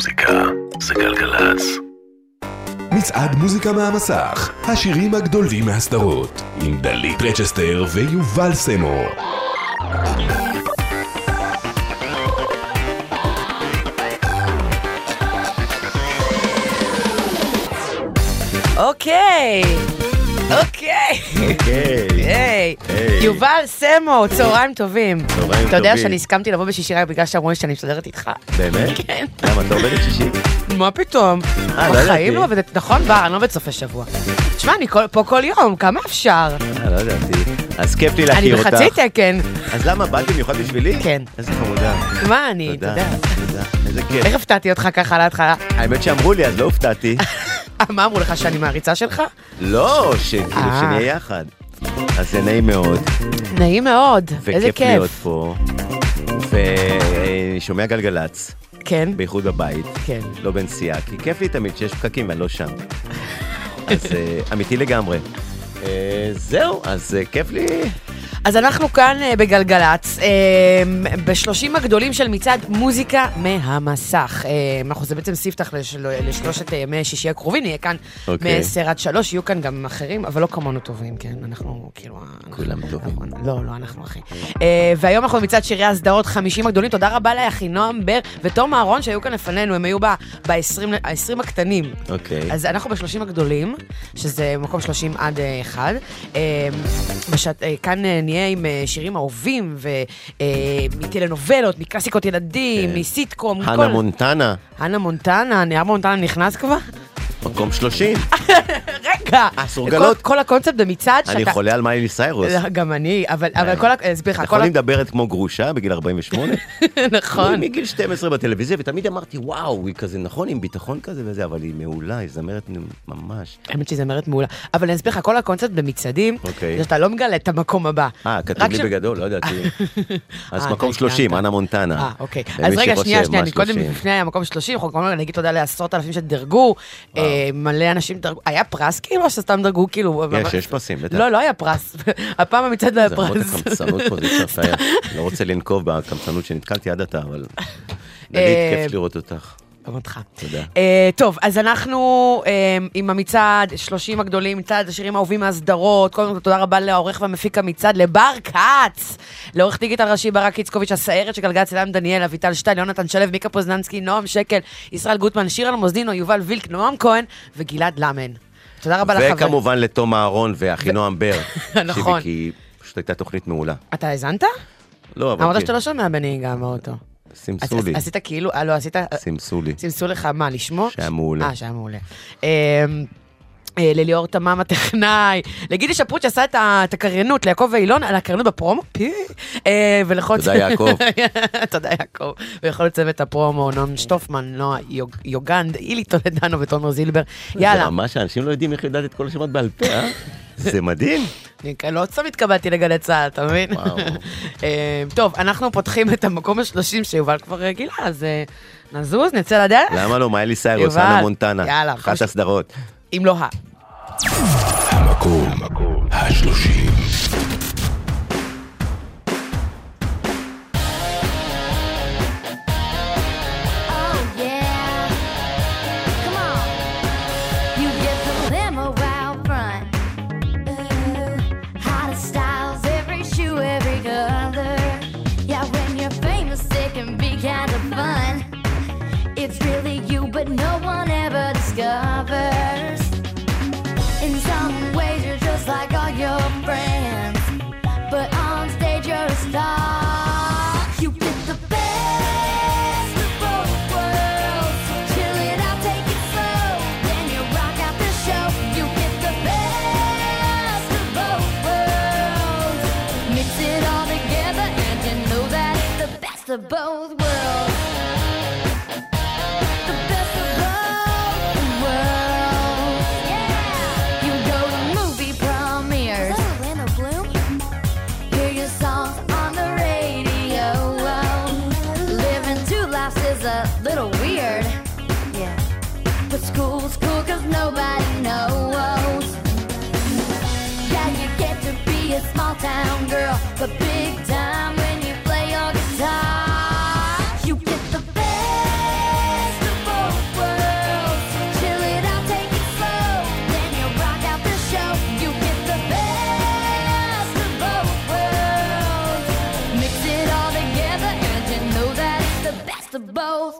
מוזיקה זה גלגלצ. מצעד מוזיקה מהמסך, השירים הגדולים מהסדרות, עם דלית רצ'סטר ויובל סמו. אוקיי, אוקיי. אוקיי. היי. יובל סמו, צהריים טובים. צהריים אתה יודע טובים. שאני הסכמתי לבוא בשישי רק בגלל שאמרו לי שאני מסתדרת איתך. באמת? כן. למה, אתה עובדת שישי? מה פתאום? אה, לא בחיים. לא עובדת, נכון? בר, אני לא עובדת סופי שבוע. תשמע, אני פה כל יום, כמה אפשר? אה, לא ידעתי. אז כיף לי אני להכיר אותך. בחצי תקן. אז למה, באת במיוחד בשבילי? כן. איזה חמודה. מה אני, אתה יודע. תודה. איזה כיף. איך הפתעתי אותך ככה להתחלה? האמת שאמרו לי, אז לא הופתעתי. מה אמרו לך, שאני מעריצה שלך? לא, שכאילו אה. שנהיה יחד. אז זה נעים מאוד, נעים מאוד, איזה וכיף להיות כיף. פה. ואני שומע גלגלצ, כן, בייחוד בבית. כן. לא בנסיעה, כי כיף לי תמיד שיש פקקים ואני לא שם. אז אה, אמיתי לגמרי. אה, זהו, אז אה, כיף לי. אז אנחנו כאן אה, בגלגלצ, אה, בשלושים הגדולים של מצעד מוזיקה מהמסך. אה, אנחנו זה בעצם ספתח לשל, לשלושת ימי שישי הקרובים, נהיה כאן אוקיי. מ-10 עד 3, יהיו כאן גם אחרים, אבל לא כמונו טובים, כן? אנחנו כאילו... כולם טובים. לא, לא, אנחנו אחי. אה, והיום אנחנו במצעד שירי הסדרות 50 הגדולים, תודה רבה לאחינועם בר ותום אהרון שהיו כאן לפנינו, הם היו ב-20 הקטנים. אוקיי. אז אנחנו בשלושים הגדולים, שזה מקום 30 עד אה, 1. אה, בשעת, אה, כאן אה, נהיה עם אה, שירים אהובים, ומטלנובלות, מקלאסיקות ילדים, כן. מסיטקום, הנה מכל... מונטנה, הנה מונטנה, נייר מונטנה נכנס כבר? מקום 30. רגע! אה, סורגלות. כל, כל הקונספט במצעד אני חולה על מיילי סיירוס. לא, גם אני, אבל, אבל כל ה... אסביר לך. יכולים מדברת כמו גרושה בגיל 48? נכון. מגיל 12 בטלוויזיה, ותמיד אמרתי, וואו, היא כזה, נכון, עם ביטחון כזה וזה, אבל היא מעולה, היא זמרת ממש. האמת שהיא זמרת מעולה. אבל אני אסביר לך, כל הקונספט במצעדים, אוקיי. זה שאתה לא מגלה את המקום הבא. אה, כתוב לי בגדול, לא ידעתי. אז אה, מקום אתה 30, הקדמת. אנה מונטנה. אה, אוקיי. אז רגע, שנייה, שנייה, אני קודם 30? לפני המקום 30, אנחנו קודם נגיד תודה לעשרות אלפים שדירגו, אה, מלא אנשים דרגו, היה פרס כאילו, או שסתם דרגו כאילו? יש, יש פרסים, בטח. לא, לא היה פרס. הפעם המצעד לא היה זה למרות פרס. הקמצנות פה, זה היה. לא רוצה לנקוב בקמצנות שנתקלתי עד עתה, אבל... אה, דלית, כיף לראות אותך. גם אותך. תודה. אה, טוב, אז אנחנו אה, עם המצעד, 30 הגדולים, מצעד השירים האהובים מהסדרות. קודם כל, תודה רבה לעורך והמפיק המצעד, לבר כץ, לעורך דיגיטל ראשי ברק איצקוביץ', הסיירת של גלגלצ, אלעם דניאל, אביטל שטיין, יונתן שלו, מיקה פוזננסקי, נועם שקל, ישראל גוטמן, שירה למוזדינו, יובל וילק, נועם כהן וגלעד למן. תודה רבה לחבר. וכמובן לתום אהרון ואחינועם בר. נכון. כי פשוט הייתה תוכנית מעולה. אתה האזנת? לא, אבל... אמרת כן, שאתה לא שומע בנהיגה באוטו. סימסו לי, עשית כאילו, אה, לא, עשית... סימסו לי. סימסו לך מה, לשמוע? שהיה מעולה. אה, שהיה מעולה. אה, לליאור תמם הטכנאי, לגידי שפרוט שעשה את הקריינות, ליעקב ואילון, על הקריינות בפרומו, פי, אה, ולכל... תודה, יעקב. תודה יעקב. ולכל צוות הפרומו, נון שטופמן, נועה יוג- יוגנד, אילי טולדנו ותומר זילבר. זה יאללה, ממש, אנשים לא יודעים איך לדעת את כל השמות בעל פה, אה? זה מדהים. אני לא סתם התקבלתי לגלי צה"ל, אתה מבין? אה, טוב, אנחנו פותחים את המקום השלושים שיובל כבר גילה, אז נזוז, נצא לדרך. למה לא? מיילי סיירוס, אנה מונטנה. יאללה, אחת הסדרות. אם לא ה... המקום השלושים. Oh yeah, of both both.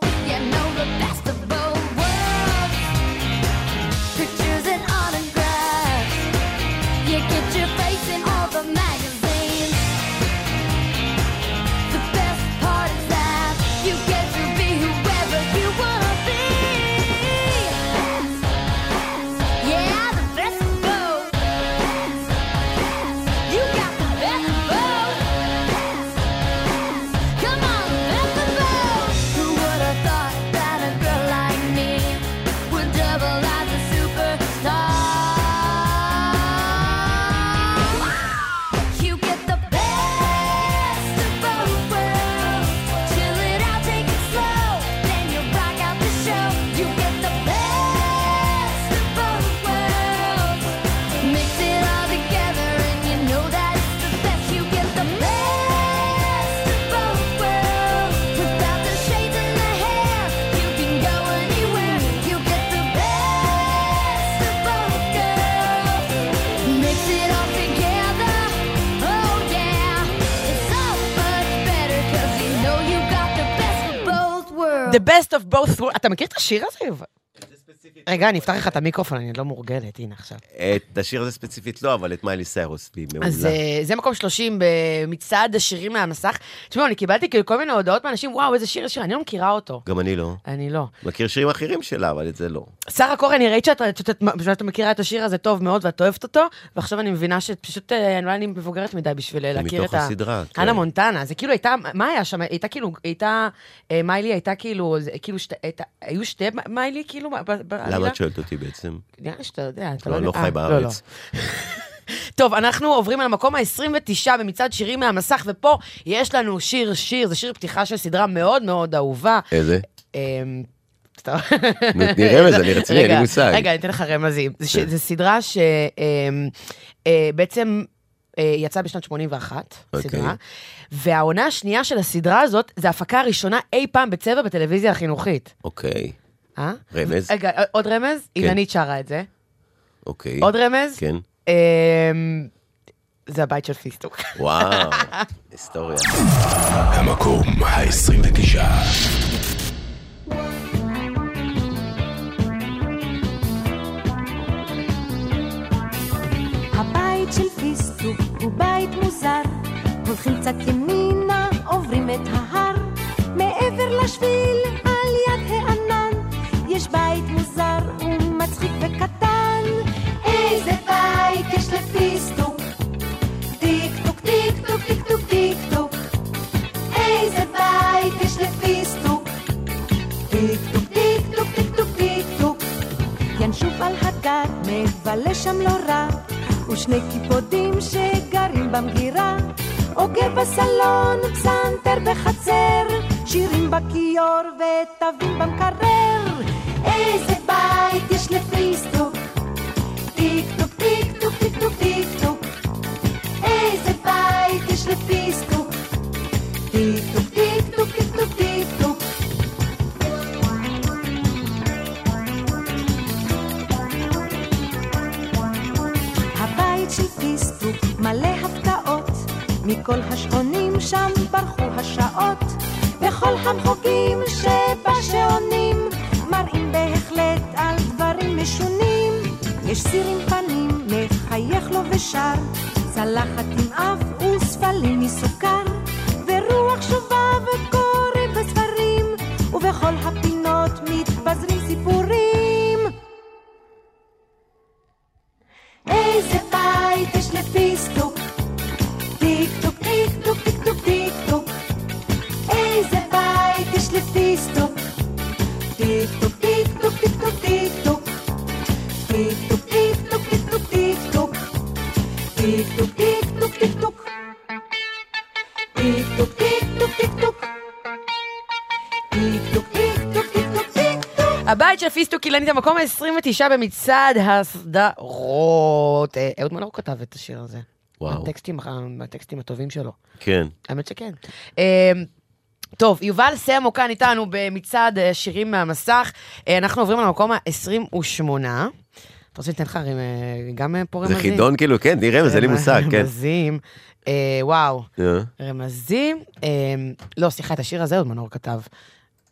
אתה מכיר את השיר הזה? רגע, אני אפתח לך את המיקרופון, אני לא מורגלת, הנה עכשיו. את השיר הזה ספציפית לא, אבל את מיילי סיירוס, והיא מעולה. אז אה, זה מקום 30 במצעד השירים מהמסך. תשמעו, אני קיבלתי כאילו כל מיני הודעות מאנשים, וואו, איזה שיר, איזה שיר, אני לא מכירה אותו. גם אני לא. אני לא. מכיר שירים אחרים שלה, אבל את זה לא. שרה קורן, אני ראית שאת, מכירה את השיר הזה טוב מאוד ואת אוהבת אותו, ועכשיו אני מבינה שפשוט, אה, אולי אני מבוגרת מדי בשביל להכיר מתוך את ה... הסדרה, כן. אנה מונטנה, זה כאילו הייתה, מה היה שם? הייתה כאילו, הייתה, אה, מיילי הייתה כאילו, כאילו, היו שתי מיילי כאילו? למה את שואלת אותי בעצם? נראה שאתה יודע, אתה לא, לא... לא אה, חי בארץ. טוב, אנחנו עוברים על המקום ה-29 במצעד שירים מהמסך, ופה יש לנו שיר שיר, זה שיר פתיחה של סדרה מאוד מאוד אהובה. איזה? אמ, תני רמז, אני רציני, אין לי מושג. רגע, אני אתן לך רמזים. ש- כן. זו סדרה שבעצם יצאה בשנת 81, אוקיי. סדרה, והעונה השנייה של הסדרה הזאת, זה ההפקה הראשונה אי פעם בצבע בטלוויזיה החינוכית. אוקיי, אה? רמז? רגע, עוד רמז? אילנית שרה את זה. אוקיי. עוד רמז? כן. אמ, זה הבית של פיסטוק. וואו, היסטוריה. המקום ה-29. הבית של פיסטוק הוא בית מוזר, הולכים קצת ימינה, עוברים את ההר, מעבר לשביל יש בית מוזר ומצחיק וקטן. איזה בית יש לפיסטוק? טיק טוק טיק טוק טיק טוק טיק טוק. איזה בית יש לפיסטוק? טיק טוק טיק טוק טיק טוק טיק טוק. ינשוף על הגג, מבלה שם לא רע, ושני קיפודים שגרים במגירה. עוגב בסלון, פסנתר בחצר, שירים בכיור ותווים במקרר. איזה בית יש לפיסטוק? טיק טוק טיק טוק טיק טוק טיק טוק. איזה בית יש לפיסטוק? טיק טוק טיק טוק טיק טוק טיק טוק. הבית של פיסטוק מלא הפתעות, מכל השעונים שם ברחו השעות, וכל המחוגים שבשעונים מראים בהחלט על דברים משונים. יש סיר עם פנים, מחייך לו ושר, צלחת עם אף וספלים מסוכר, ורוח שובב קורא בספרים, ובכל הפינות מתפזרים סיפורים. איזה בית יש לפיסטוק? הבית של פיסטוק אילנית המקום ה-29 במצעד הסדרות. אה, אהוד מנור כתב את השיר הזה. וואו. הטקסטים, הטקסטים הטובים שלו. כן. האמת שכן. טוב, יובל סמו כאן איתנו במצעד אה, שירים מהמסך. אה, אנחנו עוברים למקום ה-28. אתה רוצה שניתן לך אה, גם פה זה רמזים? חידון כאילו, כן, תני רמז, אין לי מושג, כן. רמזים. אה, וואו, רמזים. אה, לא, סליחה, את השיר הזה עוד מנור כתב.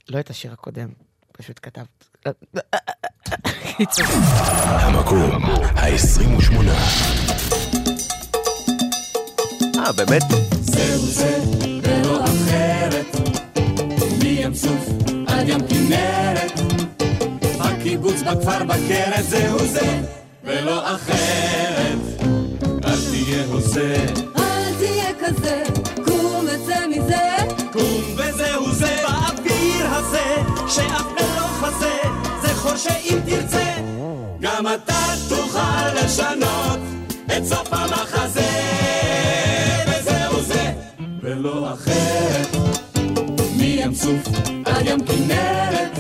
לא את השיר הקודם, פשוט. קיצור. המקום ה-28. אה, באמת? זהו זה ולא אחרת, מים סוף עד ים כנרת, הקיבוץ בכפר בכרת, זהו זה ולא אחרת, אל תהיה הוזה, אל תהיה כזה, קום וצא מזה. קום וזהו זה. באוויר הזה, שאף לא חזה, זכור שאם תרצה, גם אתה תוכל לשנות את סוף המחזה, וזהו זה ולא אחרת, סוף עד ים כנרת,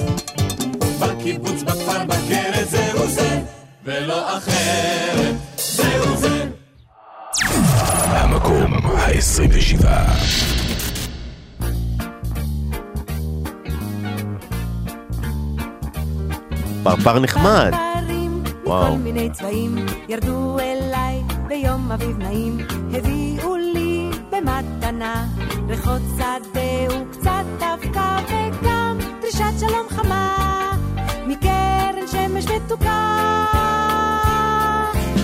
בקיבוץ בכפר בכרת, זהו זה ולא אחרת, זהו זה המקום ה-27. פרפר נחמד. וואו. מכל מיני צבעים ירדו אליי ביום אביב נעים, הביאו לי במתנה ריחות שדה וקצת אבקה וגם דרישת שלום חמה מקרן שמש מתוקה.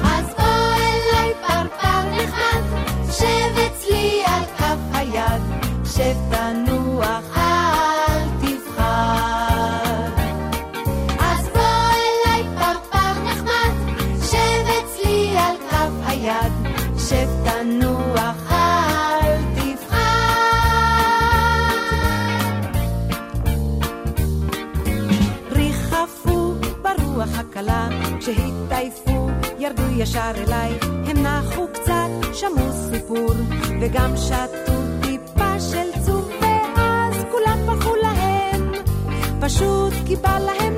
אז בוא אליי פרפר נחמד, שב אצלי על כף היד, שב תנוח ישר אליי, הם נחו קצת, שמעו סיפור, וגם שתו טיפה של צוף, ואז כולם פרחו להם, פשוט כי בא להם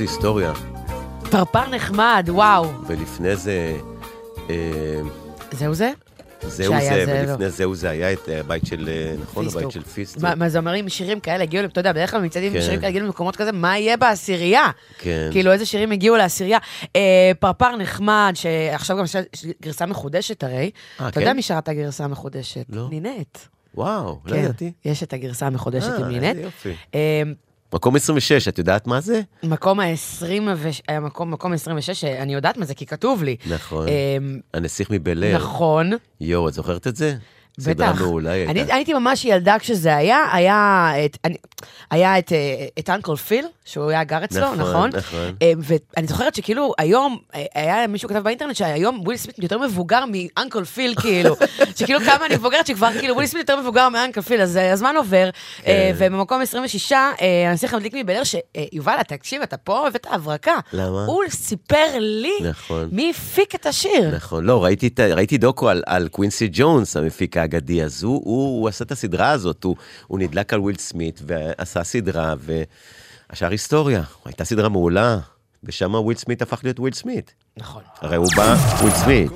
איזה היסטוריה. פרפר נחמד, וואו. ולפני זה, אה, זהו זה? זהו זה, זה, ולפני זהו זה היה את אה, הבית של, אה, נכון, הבית. של פיסטוק. מה- מה זה אומר, אם שירים כאלה הגיעו, אתה יודע, בדרך כלל מצעדים כן. שירים כאלה הגיעו למקומות כזה, מה יהיה בעשירייה? כן. כאילו, איזה שירים הגיעו לעשירייה. אה, פרפר נחמד, שעכשיו גם יש גרסה מחודשת הרי. אתה יודע כן? מי שר את הגרסה המחודשת? לא. נינט. וואו, לא כן, ידעתי. יש את הגרסה המחודשת עם נינט. אה, מקום 26, את יודעת מה זה? מקום ה-20, מקום, מקום 26, אני יודעת מה זה, כי כתוב לי. נכון. אה, הנסיך מבל אייר. נכון. יואו, את זוכרת את זה? סדרה בטח. מעולה היא אני הייתה. הייתי ממש ילדה כשזה היה, היה את, אני, היה את, אה, את Uncle Phil, שהוא היה גר אצלו, נכון, נכון? נכון. אה, ואני זוכרת שכאילו היום, אה, היה מישהו כתב באינטרנט שהיום וויל סמית יותר מבוגר מ Uncle Phil, כאילו. שכאילו כמה אני מבוגרת שכבר כאילו וויל סמית יותר מבוגר מ Uncle Phil, אז הזמן עובר. אה, ובמקום 26, אה, הנסיך המדליק מבל אייר, שיובל, תקשיב, אתה פה הבאת הברקה. למה? הוא סיפר לי נכון. מי הפיק את השיר. נכון, לא, ראיתי, ראיתי דוקו על, על קווינסי ג'ונס, המפיק האגדי, אז הוא, הוא, הוא עשה את הסדרה הזאת, הוא, הוא נדלק על וויל סמית ועשה סדרה, והשאר היסטוריה. הייתה סדרה מעולה, ושם וויל סמית הפך להיות וויל סמית. נכון. הרי הוא בא, וויל סמית.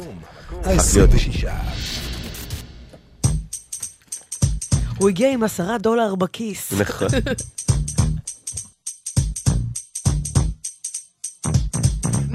הפך להיות... ה-26. הוא הגיע עם עשרה דולר בכיס. נכון.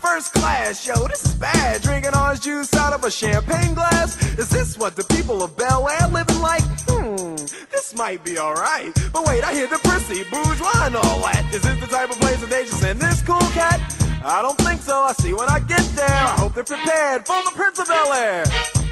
First class, yo, this is bad. Drinking orange juice out of a champagne glass. Is this what the people of Bel Air living like? Hmm, this might be alright. But wait, I hear the prissy, bourgeois, and all that. Is this the type of place that they just send this cool cat? I don't think so. I see when I get there. I hope they're prepared for the Prince of Bel Air.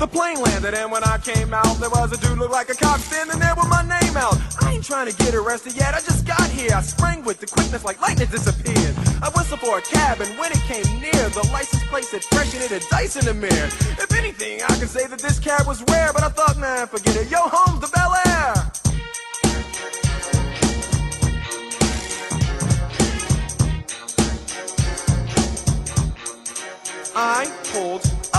The plane landed, and when I came out, there was a dude look like a cop standing there with my name out. I ain't trying to get arrested yet, I just got here. I sprang with the quickness like lightning disappeared. I whistled for a cab, and when it came near, the license plate said fresh and it had dice in the mirror. If anything, I could say that this cab was rare, but I thought, man, forget it. Yo, home's the Bel Air. I pulled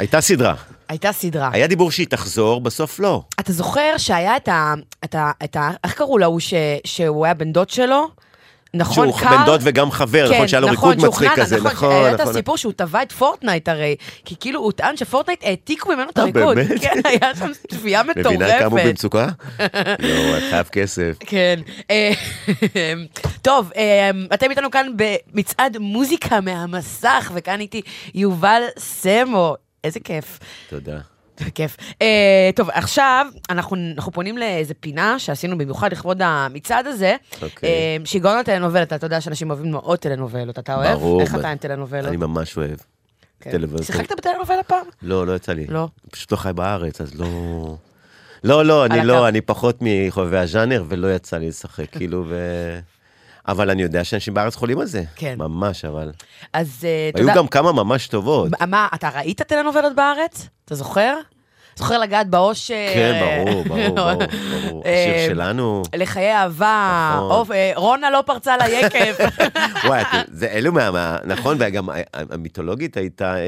הייתה סדרה. הייתה סדרה. היה דיבור שהיא תחזור, בסוף לא. אתה זוכר שהיה את ה... את ה... את ה... איך קראו להוא ש... שהוא היה בן דוד שלו? נכון, שהוא קאר? בן דוד וגם חבר, נכון שהיה לו ריקוד שהוא מצחיק כזה, נכון, נכון, היה את נכון. הסיפור שהוא תבע את פורטנייט הרי, כי כאילו הוא טען שפורטנייט העתיקו ממנו את אה, הריקוד. באמת? כן, היה שם תביעה מטורפת. מבינה כמה הוא במצוקה? לא, את חייב כסף. כן. אה, טוב, אה, אתם איתנו כאן במצעד מוזיקה מהמסך, וכאן איתי יובל סמו. איזה כיף. תודה. כיף. אה, טוב, עכשיו אנחנו, אנחנו פונים לאיזה פינה שעשינו במיוחד לכבוד המצעד הזה, אוקיי. אה, שיגעון הטלנובלת, אתה יודע שאנשים אוהבים מאוד טלנובלות, אתה אוהב? ברור. איך אתה עם טלנובלות? אני ממש אוהב. כן. טלנובלות. שיחקת בטלנובלה פעם? לא, לא יצא לי. לא. פשוט לא חי בארץ, אז לא... לא, לא, אני. לא, אני פחות מחובבי הז'אנר, ולא יצא לי לשחק, כאילו, ו... אבל אני יודע שאנשים בארץ חולים על זה. כן. ממש, אבל... אז אה, אתה היו. גם כמה ממש טובות. מה, אתה ראית טלנובלות בארץ? אתה זוכר? זוכר לגעת באושר? כן, ברור, ברור, ברור, ברור. אה, השיר שלנו, לחיי אהבה, נכון. אה, רונה לא פרצה ליקב. וואי, זה אלו מה... מה- נכון, וגם המיתולוגית הייתה... אה,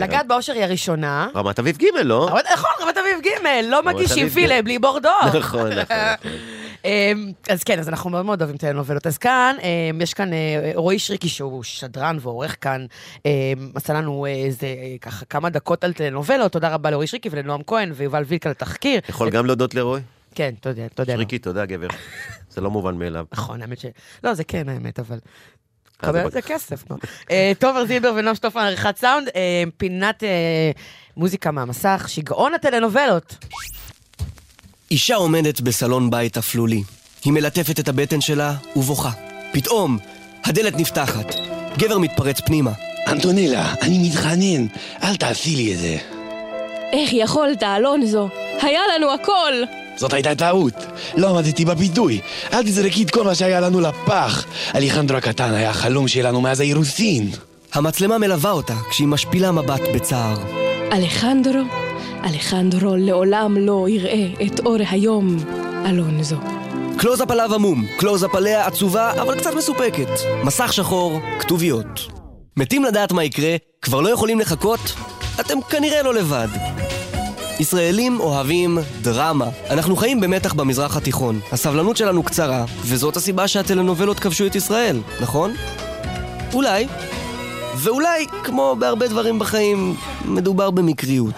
לגעת באושר היא הראשונה. רמת אביב ג', לא? נכון, רמת אביב ג', לא מגישים. פילה בלי בורדו. נכון, נכון, נכון. אז כן, אז אנחנו מאוד מאוד אוהבים טלנובלות. אז כאן, אמ, יש כאן אה, רועי שריקי, שהוא שדרן ועורך כאן, אמ, עשה לנו אה, איזה, אה, ככה, כמה דקות על טלנובלות. תודה רבה לרועי שריקי ולנועם כהן ויובל וילק על התחקיר. יכול גם להודות לרוי? כן, תודה, תודה. שריקי, תודה, גבר. זה לא מובן מאליו. נכון, האמת ש... לא, זה כן האמת, אבל... קבל זה על זה כסף, תומר זילבר ונועם שטופמן, עריכת סאונד, פינת מוזיקה מהמסך, שיגעון הטלנובלות. אישה עומדת בסלון בית אפלולי. היא מלטפת את הבטן שלה ובוכה. פתאום, הדלת נפתחת. גבר מתפרץ פנימה. אנטונלה, אני מתחנן, אל תעשי לי את זה. איך יכולת, אלונזו? היה לנו הכל! זאת הייתה טעות. לא עמדתי בפיתוי. אל תזרקי את כל מה שהיה לנו לפח. אליחנדרו הקטן היה החלום שלנו מאז האירוסין. המצלמה מלווה אותה כשהיא משפילה מבט בצער. אלחנדרו, אלחנדרו לעולם לא יראה את אור היום, אלונזו. קלוזאפ עליו עמום, קלוזאפ עליה עצובה, אבל קצת מסופקת. מסך שחור, כתוביות. מתים לדעת מה יקרה, כבר לא יכולים לחכות? אתם כנראה לא לבד. ישראלים אוהבים דרמה. אנחנו חיים במתח במזרח התיכון. הסבלנות שלנו קצרה, וזאת הסיבה שהטלנובלות כבשו את ישראל, נכון? אולי. ואולי, כמו בהרבה דברים בחיים, מדובר במקריות.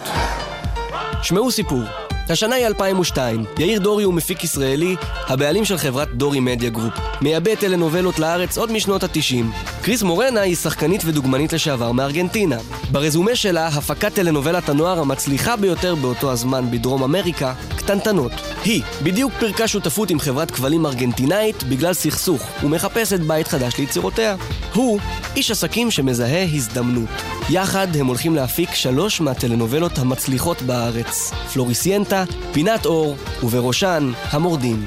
שמעו סיפור. השנה היא 2002. יאיר דורי הוא מפיק ישראלי, הבעלים של חברת דורי מדיה גרופ. מייבא טלנובלות לארץ עוד משנות ה-90. קריס מורנה היא שחקנית ודוגמנית לשעבר מארגנטינה. ברזומה שלה, הפקת טלנובלת הנוער המצליחה ביותר באותו הזמן בדרום אמריקה, קטנטנות. היא בדיוק פירקה שותפות עם חברת כבלים ארגנטינאית בגלל סכסוך, ומחפשת בית חדש ליצירותיה. הוא איש עסקים שמזהה הזדמנות. יחד הם הולכים להפיק שלוש מהטלנובלות המצליחות בארץ. פלוריסיינטה, פינת אור, ובראשן, המורדים.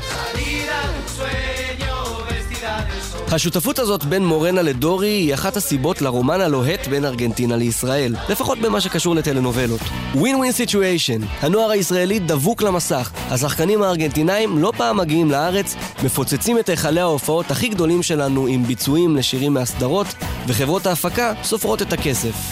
השותפות הזאת בין מורנה לדורי היא אחת הסיבות לרומן הלוהט בין ארגנטינה לישראל, לפחות במה שקשור לטלנובלות. win win situation, הנוער הישראלי דבוק למסך, השחקנים הארגנטינאים לא פעם מגיעים לארץ, מפוצצים את היכלי ההופעות הכי גדולים שלנו עם ביצועים לשירים מהסדרות, וחברות ההפקה סופרות את הכסף.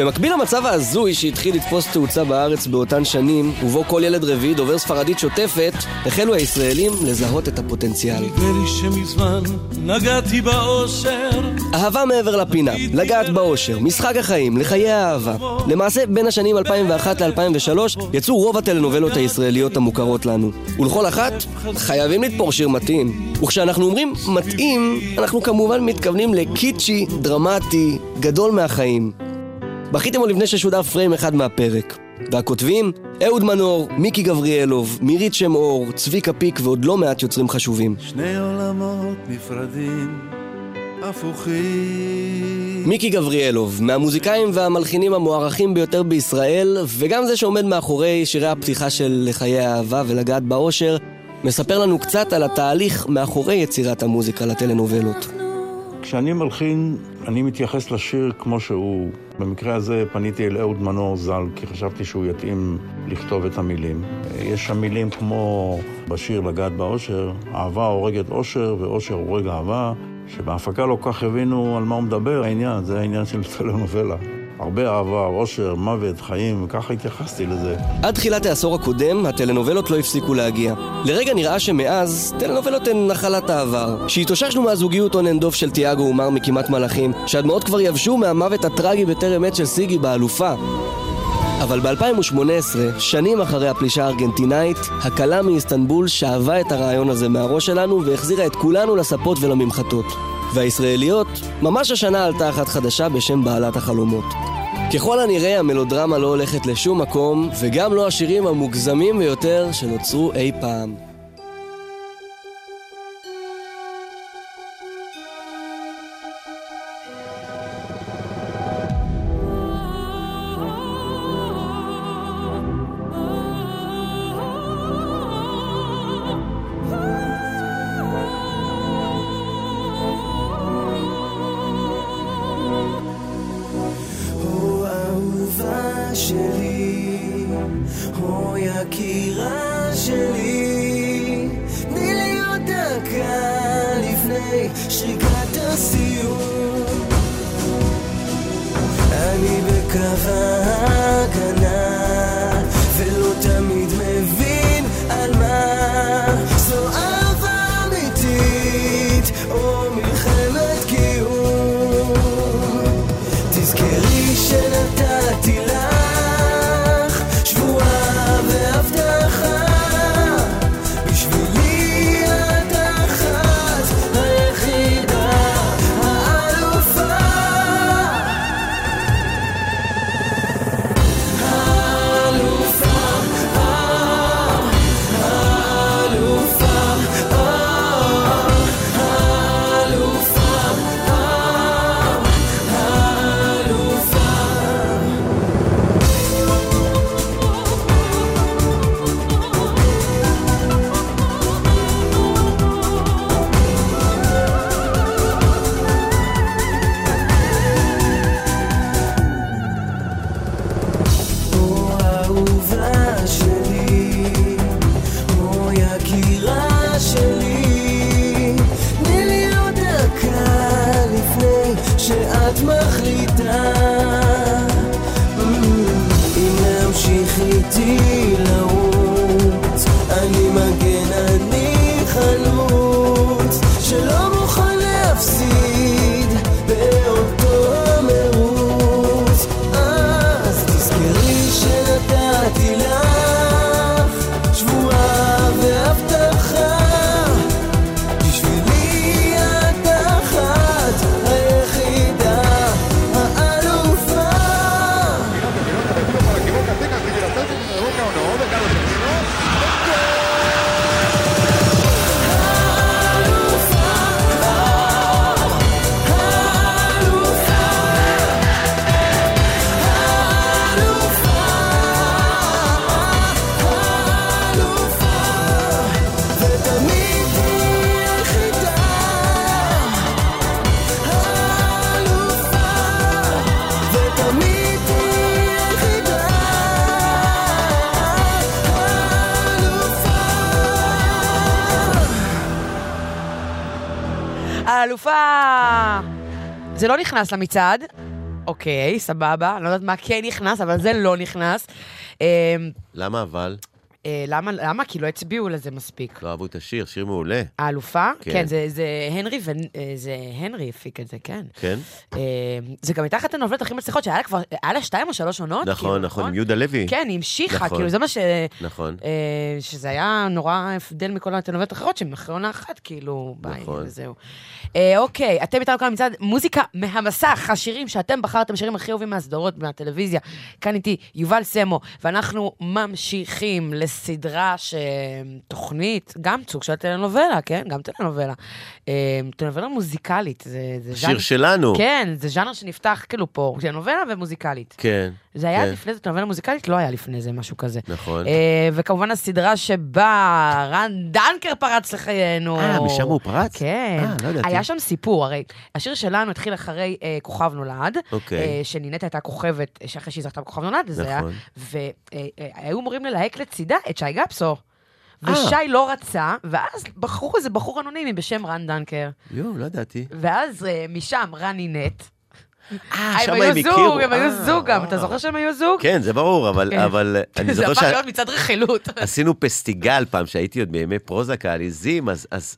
במקביל למצב ההזוי שהתחיל לתפוס תאוצה בארץ באותן שנים, ובו כל ילד רביעי דובר ספרדית שוטפת, החלו הישראלים לזהות את הפוטנציאל. נדמה לי שמזמן נגעתי באושר אהבה מעבר לפינה, לגעת באושר, משחק החיים, לחיי האהבה. למעשה, בין השנים 2001 ל-2003 יצאו רוב הטלנובלות הישראליות המוכרות לנו. ולכל אחת, חייבים לתפור שיר מתאים. וכשאנחנו אומרים מתאים, אנחנו כמובן מתכוונים לקיצ'י, דרמטי, גדול מהחיים. בכיתם עוד לפני ששודר פריים אחד מהפרק. והכותבים, אהוד מנור, מיקי גבריאלוב, מירית שם אור, צביקה פיק ועוד לא מעט יוצרים חשובים. שני עולמות נפרדים, הפוכים מיקי גבריאלוב, מהמוזיקאים והמלחינים המוערכים ביותר בישראל, וגם זה שעומד מאחורי שירי הפתיחה של לחיי האהבה ולגעת באושר, מספר לנו קצת על התהליך מאחורי יצירת המוזיקה לטלנובלות. כשאני מלחין, אני מתייחס לשיר כמו שהוא. במקרה הזה פניתי אל אהוד מנור ז"ל, כי חשבתי שהוא יתאים לכתוב את המילים. יש שם מילים כמו בשיר לגעת באושר, אהבה הורגת אושר ואושר הורג אהבה, שבהפקה לא כל כך הבינו על מה הוא מדבר, העניין, זה העניין של טלנובלה. הרבה אהבה, אושר, מוות, חיים, וככה התייחסתי לזה. עד תחילת העשור הקודם, הטלנובלות לא הפסיקו להגיע. לרגע נראה שמאז, טלנובלות הן נחלת העבר. שהתאוששנו מהזוגיות on and off של תיאגו ומר מכמעט מלאכים, שהדמעות כבר יבשו מהמוות הטרגי בטרם עת של סיגי באלופה. אבל ב-2018, שנים אחרי הפלישה הארגנטינאית, הכלה מאיסטנבול שאבה את הרעיון הזה מהראש שלנו והחזירה את כולנו לספות ולממחטות. והישראליות, ממש השנה עלתה אחת חדשה בשם בעלת החלומות. ככל הנראה המלודרמה לא הולכת לשום מקום, וגם לא השירים המוגזמים ביותר שנוצרו אי פעם. זה לא נכנס למצעד. אוקיי, סבבה. לא יודעת מה כן נכנס, אבל זה לא נכנס. אה, למה אבל? אה, למה? למה? כי לא הצביעו לזה מספיק. לא אהבו את השיר, שיר מעולה. האלופה? כן. כן, זה, זה הנרי, ו... אה, זה הנרי הפיק את זה, כן. כן? אה, זה גם הייתה אחת הנובלות הכי מצליחות, שהיה לה כבר, היה לה שתיים או שלוש עונות? נכון, כאילו, נכון, עם יהודה לוי. כן, היא המשיכה, נכון. כאילו, זה מה ש... נכון. אה, שזה היה נורא הבדל מכל הטלנובלות האחרות, שהן אחרי עונה אחת, כאילו, ביי, נכון. וזהו. אה, אוקיי, אתם איתנו כאן מצד מוזיקה מהמסך, השירים שאתם בחרתם, השירים הכי אהובים מהסדרות, מהטלוויזיה. כאן איתי יובל סמו, ואנחנו ממשיכים לסדרה ש... תוכנית, גם סוג של טלנובלה, כן? גם טלנובלה. אה, טלנובלה מוזיקלית, זה, זה שיר שלנו. כן, זה ז'אנר שנפתח כאילו פה, טלנובלה ומוזיקלית. כן. זה היה כן. לפני זה טלנובלה מוזיקלית? לא היה לפני זה משהו כזה. נכון. אה, וכמובן הסדרה שבה רן דנקר פרץ לחיינו. אה, משם הוא פרץ? כן. אה, לא ידעתי. היה שם סיפור, הרי השיר שלנו התחיל אחרי אה, כוכב נולד, אוקיי. אה, שנינט הייתה כוכבת, אה, שאחרי שהיא זכתה בכוכב נולד, זה היה, נכון. והיו אמורים ללהק לצידה את שי גפסו. אה. ושי לא רצה, ואז בחרו איזה בחור אנונימי בשם רן דנקר. יואו, לא ידעתי. ואז אה, משם רן נינט. אה, שם הם הכירו. הם היו אה, זוג גם, אתה זוכר שהם היו זוג? כן, זה ברור, אבל, כן. אני זה זוכר הפך להיות מצעד רכילות. עשינו פסטיגל פעם, שהייתי עוד בימי פרוזק העליזים,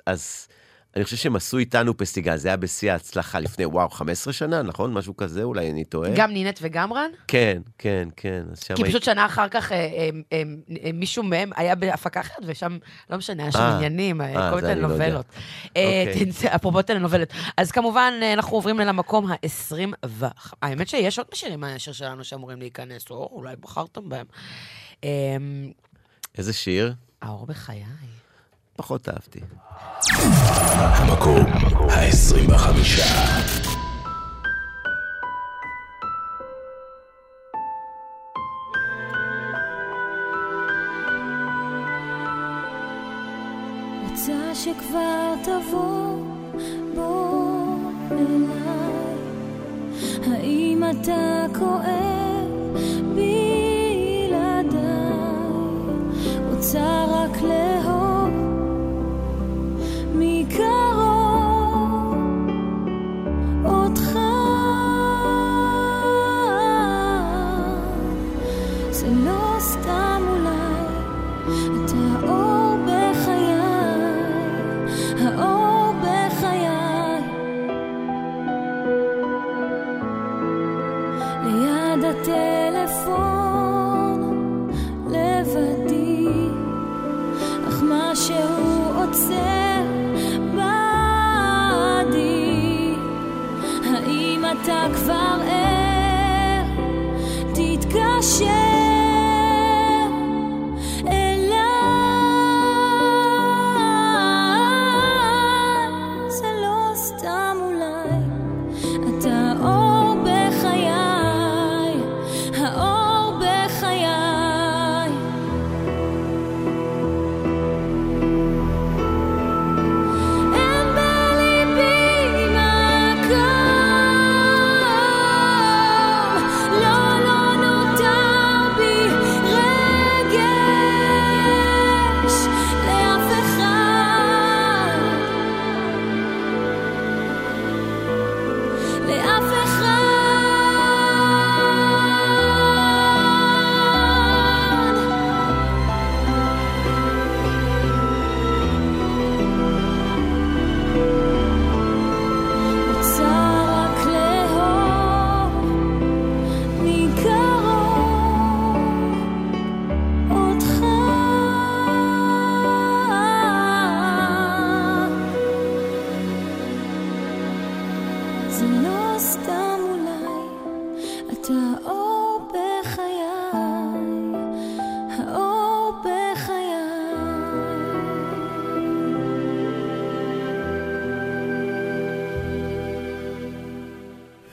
אז אני חושב שהם עשו איתנו פסטיגל, זה היה בשיא ההצלחה לפני, וואו, 15 שנה, נכון? משהו כזה, אולי אני טועה. גם נינט וגם רן? כן, כן, כן. כי הייתי- פשוט שנה אחר כך אה, אה, אה, מישהו מהם היה בהפקה אחרת, ושם, לא משנה, היה שם אה, עניינים, אה, אה, כל אני לא. אה, אוקיי. אפרופו טלנובלת. אז כמובן, אנחנו עוברים למקום ה-20 ו... האמת שיש עוד שירים מהשיר שלנו שאמורים להיכנס, או אולי בחרתם בהם. איזה שיר? האור בחיי. פחות אהבתי. המקום ה-25. רוצה שכבר תבוא בוא אליי האם אתה כואב בלעדיי רוצה רק לאהוב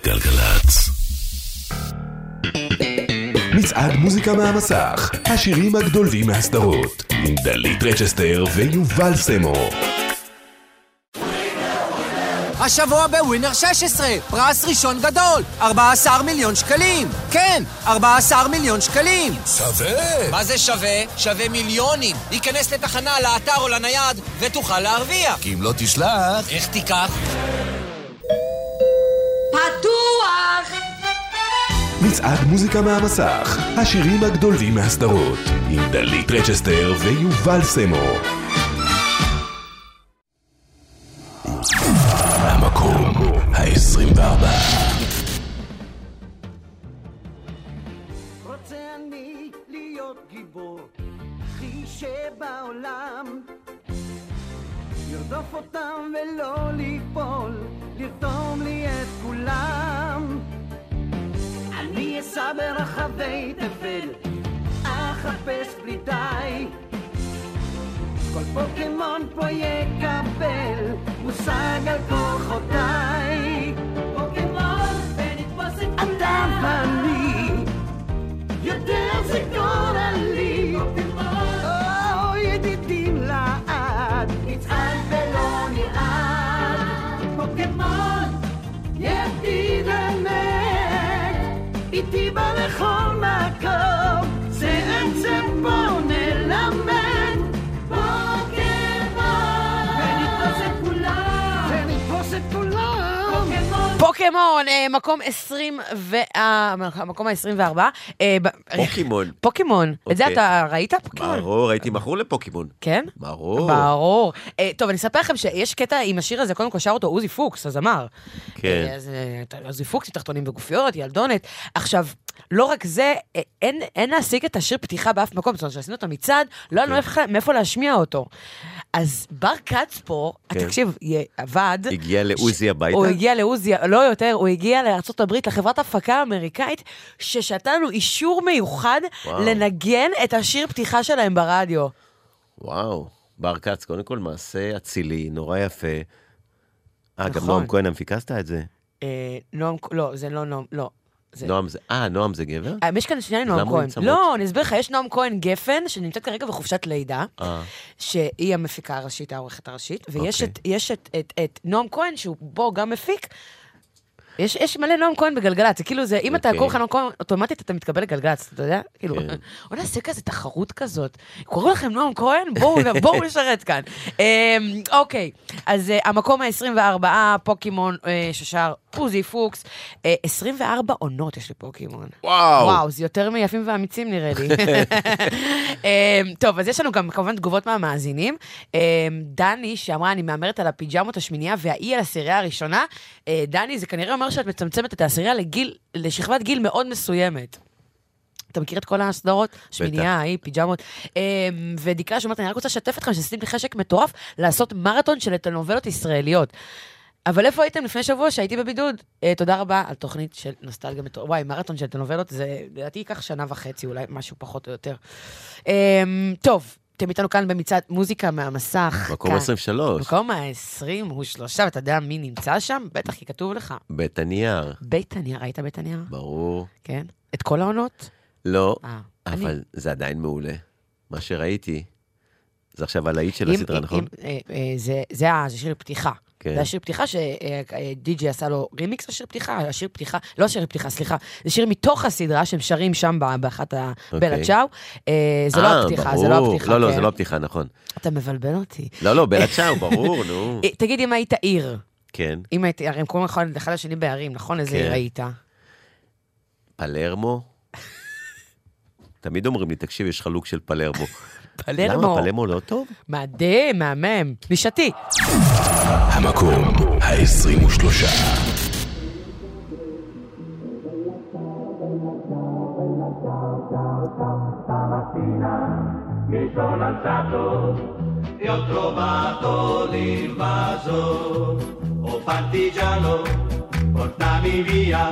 גלגלצ. מצעד מוזיקה מהמסך, השירים הגדולים מהסדרות, עם דלית רצ'סטר ויובל סמו. השבוע בווינר 16, פרס ראשון גדול, 14 מיליון שקלים. כן, 14 מיליון שקלים. שווה! מה זה שווה? שווה מיליונים. להיכנס לתחנה, לאתר או לנייד, ותוכל להרוויח. כי אם לא תשלח... איך תיקח? פתוח! מצעד מוזיקה מהמסך, השירים הגדולים מהסדרות, עם דלית רצ'סטר ויובל סמו. מקום 20 וה... המקום ה-24. פוקימון. פוקימון. את זה אוקיי. אתה ראית? פוקימון? ברור, הייתי מכור לפוקימון. כן? ברור. ברור. אה, טוב, אני אספר לכם שיש קטע עם השיר הזה, קודם כל שר אותו עוזי פוקס, הזמר. כן. אה, אה, עוזי פוקס, תחתונים וגופיות, ילדונת. עכשיו, לא רק זה, אה, אין, אין להשיג את השיר פתיחה באף מקום, זאת אומרת, כשעשינו את המצעד, לא היה לנו מאיפה- להשמיע אותו. אז בר כץ פה, כן. תקשיב, עבד. הגיע לעוזי הביתה? הוא הגיע לעוזי, לא יותר, הוא הגיע לארה"ב, לחברת הפקה האמריקאית, ששתה לנו אישור מיוחד וואו. לנגן את השיר פתיחה שלהם ברדיו. וואו, בר כץ, קודם כל מעשה אצילי, נורא יפה. אה, גם נכון. נועם כהן המפיקה עשתה את זה? אה, נועם, לא, זה לא נועם, לא. זה- נועם זה, אה, נועם זה גבר? אה, יש כאן שנייה אז נועם למה הוא כהן. לא, אני אסביר לך, יש נועם כהן גפן, שנמצאת כרגע בחופשת לידה, אה, שהיא המפיקה הראשית, העורכת הראשית, ויש אוקיי. את, את, את, את נועם כהן, שהוא בו גם מפיק. יש, יש מלא נועם כהן בגלגלצ, זה כאילו זה, אם אתה אוקיי. קורא לך נועם כהן, אוטומטית אתה מתקבל לגלגלצ, אתה יודע? כאילו, כן. בוא נעשה כזה תחרות כזאת. קוראים לכם נועם כהן? בואו בואו נשרת כאן. אמ, אוקיי, אז אה, המקום ה-24, פוקימון אה, ששר עוזי פוקס, אה, 24 עונות יש לפוקימון. וואו. וואו, זה יותר מיפים ואמיצים נראה לי. אמ, טוב, אז יש לנו גם כמובן תגובות מהמאזינים. אמ, דני, שאמרה, אני מהמרת על הפיג'מות השמינייה והאי על הסירייה הראשונה. אה, דני, זה כנראה אומר שאת מצמצמת את העשירייה לגיל, לשכבת גיל מאוד מסוימת. אתה מכיר את כל הסדרות? שמינייה, האי, פיג'מות. אמ, ודקלה שאומרת, אני רק רוצה לשתף אתכם שעשיתם לי חשק מטורף לעשות מרתון של טלנובלות ישראליות. אבל איפה הייתם לפני שבוע שהייתי בבידוד? אה, תודה רבה על תוכנית של נוסטלגיה מטורפת. וואי, מרתון של טלנובלות, זה לדעתי ייקח שנה וחצי, אולי משהו פחות או יותר. אה, טוב, אתם איתנו כאן במצעד מוזיקה מהמסך. מקום כאן. 23. מקום ה-23, ואתה יודע מי נמצא שם? בטח, כי כתוב לך. בית הנייר. בית הנייר, ראית בית הנייר? ברור. כן. את כל העונות? לא, אה, אבל זה עדיין מעולה. מה שראיתי, זה עכשיו הלהיט של אם- הסדרה, אם- נכון? אם, אה, אה, זה- זה ה- זה שיר פתיחה. כן. זה השיר פתיחה שדי.ג'י עשה לו רימיקס לשיר פתיחה, השיר פתיחה, לא שיר פתיחה, סליחה, זה שיר מתוך הסדרה שהם שרים שם באחת ה... אוקיי. בלה צ'או. זה לא אה, הפתיחה, זה לא. הפתיחה. לא, לא, כן. זה לא הפתיחה, נכון. אתה מבלבל אותי. לא, לא, בלה צ'או, ברור, נו. אה, תגיד, אם היית עיר, כן. אם היית, הרי הם קוראים לך אחד לשני בערים, נכון? איזה כן. עיר היית? פלרמו? תמיד אומרים לי, תקשיב, יש לך לוק של פלרמו. פלרמו. למה, פלרמו לא טוב? מדהים, מהמם. נישתי. המקום ה-23 mi sono alzato e ho trovato l'invaso. Oh partigiano, portami via.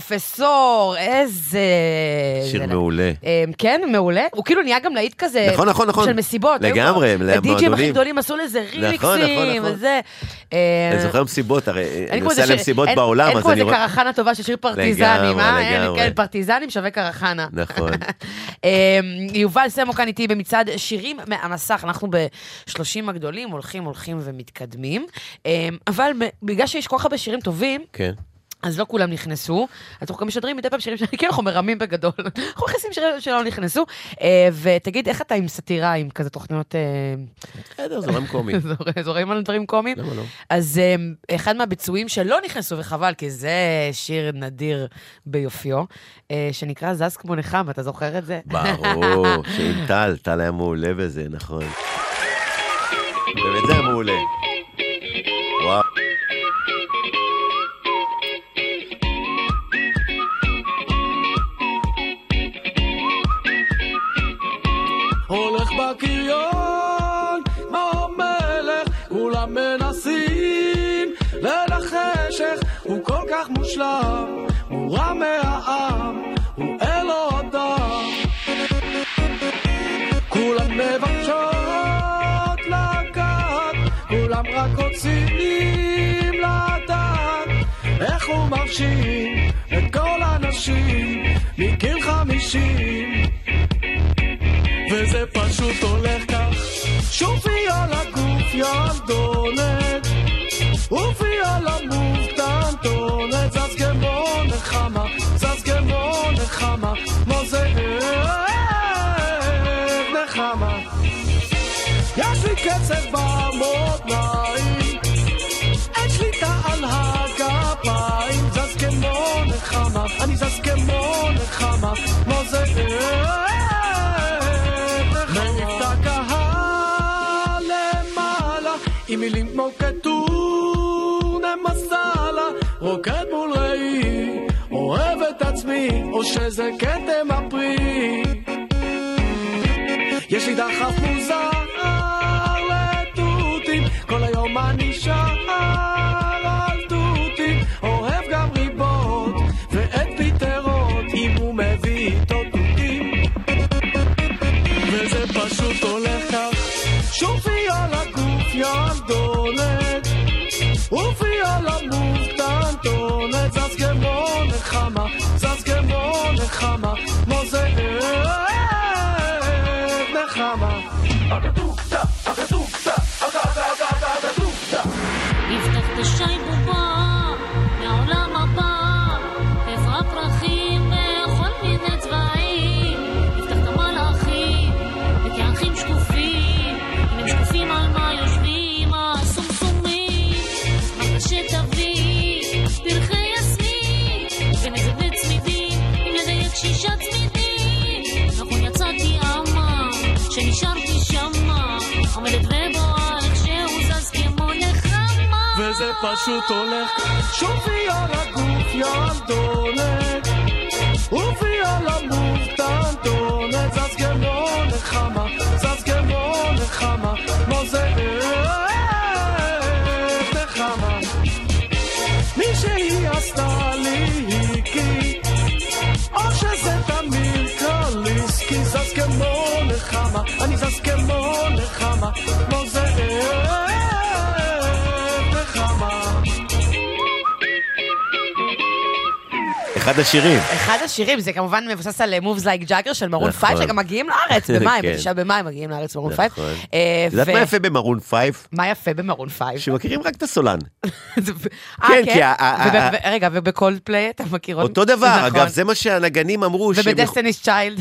פרופסור, איזה... שיר זה- מעולה. אה, כן, מעולה. הוא כאילו נהיה גם להיט כזה. נכון, נכון, נכון. של מסיבות. לגמרי, כבר- הדי-ג'ים הכי למועדונים. גדולים עשו לזה נכון, רימיקסים, נכון. וזה. אה, אני זוכר מסיבות, הרי אני אין כמו נוסע איזה למסיבות אין- בעולם, אין אז כמו אני איזה רואה... קרחנה טובה של שיר פרטיזנים, לגמרי, אה? אין, לגמרי. כן, פרטיזנים שווה קרחנה. נכון. אה, יובל סמו כאן איתי במצעד שירים מהמסך, אנחנו ב-30 הגדולים, הולכים, הולכים ומתקדמים. אה, אבל בגלל שיש כל כך הרבה שירים טובים, כן. אז לא כולם נכנסו, אז אנחנו גם משדרים מדי פעם שירים שאנחנו כן אנחנו מרמים בגדול. אנחנו מכניסים שירים שלא נכנסו. אה, ותגיד, איך אתה עם סאטירה, עם כזה תוכניות... אה, בסדר, זורם קומי. זור- זורם על דברים קומיים? למה לא? אז אה, אחד מהביצועים שלא נכנסו, וחבל, כי זה שיר נדיר ביופיו, שנקרא זז כמו נחמה, אתה זוכר את זה? ברור, שעם טל, טל היה מעולה בזה, נכון. באמת זה היה מעולה. וואו. מושלם, הוא רע מהעם, הוא אלו אדם. כולם מבקשות לגעת, כולם רק רוצים לדעת איך הוא מרשים את כל הנשים מגיל חמישים. וזה פשוט הולך כך שופי על הגוף ילדונת נחמה כמו זאב מעיף את הקהל למעלה עם מילים כמו כתונה מסאלה רוקד מול ראי אוהב את עצמי או שזה כתם הפרי. יש לי דחף מוזר פשוט הולך שופי על הגוף ילדונת ופיאל המובטנטונת אז גם לא נחמה. אחד השירים. אחד השירים, זה כמובן מבוסס על Moves Like Jagger של מרון נכון. פייב, שגם מגיעים לארץ במאי, כן. בתשעה במאי מגיעים לארץ מרון פייב. נכון. אה, את יודעת מה יפה במרון פייב? מה יפה במרון פייב? שמכירים רק את הסולן. אה, כן, כן? כי ה- רגע, ובקולדפליי אתה מכיר? אותו דבר, נכון. אגב, זה מה שהנגנים אמרו. ובדסטיניס צ'יילד.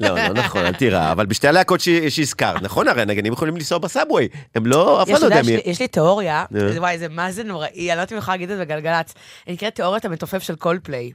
לא, לא נכון, אל תירא, אבל בשתי הלהקות שהזכרת, נכון, הרי הנגנים יכולים לנסוע ב subway, הם לא, אף אחד לא יודע מי... יש לי- תיאוריה. וואי, זה מה זה נוראי, אני לא יודעת אם אני יכולה להגיד את זה בגלגלצ. היא נקראת תיאוריית המתופף של קולדפליי.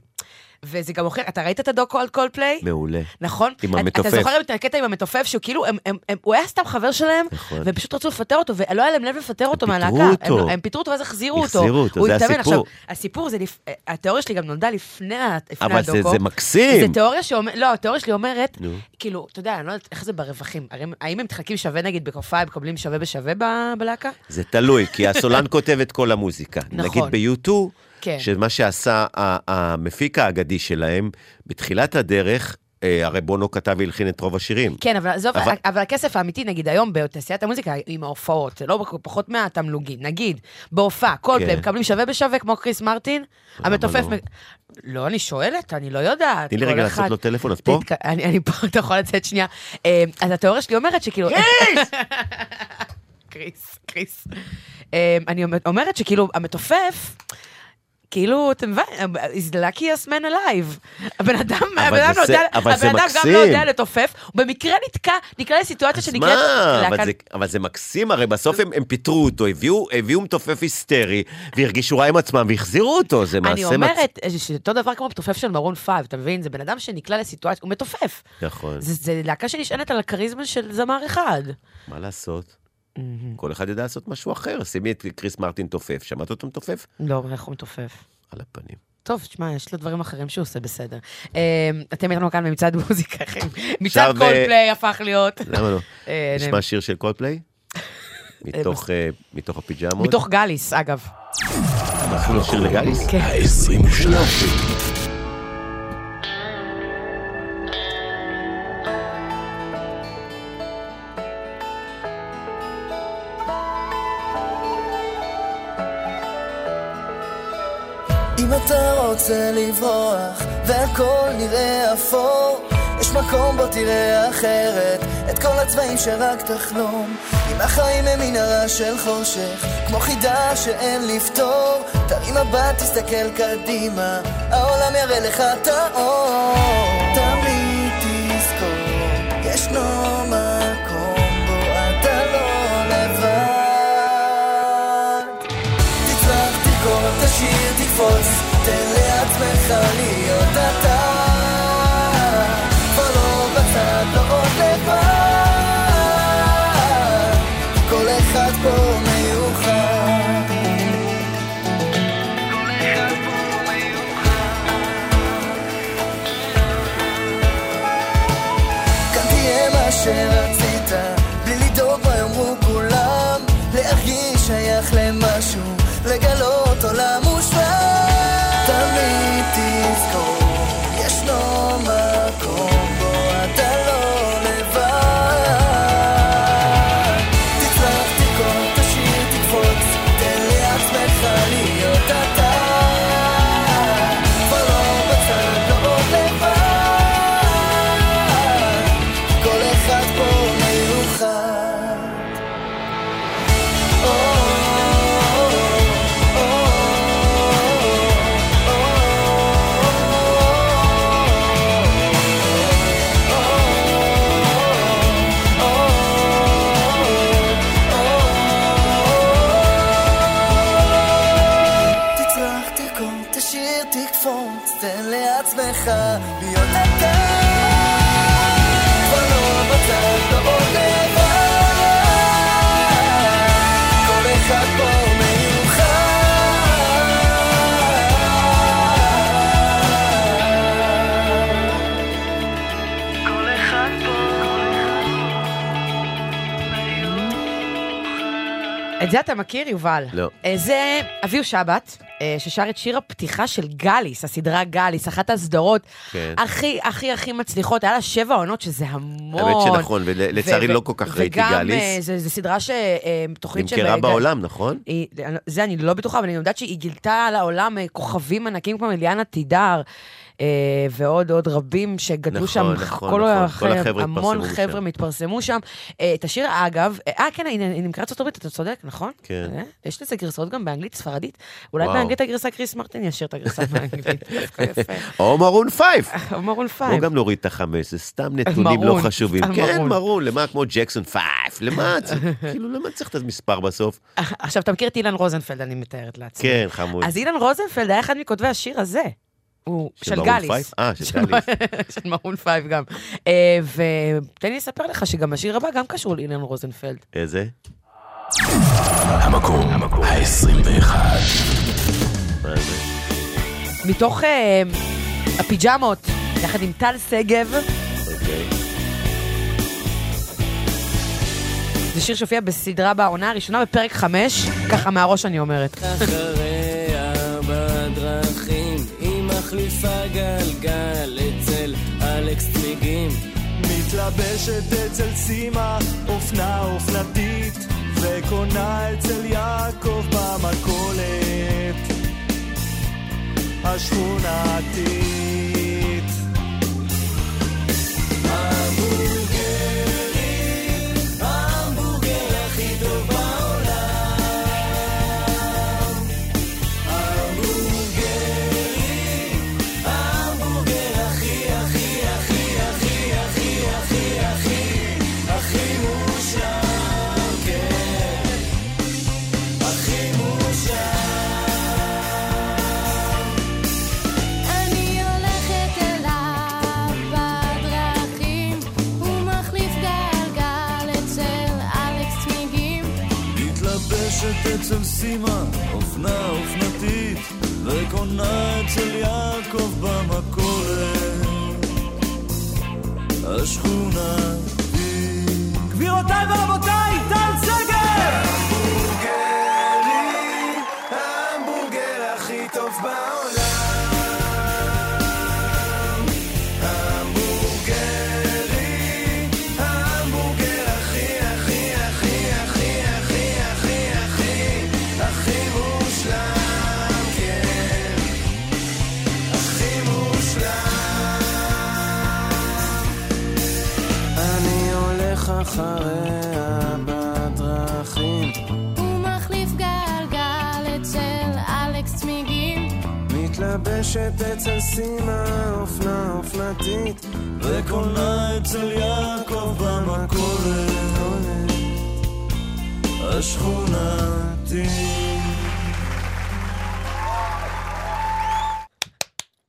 וזה גם מוכיח, אתה ראית את הדוקו על קולדפליי? מעולה. נכון? עם המתופף. אתה זוכר את הקטע עם המתופף, שהוא כאילו, הם, הם, הם, הוא היה סתם חבר שלהם, נכון. והם פשוט רצו לפטר אותו, ולא היה להם לב לפטר אותו מהלהקה. אותו. הם, הם פיטרו אותו ואז החזירו אותו. החזירו אותו, הוא זה התאמן. הסיפור. עכשיו, הסיפור זה, לפ... התיאוריה שלי גם נולדה לפני, לפני אבל זה- הדוקו. זה מקסים. זה תיאוריה שאומרת, לא, התיאוריה שלי אומרת, נו. כאילו, אתה יודע, אני לא יודעת איך זה ברווחים. הרי, האם הם מתחלקים שווה נגיד בקופה, הם מקבלים שווה בשווה ב- בלהקה? זה תלוי, כי הסולן כותב את כל המוזיקה. נכון. נגיד ב-U2, כן. שמה שעשה המפיק האגדי שלהם, בתחילת הדרך, אה, הרי בונו כתב והלחין את רוב השירים. כן, אבל עזוב, אבל- אבל... הכסף האמיתי, נגיד היום בתעשיית המוזיקה, עם ההופעות, זה לא פחות מהתמלוגים. נגיד, בהופעה, כל כן. מקבלים שווה בשווה כמו קריס מרטין, המתופף... לא? לא, אני שואלת, אני לא יודעת. תני לי רגע לעשות לו טלפון, אז פה? אני פה, אתה יכול לצאת שנייה. אה, אז התיאוריה שלי אומרת שכאילו... קריס! קריס, קריס. אה, אני אומרת שכאילו, המתופף... כאילו, אתם מבינים, is the luckiest man alive. הבן אדם, הבן אדם לא יודע, הבן אדם גם. לא יודע לתופף, הוא במקרה נתקע, נקלע לסיטואציה שנקראת... מה? אבל זה, מקסים, הרי בסוף הם, פיטרו אותו, הביאו, מתופף היסטרי, והרגישו רע עם עצמם, והחזירו אותו, זה מעשה... אני אומרת, שאותו דבר כמו מתופף של מרון פייב, אתה מבין? זה בן אדם שנקלע לסיטואציה, הוא מתופף. נכון, זה להקה שנשענת על הכריזמה של זמר אחד. מה לעשות? כל אחד יודע לעשות משהו אחר. שימי את קריס מרטין תופף, שמעת אותו מתופף? לא, איך הוא מתופף? על הפנים. טוב, תשמע, יש לו דברים אחרים שהוא עושה בסדר. אה, אתם איתנו כאן במצעד מוזיקה, אחי. מצעד קולפליי הפך להיות. למה לא? אה, נשמע שיר של קולפליי? מתוך, אה, מתוך הפיג'מות? מתוך גליס, אגב. אנחנו לשיר לגליס? כן. אם אתה רוצה לברוח והכל נראה אפור יש מקום בו תראה אחרת את כל הצבעים שרק תחלום. אם החיים הם מנהרה של חושך כמו חידה שאין לפתור תרים מבט, תסתכל קדימה העולם יראה לך את האור. תמיד תזכור ישנו מקום תקפוץ, תן לעצמך להיות זה אתה מכיר, יובל? לא. אה, זה אביהו שבת, אה, ששר את שיר הפתיחה של גאליס, הסדרה גאליס, אחת הסדרות כן. הכי הכי הכי מצליחות. היה לה שבע עונות, שזה המון. האמת שנכון, ולצערי ו- לא כל כך ראיתי וגם, גאליס. אה, זה- זה סדרה ש... אה, תוכנית של... נמכרה אה, בעולם, נכון? היא, זה אני לא בטוחה, אבל אני יודעת שהיא גילתה לעולם אה, כוכבים ענקים כמו אליאנה תידר. אה, ועוד עוד רבים שגדלו נכון, שם, נכון, כל, נכון. כל החבר'ה המון חבר'ה. מתפרסמו שם. אה, את השיר, אגב, אה, כן, היא היא נמכרת בארצות הברית, אתה צודק, נכון? כן. אה, יש לזה גרסאות גם באנגלית, ספרדית. אולי. באנגלית הגרסה קריס מרטין ישיר את הגרסה באנגלית. דווקא יפה. או מרון פייב. או מרון פייב. גם נוריד את החמש, זה סתם נתונים לא חשובים. כן, מרון. למה כמו ג'קסון פייב? למה? כאילו, למה צריך את המספר בסוף? עכשיו, אתה מכיר את אילן רוזנפלד, אני מתארת לעצמי. כן, חמוד. אז אילן רוזנפלד היה אחד מכותבי השיר הזה. הוא של של מרון גאליס. פייב? אה, של גאליס. של מרון פייב גם. אה, ותן לי לספר לך שגם השיר הבא גם קשור לאילן רוזנפלד. איזה? המקום ה-21. מה זה? מתוך אה, הפיג'מות, יחד עם טל שגב, אוקיי. זה שיר שהופיע בסדרה בעונה הראשונה בפרק 5, ככה מהראש אני אומרת. אחריה בדרכים, היא מחליפה גלגל אצל אלכס צמיגים. מתלבשת אצל סימה, אופנה אופנתית, וקונה אצל יעקב במכולת השכונתית. המבורגרית, אצל סימה, אופנה אופנתית, וקונה אצל יעקב במכולת השכונתית. גבירותיי ורבותיי, מתלבשת אצל סימה, אופנה אופנתית, וקונה אצל יעקב במכולת השכונתית.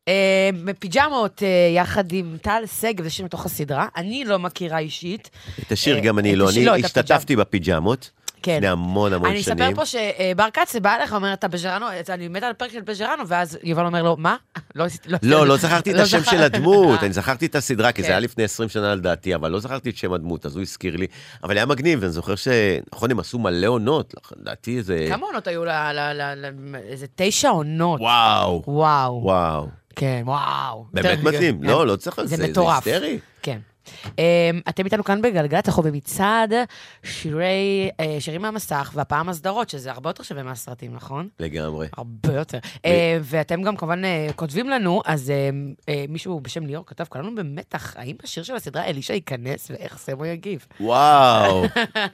אה, בפיג'מות, אה, יחד עם טל שגב, זה שיר מתוך הסדרה. אני לא מכירה אישית. את השיר אה, גם אני לא, אני לא, השתתפתי בפיג'מות. כן. לפני המון המון אני שנים. אספר פה שבר כץ בא אליך, אומר, אתה בז'רנו, אני מתה על הפרק של בז'רנו, ואז יובל אומר לו, מה? לא לא, לא זכרתי את השם זכר- של הדמות, אני זכרתי את הסדרה, כי כן. זה היה לפני 20 שנה לדעתי, אבל לא זכרתי את שם הדמות, אז הוא הזכיר לי. אבל היה מגניב, ואני זוכר ש... נכון, הם עשו מלא עונות, לדעתי איזה... כמה עונות היו איזה תשע עונות. וואו. וואו. וואו. כן, וואו. באמת מדהים. כן. לא, לא צריך זה זה, זה מטורף. היסטרי. כן. Um, אתם איתנו כאן בגלגלצ, אנחנו במצעד שירי, uh, שירים מהמסך, והפעם הסדרות, שזה הרבה יותר שווה מהסרטים, נכון? לגמרי. הרבה יותר. Uh, ואתם גם כמובן uh, כותבים לנו, אז מישהו בשם ליאור כתב, כולנו במתח, האם בשיר של הסדרה אלישע ייכנס ואיך סמו יגיב? וואו.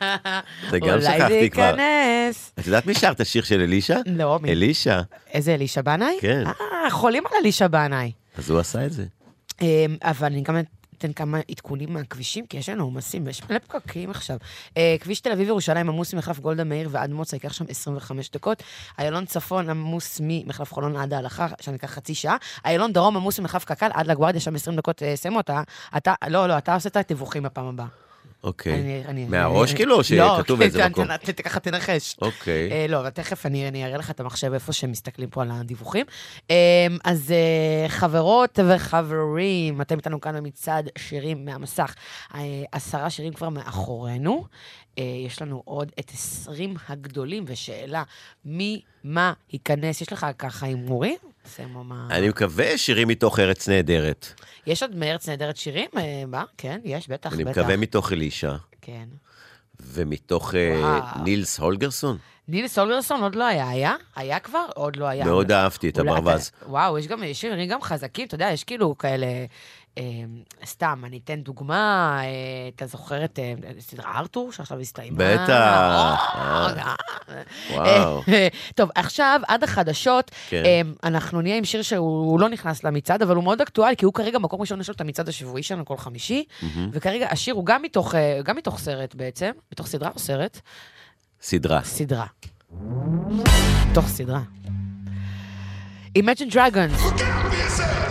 זה גם אולי זה שכחתי כבר. ייכנס. את יודעת מי שר את השיר של אלישע? לא, מי? אלישע. איזה אלישע בנאי? כן. אה, חולים על אלישע בנאי. אז הוא עשה את זה. אמ, אבל אני גם אתן כמה עדכונים מהכבישים, כי יש לנו עומסים, ויש מלא פקקים עכשיו. אה, כביש תל אביב-ירושלים עמוס ממחלף גולדה מאיר ועד מוצא, ייקח שם 25 דקות. איילון צפון עמוס ממחלף חולון עד ההלכה, שם ייקח חצי שעה. איילון דרום עמוס ממחלף קק"ל עד לגוארדיה, שם 20 דקות. אה, סמו, אתה, אתה, לא, לא, אתה עושה את התיווכים בפעם הבאה. אוקיי. מהראש כאילו, או שכתוב לא, באיזה כן, מקום? ת- ת- ככה תנחש. אוקיי. אה, לא, אבל תכף אני אראה לך את המחשב איפה שהם מסתכלים פה על הדיווחים. אה, אז אה, חברות וחברים, אתם איתנו כאן במצעד שירים מהמסך. עשרה שירים כבר מאחורינו. יש לנו עוד את 20 הגדולים, ושאלה, מי, מה ייכנס? יש לך ככה הימורים? אני מקווה שירים מתוך ארץ נהדרת. יש עוד מארץ נהדרת שירים? אה, מה? כן, יש, בטח, אני בטח. מקווה מתוך אלישע. כן. ומתוך אה. נילס הולגרסון. נילס הולגרסון עוד לא היה, היה? היה כבר? עוד לא היה. מאוד אהבתי את הברווז. וואו, יש גם שירים גם חזקים, אתה יודע, יש כאילו כאלה... אה, סתם, אני אתן דוגמה, אה, אתה זוכר את אה, סדרה ארתור, שעכשיו הסתיימה? בטח. וואו. טוב, עכשיו, עד החדשות, כן. אנחנו נהיה עם שיר שהוא לא נכנס למצעד, אבל הוא מאוד אקטואלי, כי הוא כרגע מקום ראשון, יש לו את המצעד השבועי שלנו כל חמישי. וכרגע השיר הוא גם מתוך, גם מתוך סרט בעצם, מתוך סדרה או סרט? סדרה. סדרה. תוך סדרה. Imagine Dragons.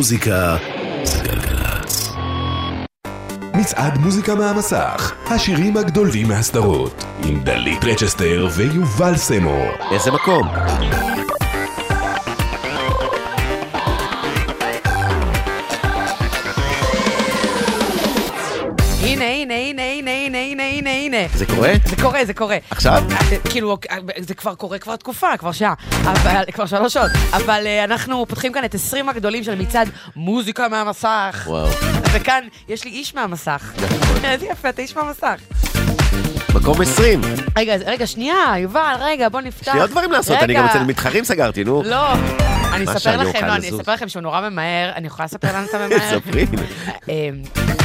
מוזיקה זה גלגלצ. מצעד מוזיקה מהמסך, השירים הגדולים מהסדרות, עם דלית רצ'סטר ויובל סמו. איזה מקום? זה קורה? זה קורה, זה קורה. עכשיו? אה, כאילו, אה, זה כבר קורה כבר תקופה, כבר שעה. אבל, כבר שלוש שעות. אבל אה, אנחנו פותחים כאן את 20 הגדולים של מצעד מוזיקה מהמסך. וואו. וכאן יש לי איש מהמסך. איזה יפה, אתה איש מהמסך. מקום 20. רגע, רגע, שנייה, יובל, רגע, בוא נפתח. יש לי דברים לעשות, אני רגע. גם אצל מתחרים סגרתי, נו. לא, אני אספר לכם, לא, אני? אספר לכם שהוא נורא ממהר, אני יכולה לספר לאן אתה ממהר? ספרי.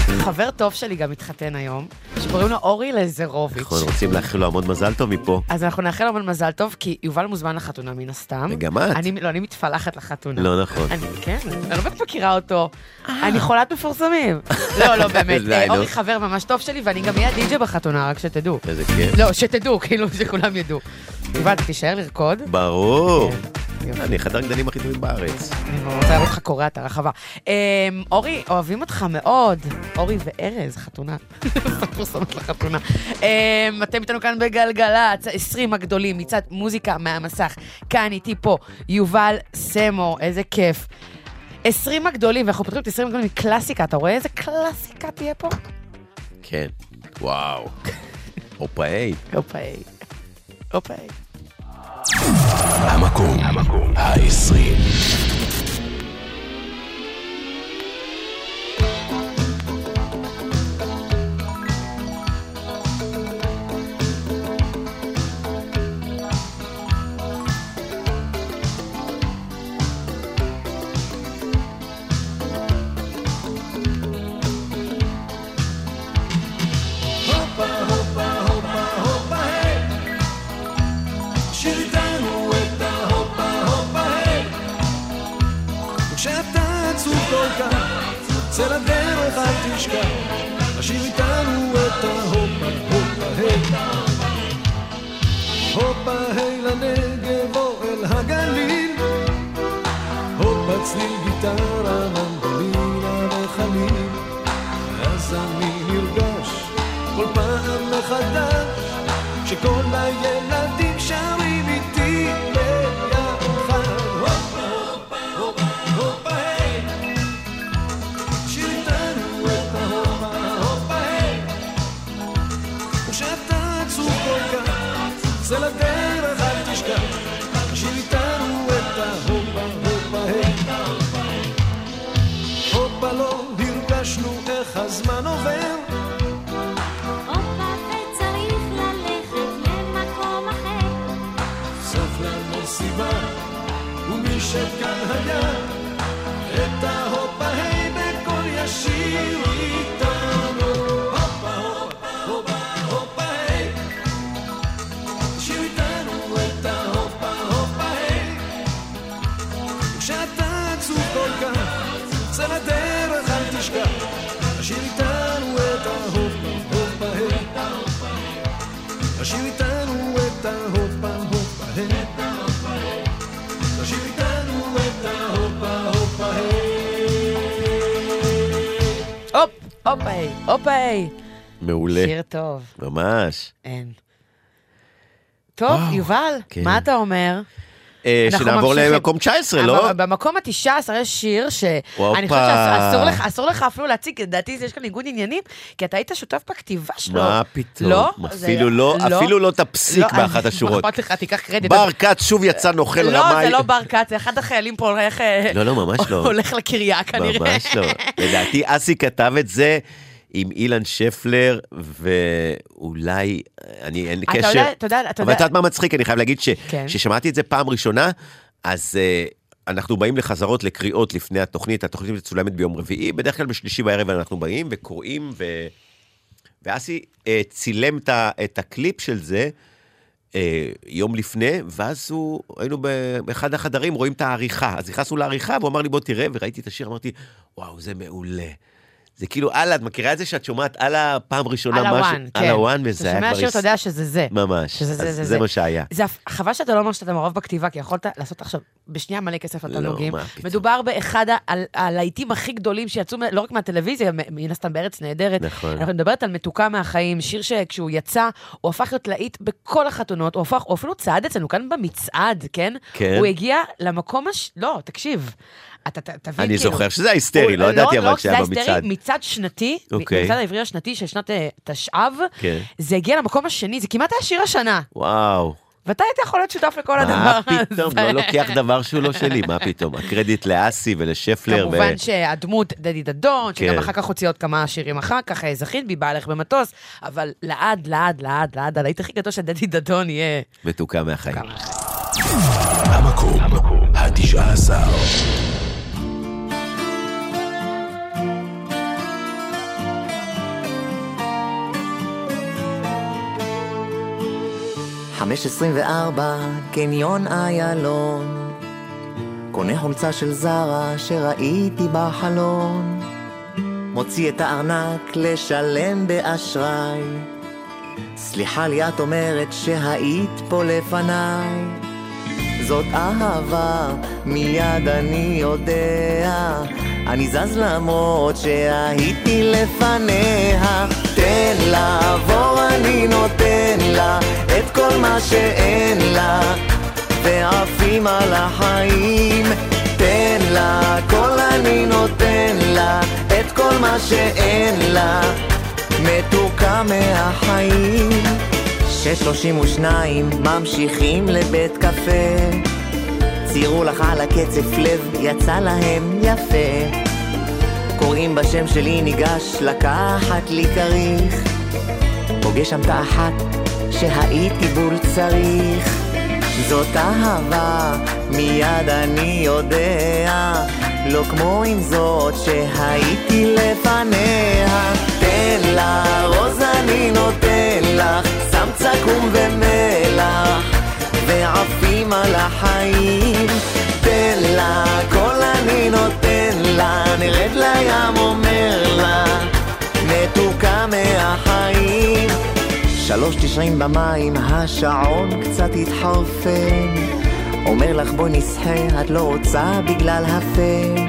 חבר טוב שלי גם התחתן היום, שקוראים לו אורי לזרוביץ'. נכון, רוצים לאחל לו המון מזל טוב מפה. אז אנחנו נאחל לו המון מזל טוב, כי יובל מוזמן לחתונה מן הסתם. וגם את. אני, לא, אני מתפלחת לחתונה. לא נכון. אני, כן, אני לא באמת מכירה אותו. אני חולת מפורסמים. לא, לא, באמת. אה, נו. אורי חבר ממש טוב שלי, ואני גם אהיה די.ג'י בחתונה, רק שתדעו. איזה כיף. לא, שתדעו, כאילו, שכולם ידעו. יובל, תישאר לרקוד? ברור. כן, אני אחד הרקדנים הכי טובים בארץ. אני רוצה לראות אותך קורע את הרחבה. אמ, אורי, אוהבים אותך מאוד. אורי וארז, חתונה. פרסומת לחתונה. אמ, אתם איתנו כאן בגלגלצ, 20 הגדולים, מצד מוזיקה מהמסך. כאן איתי פה יובל סמו, איזה כיף. 20 הגדולים, ואנחנו פותחים את 20 הגדולים מקלאסיקה, אתה רואה איזה קלאסיקה תהיה פה? כן. וואו. הופאי. הופאי. הופאי. המקום, המקום. ה-20. צא לדרך אל תשכח. השיר איתנו את ההופה, הופה, היי. הופה, היי לנגב או אל הגליל. הופה, צליל גיטרה, מנדולינה וחליל. אז אני נרגש כל פעם מחדש הופאי, הופאי. מעולה. שיר טוב. ממש. אין. טוב, וואו, יובל, כן. מה אתה אומר? אה, שנעבור. למקום 19, לא? במקום ה-19 יש שיר שאני. חושבת שאסור לך, אפילו להציג, לדעתי יש כאן ניגוד עניינים, כי אתה היית שותף בכתיבה שלו. מה פתאום? לא? אפילו לא, אפילו לא את הפסיק לא, באחת השורות. מה אכפת לך, תיקח קרדיט. בר כץ שוב יצא נוכל לא, רמאי. זה לא בר כץ, זה אחד החיילים פה הולך... אה, לא, לא, ממש לא. הולך לקריה כנראה. ממש לא. לדעתי אסי כתב את זה עם אילן שפלר, ואולי, אני, אין לי אתה קשר. יודע- אתה יודע- אתה אבל את יודע- יודעת מה מצחיק? אני חייב להגיד כן. ששמעתי את זה פעם ראשונה, אז אה, אנחנו באים לחזרות, לקריאות לפני התוכנית, התוכנית מצולמת ביום רביעי, בדרך כלל בשלישי בערב אנחנו באים וקוראים, ו... ואסי אה, צילם את, ה- את הקליפ של זה. אה, יום לפני, ואז הוא, היינו באחד החדרים, רואים את העריכה. אז נכנסנו לעריכה, והוא אמר לי, בוא תראה, וראיתי את השיר, אמרתי, וואו, זה מעולה. זה כאילו, הלאה, את מכירה את זה שאת שומעת על הפעם ראשונה על משהו? הוואן, כן. על הוואן, וזה היה אתה כבר... שומע שיר, אתה יודע שזה זה. ממש. שזה זה, זה, זה זה. מה שהיה. זה חבל שאתה לא אומר שאתה מעורב בכתיבה, כי יכולת לעשות עכשיו בשנייה מלא כסף לתענוגים. מה פתאום. מדובר באחד הלהיטים הכי גדולים שיצאו, לא רק מהטלוויזיה, מן הסתם בארץ נהדרת. נכון. אנחנו מדברת על מתוקה מהחיים, שיר שכשהוא יצא, הוא הפך להיות להיט בכל החתונות, הוא הפך, הוא אפילו צעד אצלנו כאן במצעד, כן? כן. הוא הגיע למקום הש... לא, תקשיב. אתה תבין כאילו... אני זוכר שזה היסטרי, לא, לא ידעתי לא, אבל לא, שהיה במצעד. לא, זה היסטרי, מצד שנתי, אוקיי. מצד העברי השנתי של שנת אה, תשע"ו, כן. זה הגיע למקום השני, זה כמעט היה שיר השנה. וואו. ואתה היית יכול להיות שותף לכל הדבר הזה. מה פתאום, לא לוקח דבר שהוא לא שלי, מה פתאום? הקרדיט לאסי ולשפלר. כמובן שהדמות דדי דדון, כן. שגם אחר כך הוציא עוד כמה שירים אחר כך, אה, זכית בי, בעלך במטוס, אבל לעד, לעד, לעד, לעד, הלהיט הכי גדול של דדי דדון יהיה... מתוקה מהחיים. המקום, ה-19. 524, קניון איילון. קונה חולצה של זרה שראיתי בחלון. מוציא את הארנק לשלם באשראי. סליחה לי, את אומרת שהיית פה לפניי. זאת אהבה, מיד אני יודע. אני זז למרות שהייתי לפניה. תן לעבור, אני נותן לה את כל מה שאין לה, ועפים על החיים. תן לה, כל אני נותן לה את כל מה שאין לה, מתוקה מהחיים. שש שלושים ושניים ממשיכים לבית קפה ציירו לך על הקצף לב, יצא להם יפה קוראים בשם שלי, ניגש לקחת לי כריך. פוגש שם את האחת שהייתי בול צריך. זאת אהבה, מיד אני יודע. לא כמו עם זאת שהייתי לפניה. תן לה, רוז אני נותן לך שם צקום ומלח ועפים על החיים. תן לה, כל אני נותן לה נרד לים אומר לה מתוקה מהחיים. שלוש תשעים במים, השעון קצת התחרפן. אומר לך בואי נסחה, את לא רוצה בגלל הפה.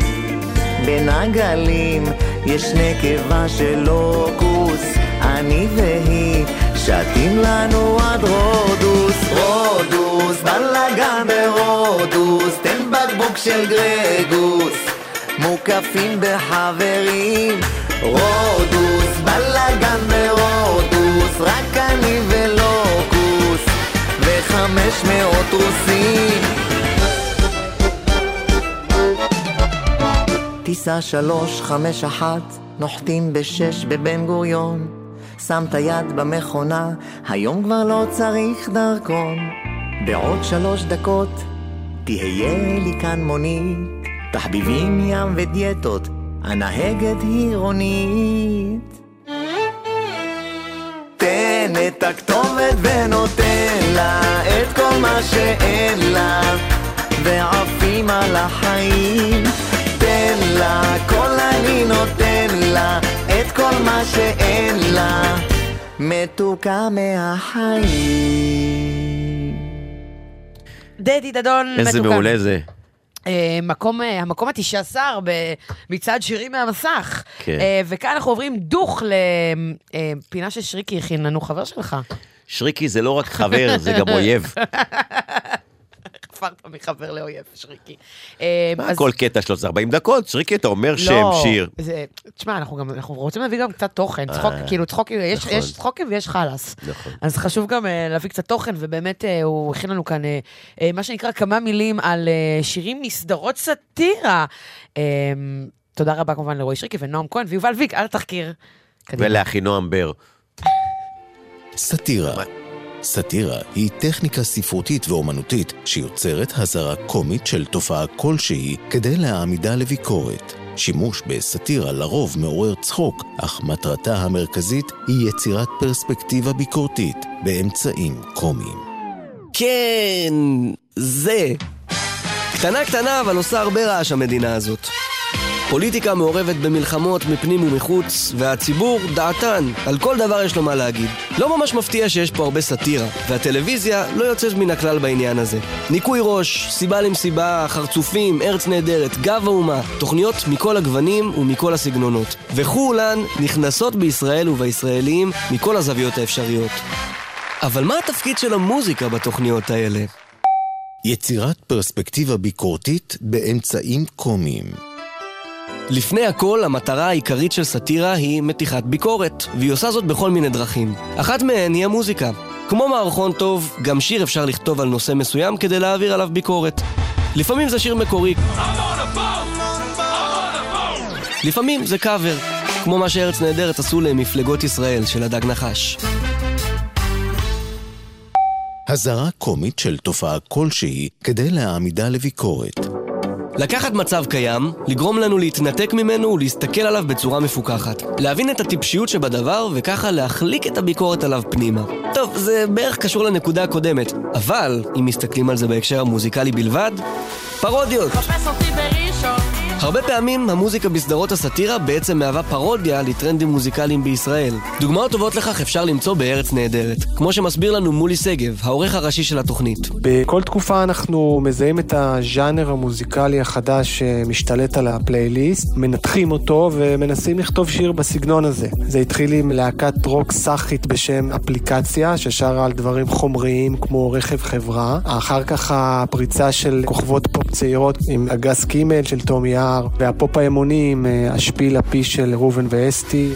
בין הגלים יש נקבה של לוקוס אני והיא שתים לנו עד רודוס. רודוס, בלאגן ברודוס תן בקבוק של גרגוס מוקפים בחברים רודוס, בלאגן ברודוס רק אני ולוקוס וחמש מאות רוסים טיסה שלוש, חמש, אחת, נוחתים בשש בבן גוריון. שם את היד במכונה, היום כבר לא צריך דרכון. בעוד שלוש דקות, תהיה לי כאן מונית, תחביבים ים ודיאטות, הנהגת היא רונית. תן את הכתובת ונותן לה את כל מה שאין לה, ועפים על החיים. תן לה, כל אני נותן לה, את כל מה שאין לה, מתוקה מהחיים. דדי דדון איזה מתוקה. מעולה זה. אה, מקום, אה, המקום התשע עשר במצעד שירים מהמסך. כן. אה, וכאן אנחנו עוברים דוך לפינה ששריקי הכין לנו, חבר שלך. שריקי זה לא רק חבר, זה גם אויב. הפכת מחבר לאויב, שריקי. מה, אז- כל קטע שלו זה 40 דקות, שריקי, אתה אומר שם, לא, שיר. זה, תשמע, אנחנו רוצים להביא גם קצת תוכן, צחוק, אה, כאילו צחוקים, יש, נכון. צחוקים ויש חלאס. נכון. אז חשוב גם אה, להביא קצת תוכן, ובאמת אה, הוא הכין לנו כאן מה שנקרא כמה מילים על שירים מסדרות סאטירה. אה, תודה רבה כמובן לרועי שריקי ונועם כהן ויובל ויק על התחקיר. ולאחינועם בר. סאטירה. סאטירה היא טכניקה ספרותית ואומנותית שיוצרת הזרה קומית של תופעה כלשהי כדי להעמידה לביקורת. שימוש בסאטירה לרוב מעורר צחוק, אך מטרתה המרכזית היא יצירת פרספקטיבה ביקורתית באמצעים קומיים. כן, זה. קטנה קטנה, אבל עושה הרבה רעש המדינה הזאת. פוליטיקה מעורבת במלחמות מפנים ומחוץ, והציבור דעתן, על כל דבר יש לו מה להגיד. לא ממש מפתיע שיש פה הרבה סאטירה, והטלוויזיה לא יוצאת מן הכלל בעניין הזה. ניקוי ראש, סיבה למסיבה, חרצופים, ארץ נהדרת, גב האומה, תוכניות מכל הגוונים ומכל הסגנונות. וכולן נכנסות בישראל ובישראלים מכל הזוויות האפשריות. אבל מה התפקיד של המוזיקה בתוכניות האלה? יצירת פרספקטיבה ביקורתית באמצעים קומיים. לפני הכל, המטרה העיקרית של סאטירה היא מתיחת ביקורת, והיא עושה זאת בכל מיני דרכים. אחת מהן היא המוזיקה. כמו מערכון טוב, גם שיר אפשר לכתוב על נושא מסוים כדי להעביר עליו ביקורת. לפעמים זה שיר מקורי. לפעמים זה קאבר, כמו מה שארץ נהדרת עשו למפלגות ישראל של הדג נחש. הזרה קומית של תופעה כלשהי כדי להעמידה לביקורת. לקחת מצב קיים, לגרום לנו להתנתק ממנו ולהסתכל עליו בצורה מפוכחת. להבין את הטיפשיות שבדבר, וככה להחליק את הביקורת עליו פנימה. טוב, זה בערך קשור לנקודה הקודמת, אבל אם מסתכלים על זה בהקשר המוזיקלי בלבד, פרודיות. חפש אותי. הרבה פעמים המוזיקה בסדרות הסאטירה בעצם מהווה פרודיה לטרנדים מוזיקליים בישראל. דוגמאות טובות לכך אפשר למצוא בארץ נהדרת, כמו שמסביר לנו מולי שגב, העורך הראשי של התוכנית. בכל תקופה אנחנו מזהים את הז'אנר המוזיקלי החדש שמשתלט על הפלייליסט, מנתחים אותו ומנסים לכתוב שיר בסגנון הזה. זה התחיל עם להקת רוק סאחית בשם אפליקציה, ששרה על דברים חומריים כמו רכב חברה. אחר כך הפריצה של כוכבות פופ צעירות עם אגס קימל של תום יער, והפופ האמוני עם אה, השפיל הפי של ראובן ואסתי.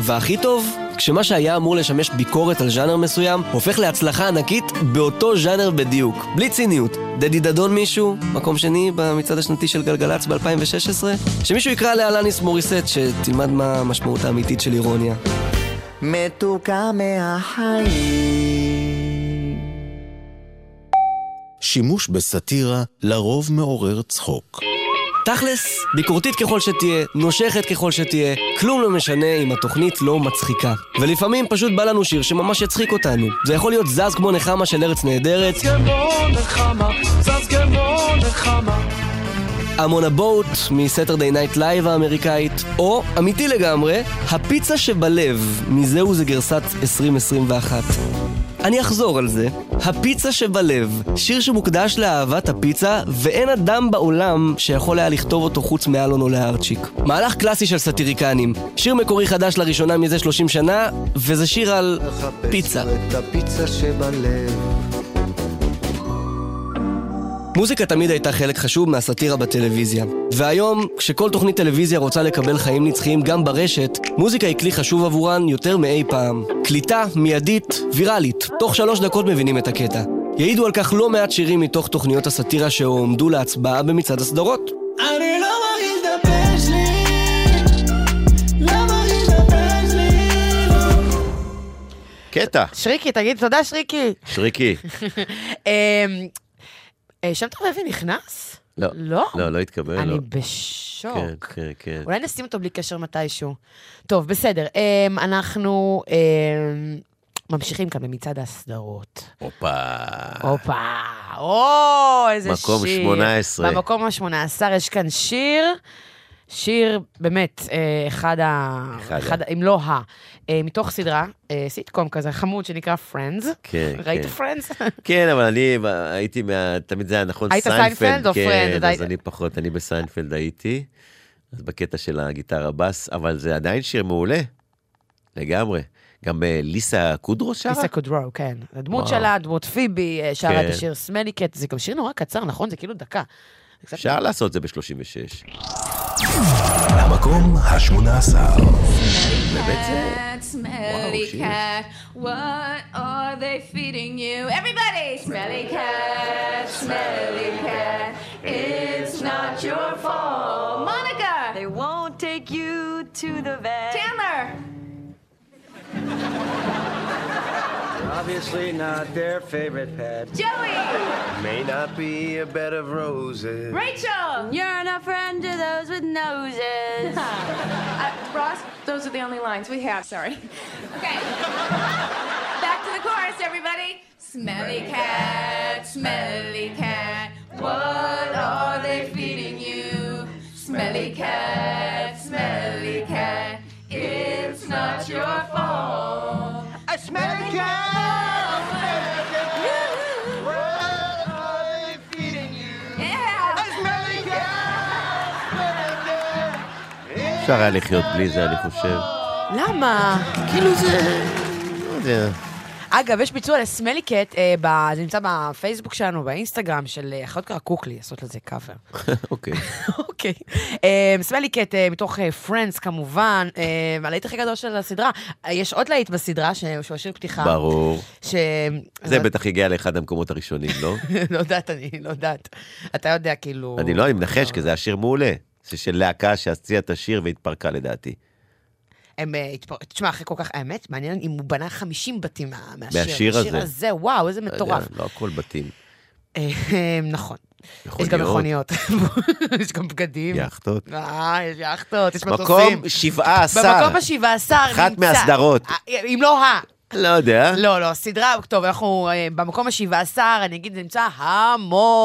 והכי טוב, כשמה שהיה אמור לשמש ביקורת על ז'אנר מסוים, הופך להצלחה ענקית באותו ז'אנר בדיוק. בלי ציניות. דדי דדון מישהו, מקום שני במצעד השנתי של גלגלצ ב-2016? שמישהו יקרא לאלניס מוריסט שתלמד מה המשמעות האמיתית של אירוניה. מתוקה מהחיים. שימוש בסאטירה לרוב מעורר צחוק. תכלס, ביקורתית ככל שתהיה, נושכת ככל שתהיה, כלום לא משנה אם התוכנית לא מצחיקה. ולפעמים פשוט בא לנו שיר שממש יצחיק אותנו. זה יכול להיות זז כמו נחמה של ארץ נהדרת. I'm on a Boat מ Saturday Night Live האמריקאית, או, אמיתי לגמרי, הפיצה שבלב, מזהו זה גרסת 2021. אני אחזור על זה, הפיצה שבלב, שיר שמוקדש לאהבת הפיצה, ואין אדם בעולם שיכול היה לכתוב אותו חוץ מאלון או להרצ'יק. מהלך קלאסי של סאטיריקנים, שיר מקורי חדש לראשונה מזה 30 שנה, וזה שיר על פיצה. את הפיצה שבלב. מוזיקה תמיד הייתה חלק חשוב מהסאטירה בטלוויזיה. והיום, כשכל תוכנית טלוויזיה רוצה לקבל חיים נצחיים גם ברשת, מוזיקה היא כלי חשוב עבורן יותר מאי פעם. קליטה, מיידית, ויראלית. תוך שלוש דקות מבינים את הקטע. יעידו על כך לא מעט שירים מתוך תוכניות הסאטירה שהועמדו להצבעה במצעד הסדרות. אני לא מרגיש דפק שלי, לא מרגיש דפק שלי, לא. קטע. שריקי, תגיד תודה, שריקי. שריקי. אה, שם טוב לוי נכנס? לא. לא? לא, לא התקבל. אני לא. בשוק. כן, כן, כן. אולי נשים אותו בלי קשר מתישהו. טוב, בסדר. אמ, אנחנו אמ, ממשיכים כאן במצעד הסדרות. הופה. הופה, או, איזה שיר. מקום 18. במקום ה-18 יש כאן שיר, שיר באמת, אה, אחד ה... אחד אחד, ה- אם לא ה... אה, מתוך סדרה, אה, סיטקום כזה חמוד שנקרא Friends. כן, ראית כן. Friends? כן, אבל אני הייתי מה... תמיד זה היה נכון, היית סיינפלד או כן, Friends? אז היית- אני פחות, אני בסיינפלד הייתי. אז בקטע של הגיטרה בס, אבל זה עדיין שיר מעולה. לגמרי. גם אה, ליסה קודרו שרה? ליסה קודרו, כן. הדמות. שלה, דמות פיבי, אה, שרה את כן. השיר סמליקט, זה גם שיר נורא קצר, נכון? זה כאילו דקה. אפשר לעשות את זה ב-36. המקום ה-18. באמת זה... Cat, smelly שיר. cat, what are they feeding you? Everybody! Smelly cat, smelly cat, it's not your fault. Monica! They won't take you to the vet. Chandler! Obviously not their favorite pet. Joey! May not be a bed of roses. Rachel! You're not a friend to those with noses. uh, Ross, those are the only lines we have, sorry. Okay. Back to the chorus, everybody. Smelly cat, smelly cat, what are they feeding you? Smelly cat, smelly cat, it's not your fault. A smelly אפשר היה לחיות בלי זה, אני חושב. למה? כאילו זה... לא יודע. אגב, יש ביצוע לסמליקט, אה, ב- זה נמצא בפייסבוק שלנו, באינסטגרם, של אה, אחיות קרא קוקלי, לעשות לזה קאבר. אוקיי. אוקיי. אה, סמליקט, אה, מתוך פרנדס כמובן, אה, הלהיט הכי גדול של הסדרה. אה, יש עוד להיט בסדרה, שהוא השיר פתיחה. ברור. ש... זה בטח הגיע לאחד המקומות הראשונים, לא? לא יודעת, אני לא יודעת. אתה יודע, כאילו... אני לא, אני מנחש, כי זה היה שיר מעולה. זה של להקה שהציעה את השיר והתפרקה לדעתי. הם אה, התפר... תשמע, אחרי כל כך, האמת, מעניין אם הוא בנה 50 בתים מה- מהשיר. מהשיר הזה. הזה, וואו, איזה מטורף. לא הכל בתים. אה, נכון. יש גם מכוניות. יש גם בגדים. יאכטות. אה, יש יאכטות, יש מטוסים. מקום 17. במקום השבעה עשר נמצא. אחת מהסדרות. אה, אם לא ה... לא יודע. לא, לא, סדרה, טוב, אנחנו אה, במקום השבעה עשר, אני אגיד, נמצא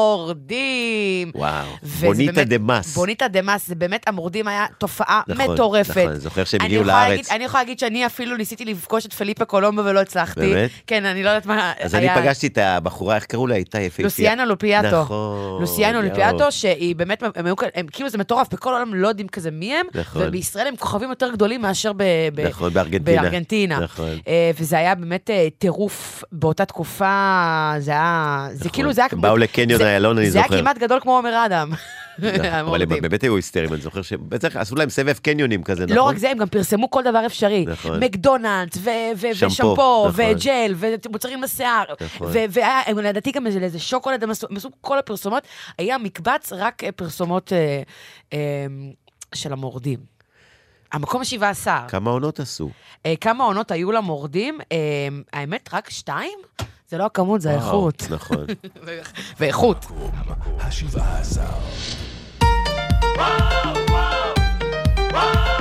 המורדים. וואו. בוניטה דה מס. בוניטה דה מס, זה באמת, המורדים היה תופעה נכון, מטורפת. נכון, אני זוכר שהם אני הגיעו לארץ. להגיד- אני יכולה להגיד שאני אפילו ניסיתי לפגוש את פליפה קולומבו ולא הצלחתי. באמת? כן, אני לא יודעת מה... אז אני היה- פגשתי את הבחורה, איך קראו לה? הייתה יפהפייה. לוסיאנה לופיאטו. נכון. לוסיאנה יואו. לופיאטו, שהיא באמת, הם היו הם כאילו זה מטורף, בכל העולם לא יודעים כזה מי הם, נכון. ובישראל הם כוכבים יותר גדולים מאשר ב- ב- נכון, בארגנטינה. בארגנטינה. נכון. וזה היה באמת אה, טירוף באותה תקופה, זה היה, זה כאילו, זה היה... הם באו לקניון זה- איילון, אני זה זוכר. היה כמעט גדול כמו עומר אדם. נכון, אבל הם. באמת היו היסטריים, אני זוכר שבטח עשו להם סבב קניונים כזה, נכון? לא רק זה, הם גם פרסמו כל דבר אפשרי. נכון. מקדונלדס, ושמפו, נכון. וג'ל, ומוצרים לשיער. נכון. ו- והיה, הם לדעתי גם איזה שוקולד, הם עשו כל הפרסומות. היה מקבץ רק אה, פרסומות אה, של המורדים. המקום השבעה עשר. כמה עונות עשו? אה, כמה עונות היו למורדים? אה, האמת, רק שתיים? זה לא הכמות, זה וואו, האיכות. נכון. ואיכות. השבעה עשר. Salida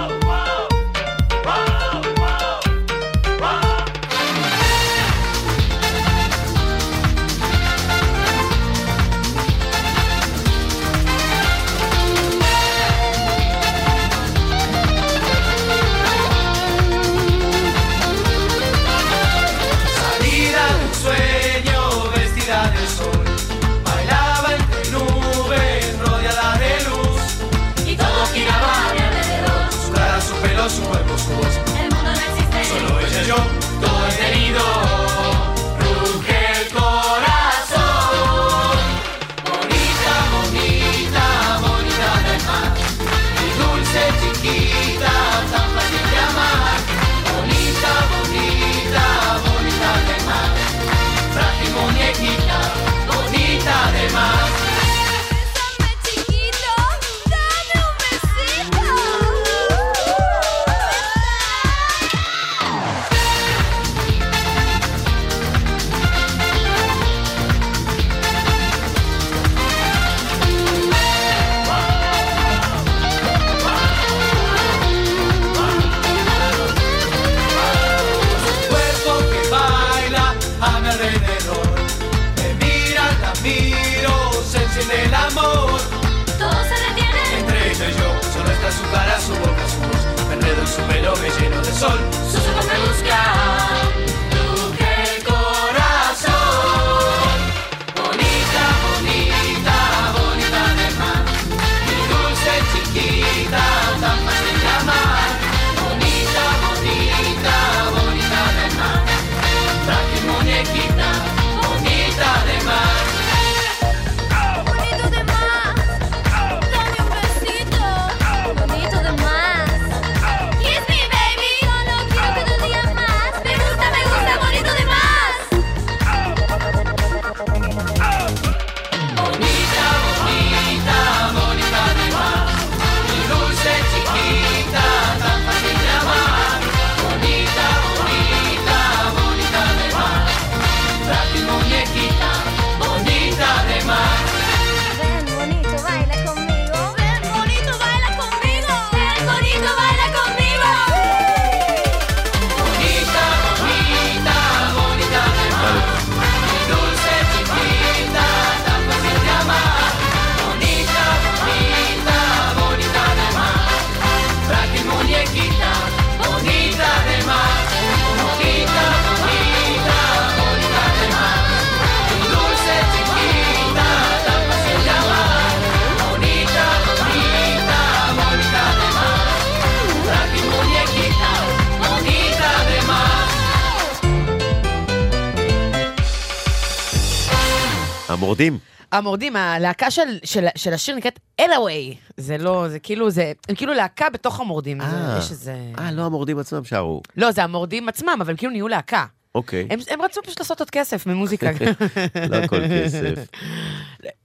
המורדים. המורדים, הלהקה של, של, של השיר נקראת אלווי. זה לא, זה כאילו, זה, הם כאילו להקה בתוך המורדים. אה. יש איזה... אה, לא המורדים עצמם שרו. לא, זה המורדים עצמם, אבל כאילו נהיו להקה. אוקיי. הם, הם רצו פשוט לעשות עוד כסף ממוזיקה. לא הכל כסף.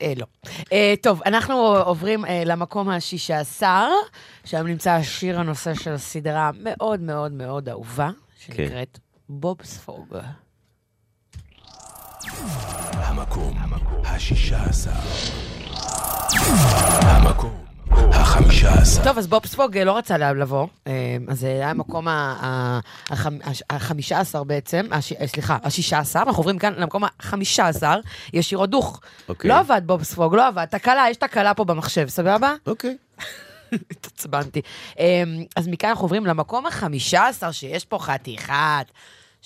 אה, לא. אה, טוב, אנחנו עוברים אה, למקום השישה עשר, שם נמצא השיר הנושא של סדרה מאוד מאוד מאוד אהובה, שנקראת בובספוג. המקום השישה עשר. המקום החמישה עשר. טוב, אז בוב ספוג אה, לא רצה לבוא, אה, אז זה היה המקום החמישה עשר בעצם, אה, סליחה, השישה עשר, אנחנו עוברים כאן למקום החמישה עשר, יש שירו דוך. אוקיי. לא עבד בוב ספוג, לא עבד, תקלה, יש תקלה פה במחשב, סבבה? אוקיי. התעצבנתי. אה, אז מכאן אנחנו עוברים למקום החמישה עשר, שיש פה חתיכת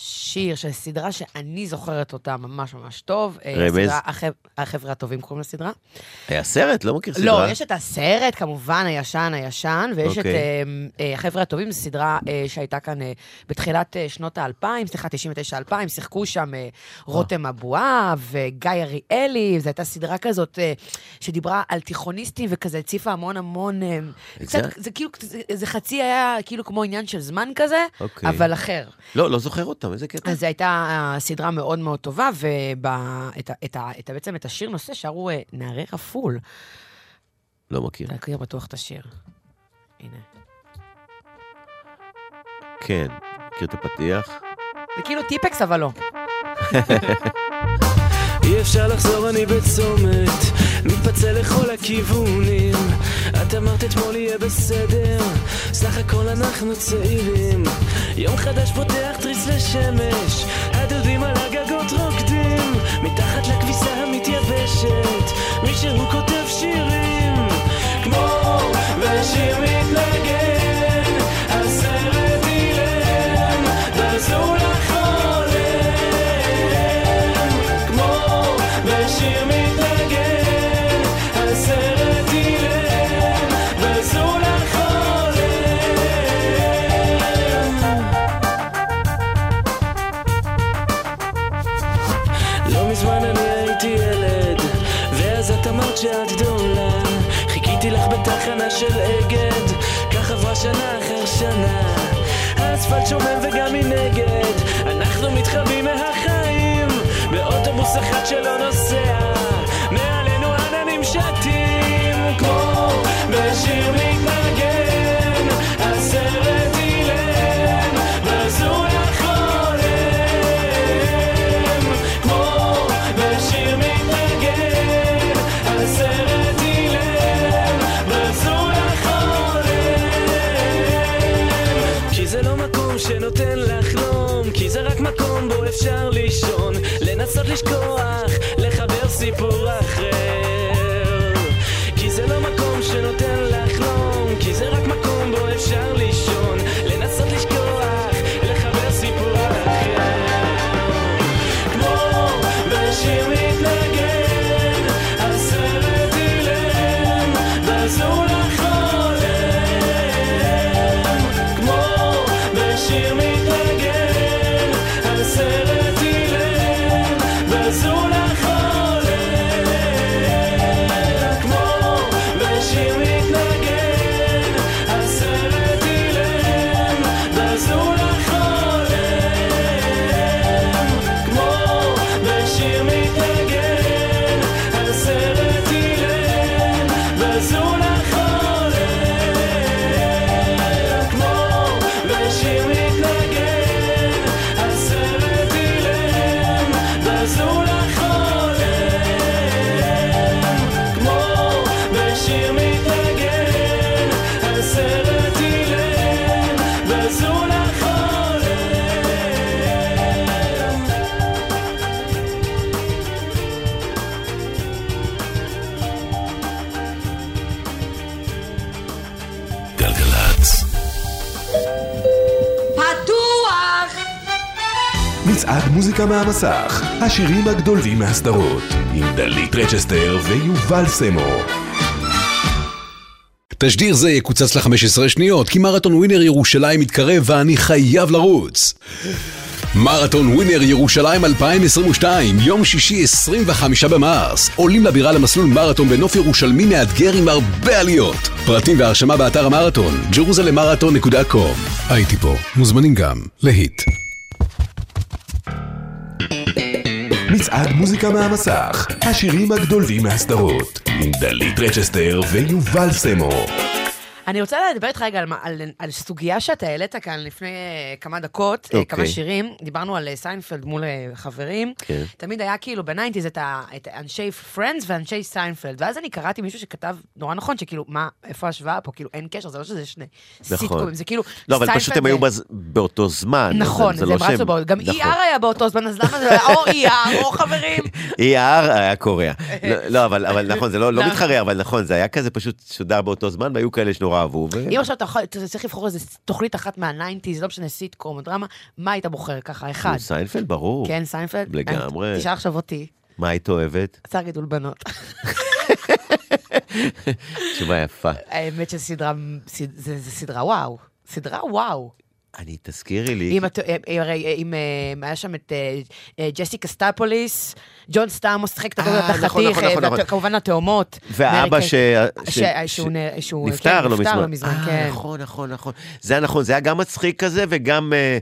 שיר של סדרה שאני זוכרת אותה ממש ממש טוב. אה, רמז? החבר'ה הטובים קוראים לסדרה. היה סרט? לא מכיר סדרה. לא, יש את הסרט, כמובן, הישן, הישן, ויש את אוקיי. אה, אה, החבר'ה הטובים, זו סדרה אה, שהייתה כאן בתחילת שנות האלפיים, סליחה, 99-2000, שיחקו שם רותם אבואב וגיא אריאלי, זו הייתה סדרה כזאת שדיברה על תיכוניסטים וכזה הציפה המון המון... קצת, זה? כאילו, זה, זה חצי היה כאילו כמו עניין של זמן כזה, אוקיי. אבל אחר. לא, לא זוכר אותם, איזה קטע. אז זו הייתה אה, סדרה מאוד מאוד טובה, ובעצם את השיר נושא שרו אה, נערי רפול. לא מכיר. אתה מכיר בטוח את השיר. הנה. כן, מכיר את הפתיח? זה כאילו טיפקס, אבל לא. אי אפשר לחזור אני בצומת מתפצל לכל הכיוונים את אמרת אתמול יהיה בסדר סך הכל אנחנו צעירים יום חדש פותח תריס לשמש. הדודים על הגגות רוקדים מתחת לכביסה המתייבשת. מישהו כותב שנה אחר שנה. האספלט שומם וגם מנגד, אנחנו מתחבאים מהחיים, באוטובוס אחד שלא נוסע, מעלינו עננים שטים, כמו בשיר מתנגן, שנותן לחלום, כי זה רק מקום בו אפשר לישון, לנסות לשכוח, לחבר סיפור אחר. כי זה לא מקום שנותן מוזיקה מהמסך, השירים הגדולים מהסדרות, עם דלית רצ'סטר ויובל סמו. תשדיר זה יקוצץ ל-15 שניות, כי מרתון ווינר ירושלים מתקרב ואני חייב לרוץ. מרתון ווינר ירושלים 2022, יום שישי 25 במרס. עולים לבירה למסלול מרתון בנוף ירושלמי מאתגר עם הרבה עליות. פרטים והרשמה באתר המרתון, jerusalemarathon.com. הייתי פה, מוזמנים גם להיט. מצעד מוזיקה מהמסך, השירים הגדולים מהסדרות, עם דלית רצ'סטר ויובל סמו. אני רוצה לדבר איתך רגע על, על, על סוגיה שאתה העלית כאן לפני אה, כמה דקות, okay. אוקיי. כמה שירים. דיברנו על אה, סיינפלד מול אה, חברים. כן. תמיד היה כאילו בניינטיז את, ה- את אנשי Friends ואנשי סיינפלד. ואז אני קראתי מישהו שכתב נורא נכון, שכאילו, מה, איפה ההשוואה פה? כאילו, אין קשר, זה לא שזה שני סיטקומים, זה כאילו... לא, אבל פשוט סיינפלד הם היו בז- באותו זמן. נכון, זה לא הם רצו באותו, גם נכון. ER היה באותו זמן, אז למה זה או ER או חברים? ER היה קוריאה. לא, לא, אבל אבל נכון, זה לא לא נכון. מתחרה, אבל נכון, זה היה כזה פשוט שודר באותו זמן, והיו כאלה שנורא אהבו. ו- אם עכשיו אתה צריך לבחור איזה תוכנית אחת מהניינטיז, לא משנה, סיטקום או דרמה, מה היית בוחר ככה? אחד. סיינפלד, ברור. כן, סיינפלד? לגמרי. תשאל עכשיו אותי, מה היית אוהבת? צער גידול בנות. תשובה יפה. האמת שסדרה, זה סדרה וואו. סדרה וואו. אני, תזכירי לי. אם את- אה, הרי אם אה, היה שם את אה, אה, ג'סי קצופוליס, ג'ון סטאמוס שיחק את אה, הדוד נכון, נכון, נכון, נכון. וכמובן התאומות. ש- שהוא נפטר לא מזמן. אה, כן. נכון, נכון, נכון. זה היה נכון, זה היה גם מצחיק כזה וגם... אה,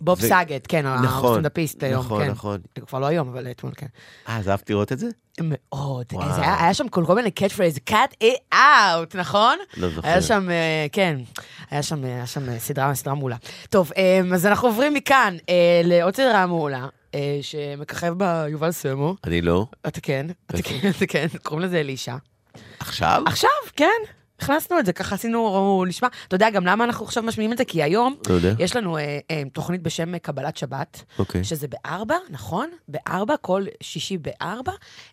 בוב סאגט, כן, נכון, הסטנדאפיסט היום, נכון, כן. נכון. כבר לא היום, אבל אתמול, כן. אה, אז אהבת לראות את זה? מאוד. וואו. זה היה, היה שם כל, כל מיני catch phrase, cut it out, נכון? לא זוכר. היה שם, אה, כן, היה שם, היה שם אה, סדרה, סדרה מעולה. טוב, אה, אז אנחנו עוברים מכאן אה, לעוד סדרה מעולה, אה, שמככב בה יובל סמו. אני לא. אתה כן, אתה? כן, אתה כן, קוראים לזה אלישע. עכשיו? עכשיו, כן. הכנסנו את זה, ככה עשינו, נשמע. אתה יודע גם למה אנחנו עכשיו משמיעים את זה? כי היום. יש לנו אה, אה, תוכנית בשם קבלת שבת, אוקיי. שזה בארבע, נכון? בארבע, כל שישי בארבע.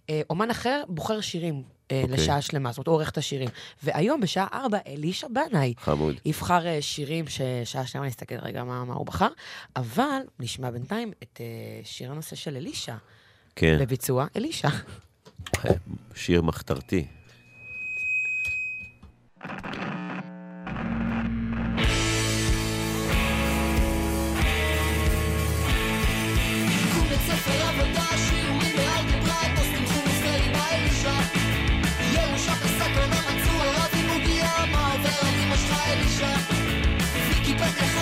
אה, אומן אחר בוחר שירים. אה, אוקיי. לשעה שלמה, זאת אומרת, הוא עורך את השירים. והיום בשעה ארבע, אלישע בנאי חמוד. יבחר אה, שירים ששעה שלמה נסתכל רגע מה, מה הוא בחר, אבל נשמע בינתיים את אה, שיר הנושא של אלישע. כן. בביצוע אלישע. שיר מחתרתי. קחו בית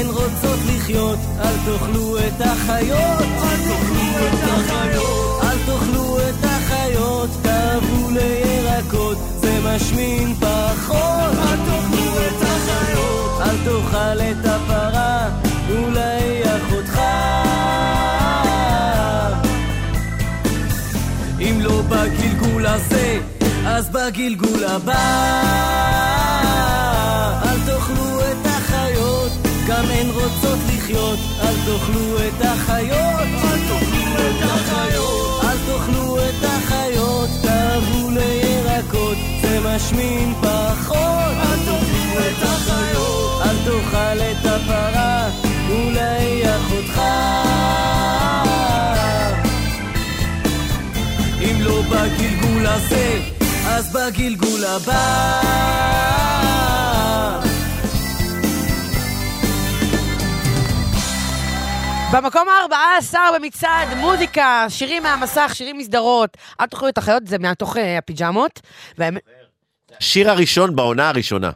הן רוצות לחיות. אל תאכלו את החיות, אל תאכלו את החיות. אל תאכלו את החיות, תעברו לירקות, זה משמין פחות. אל תאכלו את החיות. אל תאכל את הפרה, אולי אחותך. אם לא בגלגול הזה, אז בגלגול הבא. אל תאכלו את גם הן רוצות לחיות. אל תאכלו את החיות, אל תאכלו את החיות. אל תאכלו את החיות, תעברו לירקות, זה משמין פחות. אל תאכלו את החיות. אל תאכל את הפרה, אולי אחותך. אם לא בגלגול הזה, אז בגלגול הבא. במקום ה-14 במצעד, מוזיקה, שירים מהמסך, שירים מסדרות. אל תאכלו את החיות, זה מתוך אה, הפיג'מות. השיר הראשון בעונה הראשונה.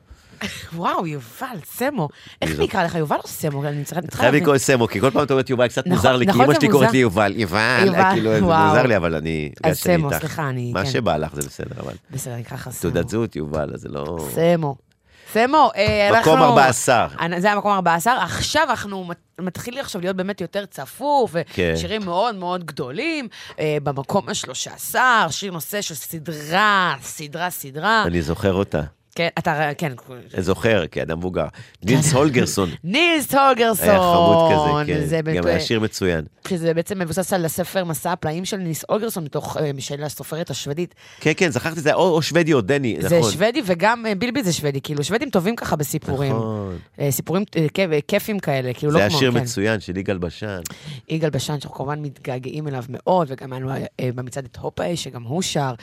וואו, יובל, סמו. איך נקרא לך, יובל או סמו? אני צריכה אני צריכה חייב להבין. לקרוא סמו, כי כל פעם אתה אומרת יובל, קצת נכון, מוזר לי, כי נכון, אמא שלי קוראת. לי יובל, יובל, כאילו זה. מוזר לי, אבל אני... אז שאני סמו. סליחה, אני- מה כן. שבא לך זה בסדר, אבל... בסדר, נקרא לך סמו. תעודת זהות יובל, אז זה לא... סמו. סמו, אה, אנחנו... מקום 14. אני- זה המקום 14. עכשיו אנחנו מת- מתחיל עכשיו להיות באמת יותר צפוף, כן. ושירים מאוד מאוד גדולים. אה, במקום ה-13, שיר נושא של סדרה, סדרה, סדרה. אני זוכר אותה. כן, אתה, כן. זוכר, כאדם מבוגר. נילס הולגרסון. נילס הולגרסון. היה חמוד כזה, זה כן. גם היה שיר מצוין. שזה בעצם מבוסס על הספר מסע הפלאים של ניס אולגרסון, מתוך, אה, של הסופרת השוודית. כן, כן, זכרתי, זה היה או שוודי או דני, זה נכון. שוודי וגם אה, בילבי זה שוודי, כאילו שוודים טובים ככה בסיפורים. נכון. אה, סיפורים אה, כיפים כאלה, כאילו זה לא היה כמו, שיר כן. מצוין של יגאל בשן. יגאל בשן, שאנחנו כמובן מתגעגעים אליו מאוד, וגם היה לנו אה, במצעד את הופה, שגם הוא שר.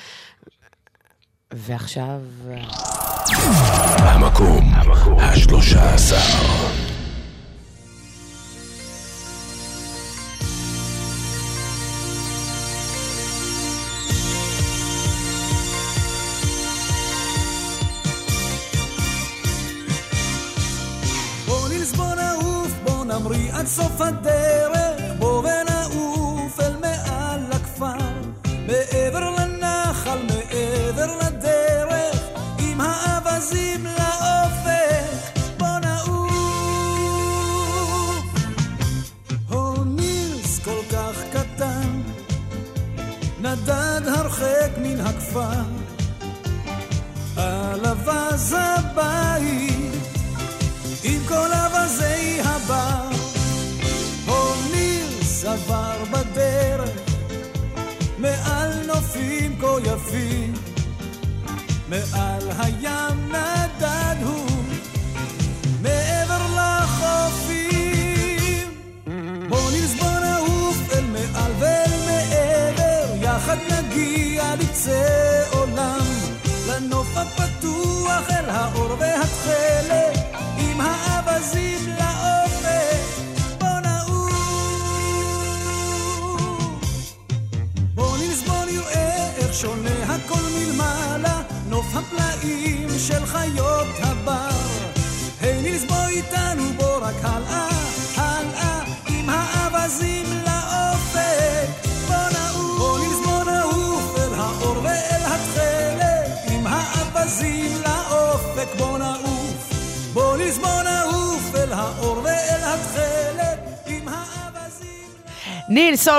ועכשיו... אה, המקום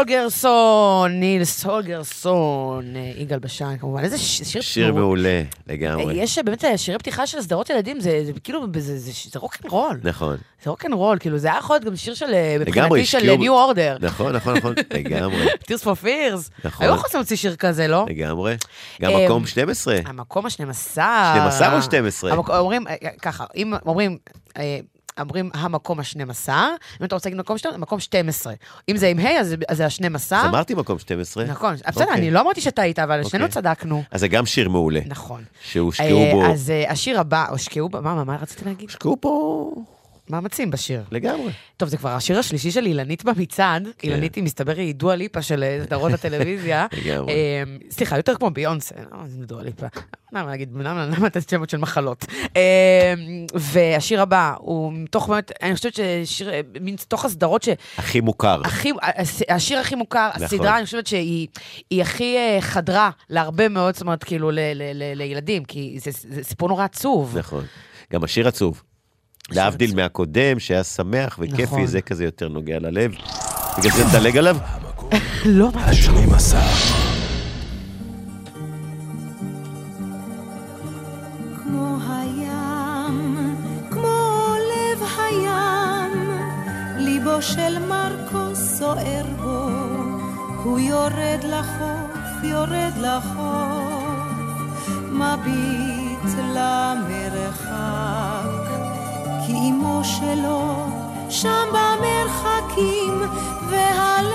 ניל סולגרסון, ניל סולגרסון, אה, יגאל בשן כמובן. איזה שיר... שיר מעולה, לגמרי. יש באמת אה, שירי פתיחה של סדרות ילדים, זה זה כאילו, זה- רוקנרול. נכון. זה רוקנרול, כאילו זה היה יכול להיות גם שיר של, אה, מבחינתי של ניו אורדר. נכון, נכון, נכון, לגמרי. Tears for Fears. נכון. היו יכולים להוציא שיר כזה, לא? לגמרי. גם מקום 12. המקום ה-12. 12 או 12? המק- אומרים, אה, ככה, אם אומרים... אומרים המקום ה-12, אם אתה רוצה להגיד מקום 12, מקום 12. אם זה עם ה', אז זה- אז זה ה-12. אז אמרתי מקום 12. נכון, בסדר, אוקיי. אני לא אמרתי שטעית, אבל שנינו אוקיי. צדקנו. אז זה גם שיר מעולה. נכון. שהושקעו אה, בו... אז אה, השיר הבא, הושקעו בו, מה, מה, רציתי להגיד? הושקעו פה... מאמצים בשיר. לגמרי. טוב, זה כבר השיר השלישי של אילנית במצעד. אילנית היא, מסתבר, היא דואה ליפה של אה, סדרות הטלוויזיה. לגמרי. אה, סליחה, יותר כמו ביונסה, למה זה דואה ליפה? למה להגיד, למה למה לתת שמות של מחלות? אה, והשיר הבא הוא מתוך באמת, אני חושבת ששיר, אה, מין מתוך הסדרות ש... הכי מוכר. הכי, הס- השיר הכי מוכר, נכון. הסדרה, אני חושבת שהיא היא הכי אה, חדרה להרבה מאוד, זאת אומרת, כאילו, ל- ל- ל- לילדים, כי זה זה סיפור נורא עצוב. נכון. גם השיר עצוב. להבדיל מהקודם, שהיה שמח וכיפי, נכון. זה כזה יותר נוגע ללב. בגלל זה נדלג עליו? לא, ליבו של מרקו סוער בו, הוא יורד לחוף, יורד לחוף, מביט למרחק, כי אמו שלו שם במרחקים והלב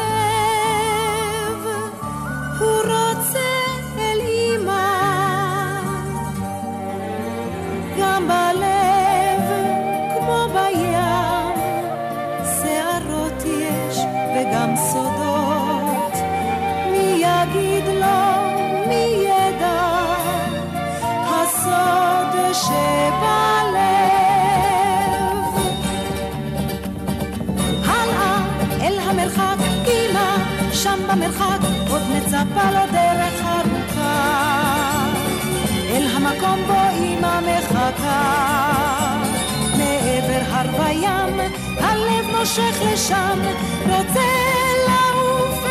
הוא רוצה אל אמא. גם בלב מצפה לו דרך ארוכה, אל המקום בו אמא מחכה. מעבר הר וים, הלב מושך לשם, רוצה לעוף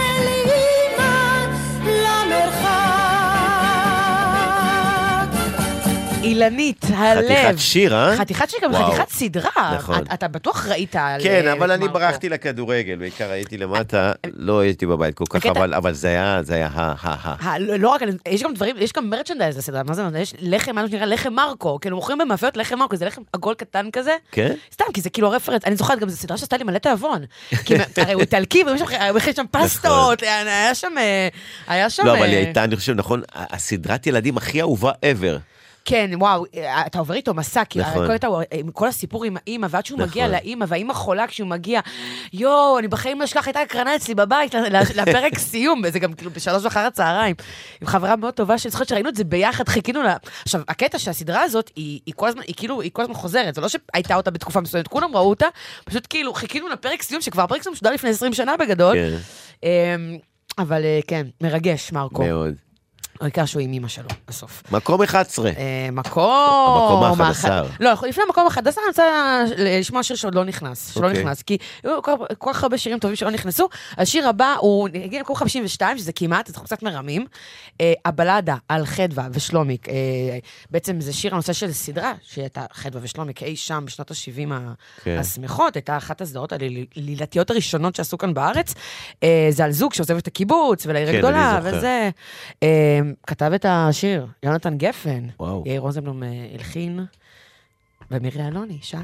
אילנית, הלב. חתיכת שיר, אה? חתיכת שיר, גם. חתיכת סדרה. נכון. אתה- בטוח ראית על... כן, אה, אבל אני. ברחתי לכדורגל, בעיקר הייתי למטה, לא הייתי בבית כל כך, אבל- אבל זה היה, זה היה ה... ה- ה- לא לא רק, יש גם דברים, יש גם מרצ'נדייז לסדרה, מה זה, יש לחם, מה שנקרא לחם מרקו, כאילו מוכרים במאפיות לחם מרקו, זה לחם עגול קטן כזה, כן? סתם, כי זה כאילו הרפרנס, אני זוכרת, גם זו סדרה שעשתה לי מלא תיאבון. כי הרי הוא איטלקי, והיו שם- שם פסטות, היה שם, אה, היה שם... נכון. לא, אבל היא אה, הייתה, אני חושב, נכון, הסדרת ילדים הכי אהובה ever. כן, וואו, אה, אתה עובר איתו מסע, כי נכון. כל, איתו, עם כל הסיפור עם האימא, ועד שהוא נכון. מגיע לאימא, והאימא חולה כשהוא מגיע, יואו, אני בחיים לא אשכח, הייתה הקרנה אצלי בבית, לפרק סיום, וזה גם כאילו בשלוש אחר הצהריים, עם חברה מאוד טובה, שאני זוכרת שראינו את זה ביחד, חיכינו לה. עכשיו, הקטע שהסדרה הזאת, היא, היא כל הזמן, היא כאילו, היא כל הזמן חוזרת, זה לא שהייתה אותה בתקופה מסוימת, כולם ראו אותה, פשוט כאילו חיכינו לפרק סיום, שכבר הפרק סיום שודר לפני 20 שנה בגדול. כן. אמ, אבל אה, כן, מרגש, מרקו. מאוד. העיקר שהוא עם אמא שלו, בסוף. מקום 11. אה, מקום... המקום ה-11. האחד- לא, לפני המקום ה-11 אני רוצה לשמוע שיר שעוד לא נכנס. שלא אוקיי. נכנס, כי היו כל כך הרבה שירים טובים שלא נכנסו. השיר הבא הוא הגיע למקום 52, שזה כמעט, אנחנו קצת מרמים. אה, הבלדה על חדווה ושלומיק. אה, בעצם זה שיר הנושא של סדרה, שהייתה חדווה ושלומיק אי שם בשנות ה-70 כן. השמחות. הייתה אחת הסדרות הלילתיות הראשונות שעשו כאן בארץ. אה, זה על זוג שעוזב את הקיבוץ ולעיר כן, הגדולה. וזה. כתב את השיר, יונתן גפן. וואו. יאיר רוזנבלום אה, הלחין, ומירי אלוני שרה.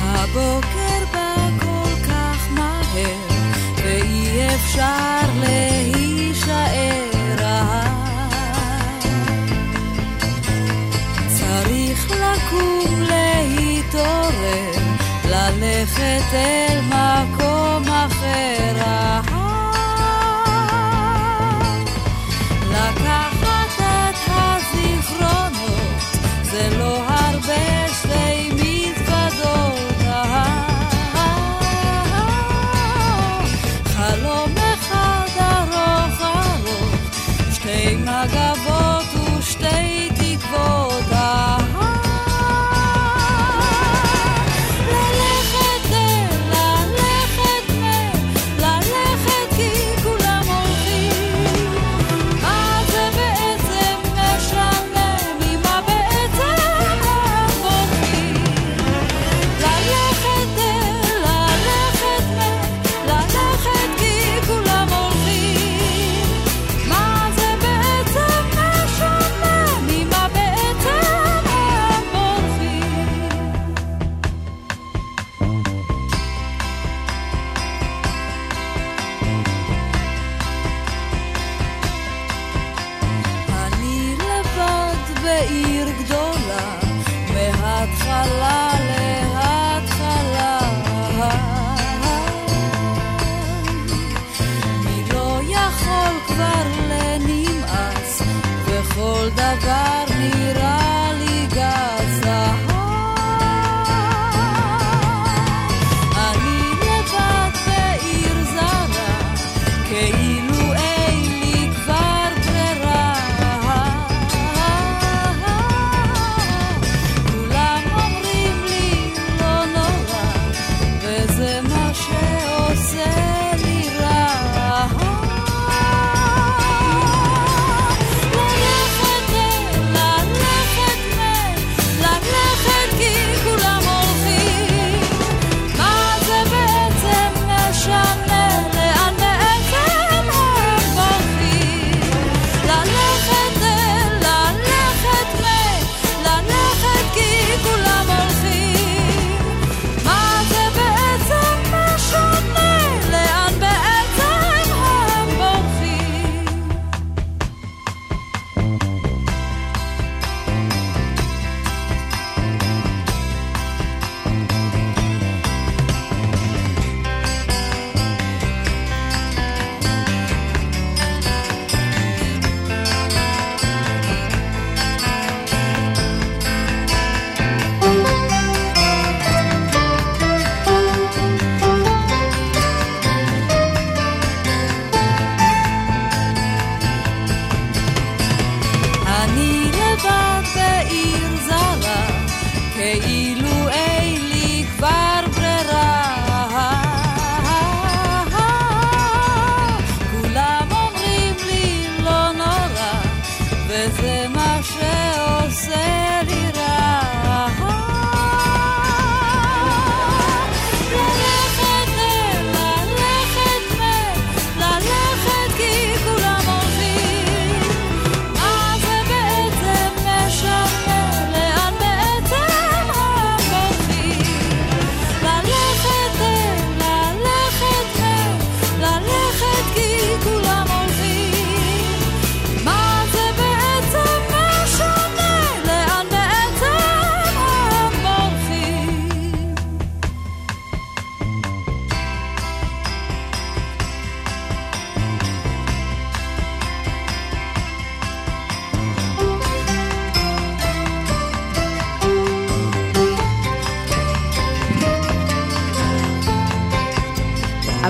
הבוקר בא כל כך מהר, ואי אפשר להישאר להתעורר, ללכת אל מקום אחר.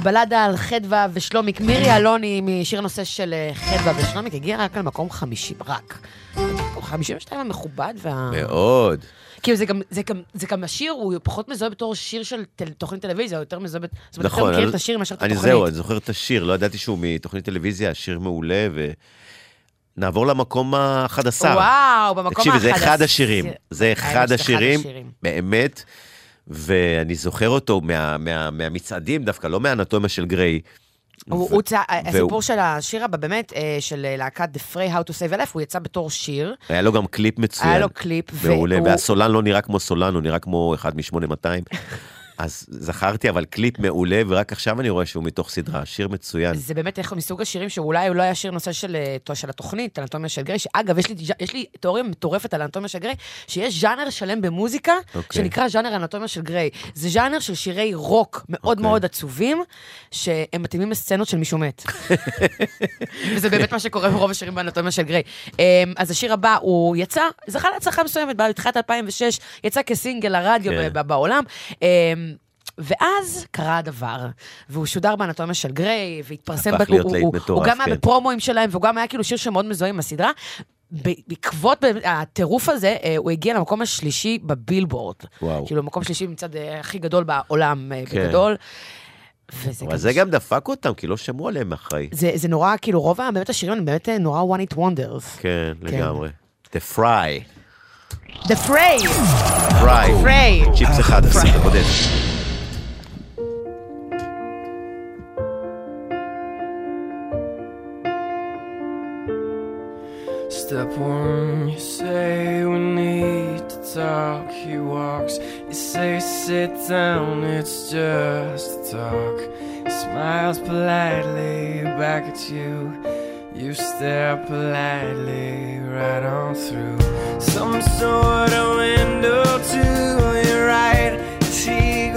הבלדה על חדווה ושלומיק, מירי אלוני משיר הנושא של אה, חדווה ושלומיק, הגיעה רק למקום 50, רק. 52 המכובד וה... מאוד. כאילו זה גם, זה גם, זה גם השיר, הוא פחות מזוהה בתור שיר של טל, תוכנית טלוויזיה, הוא יותר מזוהה, בת- זאת אומרת, נכון. יותר מכיר את השיר מאשר את התוכנית. זהו, אני זוכר את השיר, לא ידעתי שהוא מתוכנית טלוויזיה, השיר מעולה, ונעבור למקום ה-11. וואו, במקום תקשיבי, זה אחד השירים, זה האמת אחד השירים. באמת, ואני זוכר אותו מה- מה- מהמצעדים דווקא, לא מהאנטומיה של גריי. הוא, ו- הוא צע, הסיפור של השיר הבא, באמת, אה, של אה, להקת The Fray How to Save a Life, הוא יצא בתור שיר. היה לו גם קליפ מצוין. היה לו קליפ, מעולה, והוא- והסולן לא נראה כמו סולן, הוא נראה כמו אחד מ-8200. אז זכרתי, אבל קליפ מעולה, ורק עכשיו אני רואה שהוא מתוך סדרה, שיר מצוין. זה באמת איך מסוג השירים שאולי הוא לא היה שיר נושא של, אה, של התוכנית, אנטומיה של גריי, שאגב, יש לי, יש לי תיאוריה מטורפת על אנטומיה של גריי, שיש ז'אנר שלם במוזיקה, אוקיי. שנקרא ז'אנר אנטומיה של גריי. זה ז'אנר של שירי רוק מאוד אוקיי. מאוד עצובים, שהם מתאימים לסצנות של מישהו מת. וזה באמת מה שקורה ברוב השירים באנטומיה של גריי. אמ, אז השיר הבא, הוא יצא, זכה להצלחה מסוימת, בתחילת 2006, יצא כסינגל לרדיו כן. ב- בעולם. ואז קרה הדבר, והוא שודר באנטומיה של גריי, והתפרסם... הפך להיות הוא- מטורף, הוא גם היה כן. בפרומואים שלהם, והוא גם היה כאילו שיר שמאוד מזוהה עם הסדרה. בעקבות הטירוף הזה, אה, הוא הגיע למקום השלישי בבילבורד. וואו. כאילו, מקום שלישי מצד אה, הכי גדול בעולם, אה, כן. בגדול. וזה אבל גם... זה גם דפק אותם, כי לא שמעו עליהם אחרי. זה, זה נורא, כאילו, רוב באמת השירים הם באמת נורא one it wonders. כן, לגמרי. The Fry. The Fray! Fry. Fray. צ'יפס אחד, עשית בודד. Step one, you say we need to talk. He walks, you say sit down, it's just a talk. He smiles politely back at you. You stare politely right on through some sort of window to your right. As he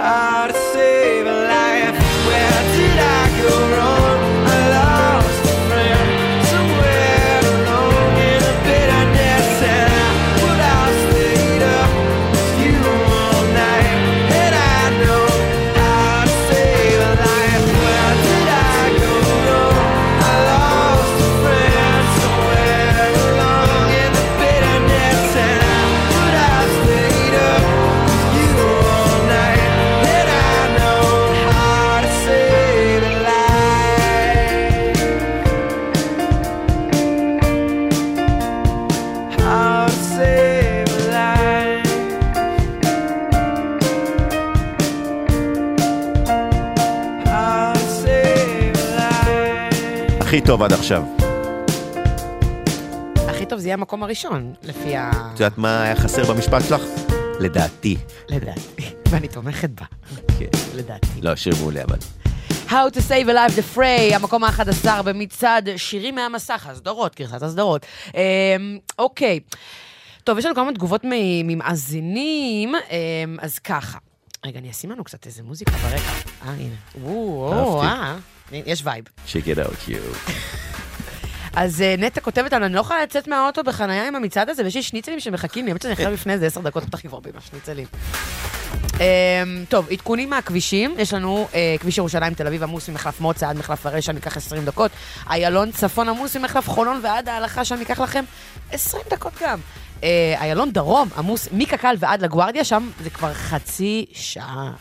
how to say טוב עד עכשיו. הכי טוב זה יהיה המקום הראשון, לפי ה... את יודעת מה היה חסר במשפט שלך? לדעתי. לדעתי. ואני תומכת בה. כן. לדעתי. לא, שיר מעולה אבל. How to Save a Life the Fray, המקום ה-11 במצעד שירים מהמסך, הסדרות, גרסת הסדרות. אמ, אוקיי. טוב, יש לנו כמה תגובות ממאזינים, אמ, אז ככה. רגע, אני אשים לנו קצת איזה מוזיקה ברקע. אה, הנה. וואו. אה. יש וייב. Check it out, you. אז אה, נטע כותבת לנו, אני לא יכולה לצאת מהאוטו בחנייה עם המצעד הזה, ויש לי שניצלים שמחכים לי, האמת שאני חייב לפני איזה עשר דקות, בטח כבר עם השניצלים. אמ, טוב, עדכונים מהכבישים, יש לנו אה, כביש ירושלים תל אביב עמוס ממחלף מוצא עד מחלף הראל, ניקח 20 דקות. איילון צפון עמוס ממחלף חולון ועד ההלכה, שם ייקח לכם 20 דקות גם. אה, איילון דרום עמוס מקק"ל ועד לגוארדיה, שם זה כבר חצי שעה.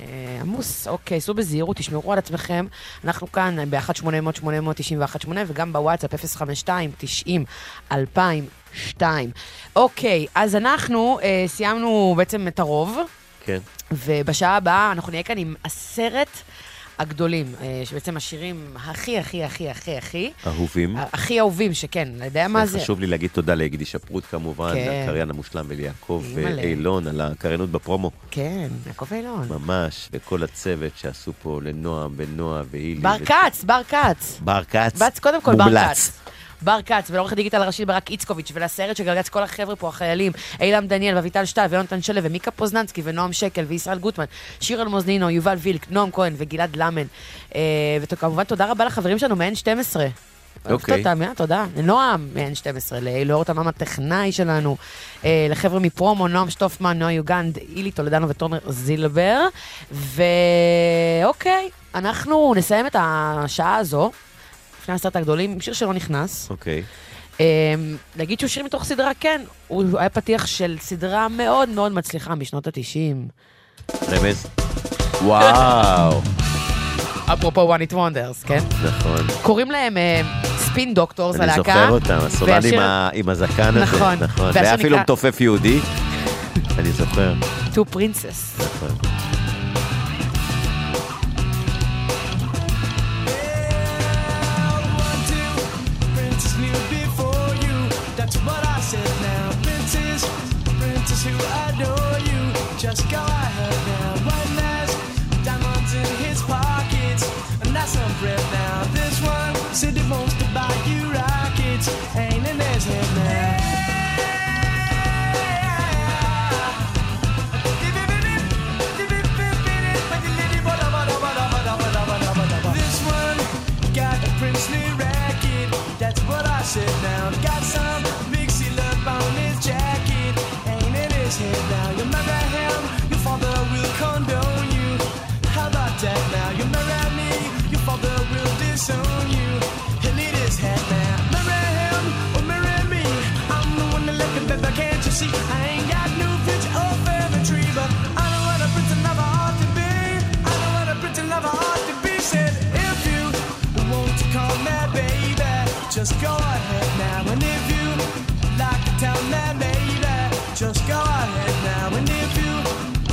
אה, עמוס, אוקיי, סעו בזהירות, תשמרו על עצמכם. אנחנו כאן ב-1-800-891-8 וגם בוואטסאפ 052-90-2002. אוקיי, אז אנחנו אה, סיימנו בעצם את הרוב, כן. ובשעה הבאה אנחנו נהיה כאן עם עשרת הגדולים, אה, שבעצם השירים הכי, הכי, הכי, הכי, הכי, אהובים. הכי אהובים, שכן, אתה יודע מה זה? חשוב לי להגיד תודה ליגידי שפרוט כמובן, כן. לקריין המושלם וליעקב אימא'לה. אילון על הקריינות בפרומו. כן, יעקב אילון. ממש, וכל הצוות שעשו פה לנועם ונועה והילי. בר כץ, בר כץ. בר כץ. קודם כל בר. כץ. בר כץ, ולעורך הדיגיטל הראשי ברק איצקוביץ', ולסיירת של גלגלצ, כל החבר'ה פה, החיילים, אילם דניאל, ואביטל שטל, ויונתן שלו, ומיקה פוזננסקי, ונועם שקל, וישראל גוטמן, שיר אלמוזנינו, יובל וילק, נועם כהן וגלעד למן. אה, וכמובן, תודה רבה לחברים שלנו מ-N12. אוהבת אוקיי. אותם, אה? תודה. לנועם מ-N12, לאור תמם הטכנאי שלנו, אה, לחבר'ה מפרומו, נועם שטופמן, נועה יוגנד, אילי טולדנו ותומר זילבר. ואוקיי, אנחנו נסיים את השעה הזו, לפני עשרת הגדולים, עם שיר שלא נכנס. אוקיי. אמ, להגיד שהוא שיר מתוך סדרה, כן, הוא היה פתיח של סדרה מאוד מאוד מצליחה משנות ה-90. רמז? וואו. אפרופו one it wonders, כן? נכון. קוראים להם ספין דוקטורס, אני הלהקה. זוכר אותם, הסולן עם ה- עם הזקן הזה. נכון. נכון. והיה אפילו מתופף יהודי. אני זוכר. Two Princess. נכון. sky. Just go ahead now. And if you like to tell me baby, just go ahead now. And if you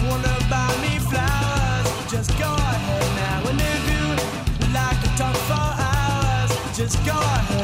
wanna buy me flowers, just go ahead now. And if you like to talk for hours, just go ahead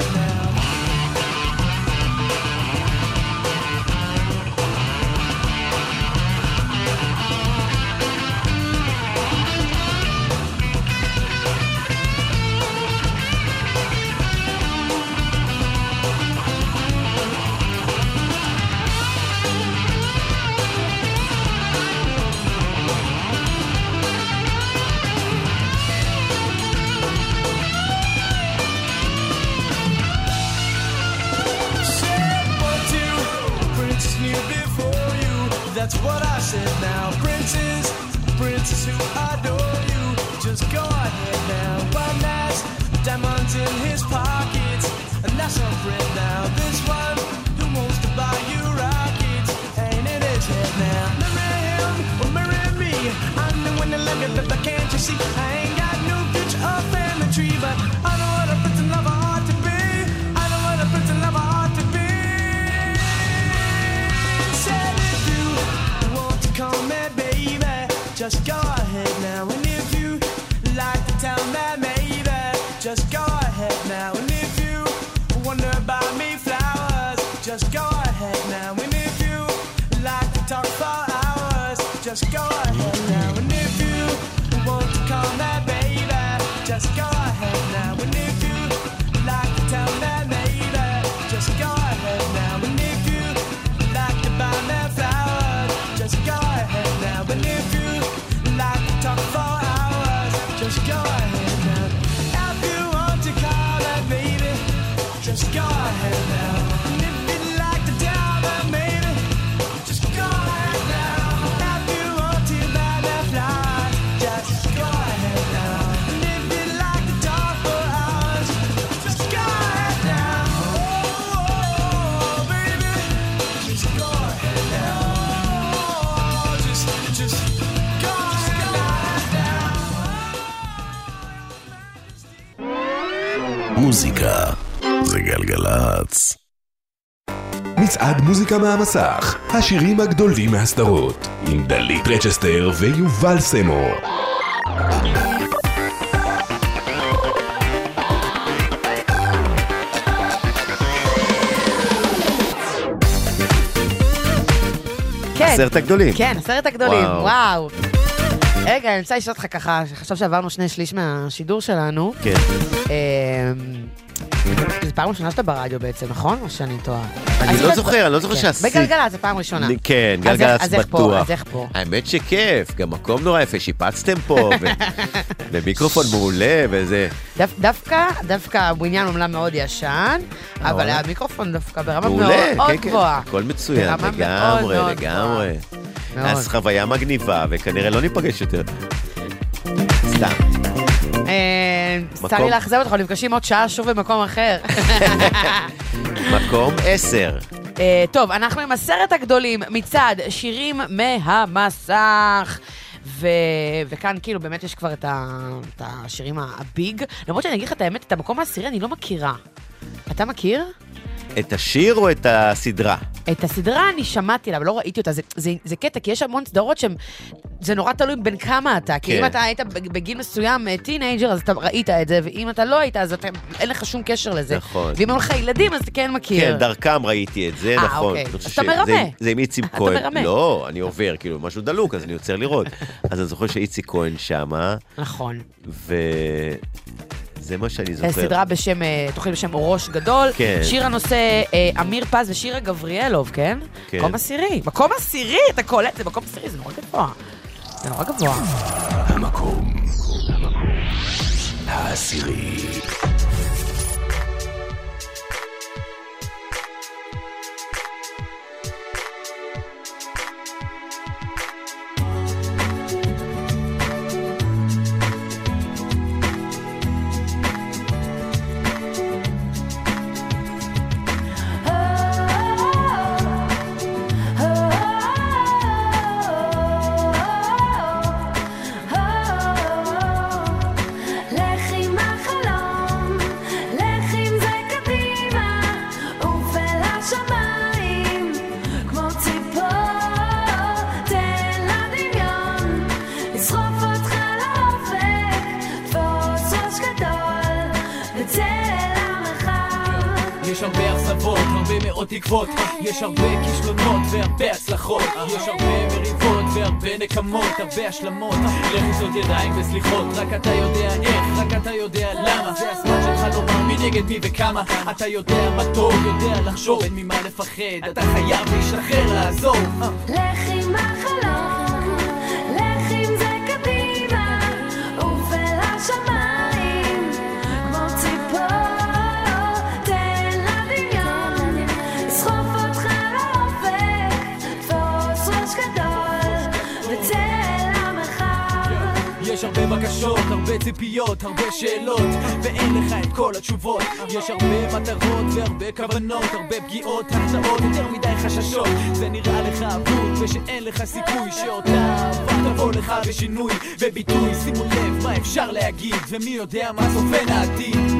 can't you see? I ain't got no future or family tree, but I know what a prince and lover ought to be. I know what a prince and lover ought to be. If you want to baby, just go מוזיקה מהמסך, השירים הגדולים מהסדרות, עם דלית רצ'סטר ויובל סמור. כן. עשרת הגדולים. כן, עשרת הגדולים, וואו. וואו. רגע, אני רוצה לשאול אותך ככה, עכשיו שעברנו שני שליש מהשידור שלנו. כן. אמ, זו פעם ראשונה שאתה ברדיו בעצם, נכון? או שאני טועה? אני לא זוכר, אני לא זוכר כן. שעשית. בגלגלצ זה פעם ראשונה. כן, גלגלצ? בטוח. אז איך פה? האמת שכיף, גם מקום נורא יפה, שיפצתם פה, ומיקרופון מעולה, וזה... דו- דווקא, דווקא הבניין אומנם מאוד ישן, אבל וואלה. המיקרופון דווקא ברמה מאוד כן, כן. גבוהה. הכל מצוין, לגמרי, לגמרי. אז חוויה מגניבה, וכנראה לא ניפגש יותר. סתם. אה, סתם מקום- לי לאכזב אותך, נפגשים עוד שעה שוב במקום אחר. מקום עשר. אה, טוב, אנחנו עם עשרת הגדולים מצעד שירים מהמסך. ו... וכאן כאילו באמת יש כבר את, ה... את השירים הביג. למרות שאני אגיד לך את האמת, את המקום העשירי אני לא מכירה. אתה מכיר? את השיר או את הסדרה? את הסדרה אני שמעתי עליה, אבל לא ראיתי אותה. זה, זה, זה קטע, כי יש המון סדרות שהן... זה נורא תלוי בין כמה אתה. כי כן. אם אתה היית בגיל מסוים teenager, אז אתה ראית את זה, ואם אתה לא היית, אז אתה, אין לך שום קשר לזה. נכון. ואם היו לך ילדים, אז אתה כן מכיר. כן, דרכם ראיתי את זה, אה, נכון. אוקיי. אני חושב אז אתה מרמה. זה עם איציק אתה כהן. מרמה. לא, אני עובר, כאילו, משהו דלוק, אז אני עוצר לראות. אז אני זוכר שאיציק כהן שמה. נכון. וזה מה שאני זוכר. זוכר. סדרה בשם, אה, תוכנית בשם ראש גדול. כן. שיר הנושא אה, אמיר פז ושירה גבריאלוב, כן? כן. מקום עשירי. מקום עשירי, אתה קולט, זה מקום עשירי, זה נורא גבוה. זה נורא גבוה. המקום העשירי. אתה יודע מה טוב, יודע לחשוב אין ממה לפחד. אתה חייב להשתחרר, לעזוב בקשות, הרבה ציפיות, הרבה שאלות ואין לך את כל התשובות. יש הרבה מטרות והרבה כוונות הרבה פגיעות, הפתעות, יותר מדי חששות. זה נראה לך אבוד ושאין לך סיכוי שאותה אהבה תבוא לך בשינוי וביטוי. שימו לב מה אפשר להגיד ומי יודע מה צופן העתיד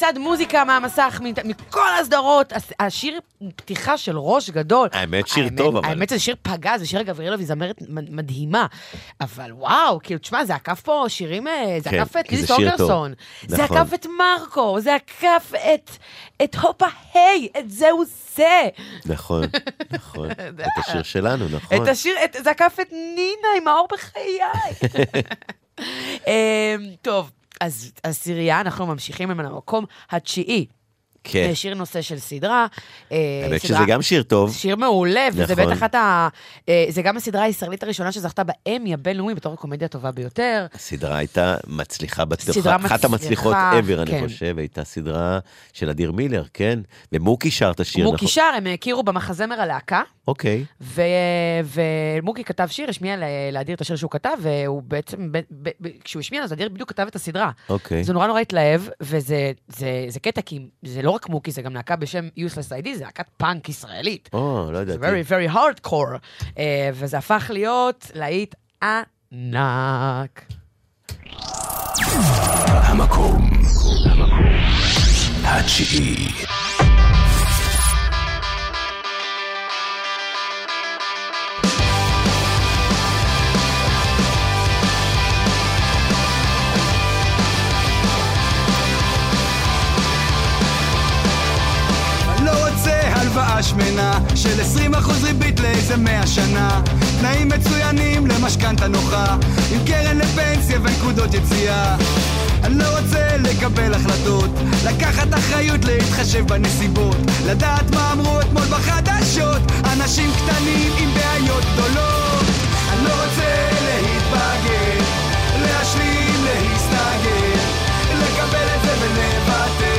במצעד מוזיקה מהמסך, מכל הסדרות, הס- השיר פתיחה של ראש גדול. האמת, שיר האמת- טוב, אבל. האמת זה שיר פגז, זה שיר גבריאלוב, היא זמרת מדהימה. אבל וואו, כאילו, תשמע, זה עקף פה שירים, אה, זה כן, עקף את ליז טוב. אוגרסון. זה נכון. עקף את מרקו, זה עקף את- את הופה היי, את זה הוא זה. נכון, נכון. את השיר שלנו, נכון. את השיר, את, זה עקף את נינה עם האור בחיי. אמ, טוב, אז עשירייה, אנחנו ממשיכים עם המקום התשיעי. כן. שיר נושא של סדרה. אה, האמת שזה גם שיר טוב. שיר מעולה, וזה נכון. בטח אחת ה... אה, זה גם הסדרה הישראלית הראשונה שזכתה באמי הבינלאומי בתור הקומדיה הטובה ביותר. הסדרה הייתה מצליחה סדרה אחת המצליחות מצליחה, ever, אני כן. חושב, הייתה סדרה של אדיר מילר, כן? ומוקי שר את השיר, מוקי נכון? שר, הם הכירו במחזמר הלהקה. אוקיי. ו... ומוקי כתב שיר, השמיע לאדיר את השיר שהוא כתב, והוא בעצם, ב... ב... ב... כשהוא השמיע, אז אדיר בדיוק כתב את הסדרה. אוקיי. זה נורא נורא התלהב, וזה זה, זה קטע, כי זה לא רק מוקי, זה גם להקה בשם Useless ID, זה להקת פאנק ישראלית. או, לא זה ידעתי. very very hardcore, uh, וזה הפך להיות להיט ענק. המקום התשיעי. הלוואה שמנה של 20% ריבית לאיזה 100 שנה. תנאים מצוינים למשכנתה נוחה עם קרן לפנסיה ונקודות יציאה. אני לא רוצה לקבל החלטות לקחת אחריות להתחשב בנסיבות לדעת מה אמרו אתמול בחדשות. אנשים קטנים עם בעיות גדולות. אני לא רוצה להתבגר להשלים, להסתגר לקבל את זה ולוותר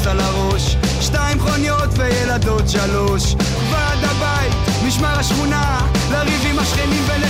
הבוס על הראש. שתיים מכוניות וילדות שלוש. ועד הבית, משמר השכונה לריב עם השכנים ולטפל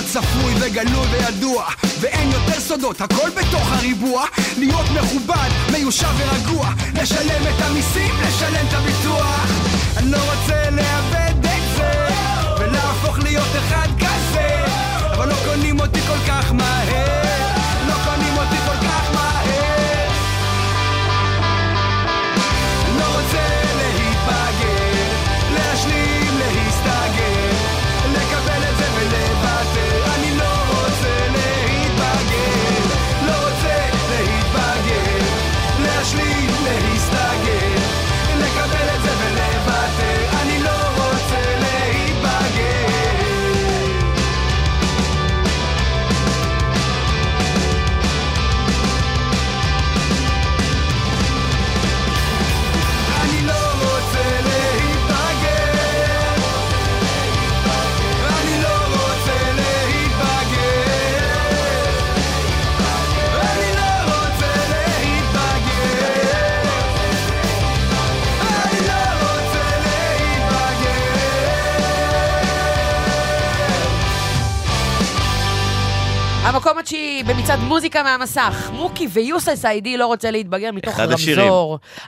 כשהכל כבר צפוי וגלוי וידוע ואין יותר סודות, הכל בתוך הריבוע. להיות מכובד, מיושב ורגוע לשלם את המיסים, לשלם את הביטוח. אני לא רוצה לאבד את זה ולהפוך להיות אחד כזה אבל לא קונים אותי כל כך מהר מוזיקה מהמסך, מוקי ויוסי סיידי לא רוצה להתבגר מתוך אחד רמזור. השירים.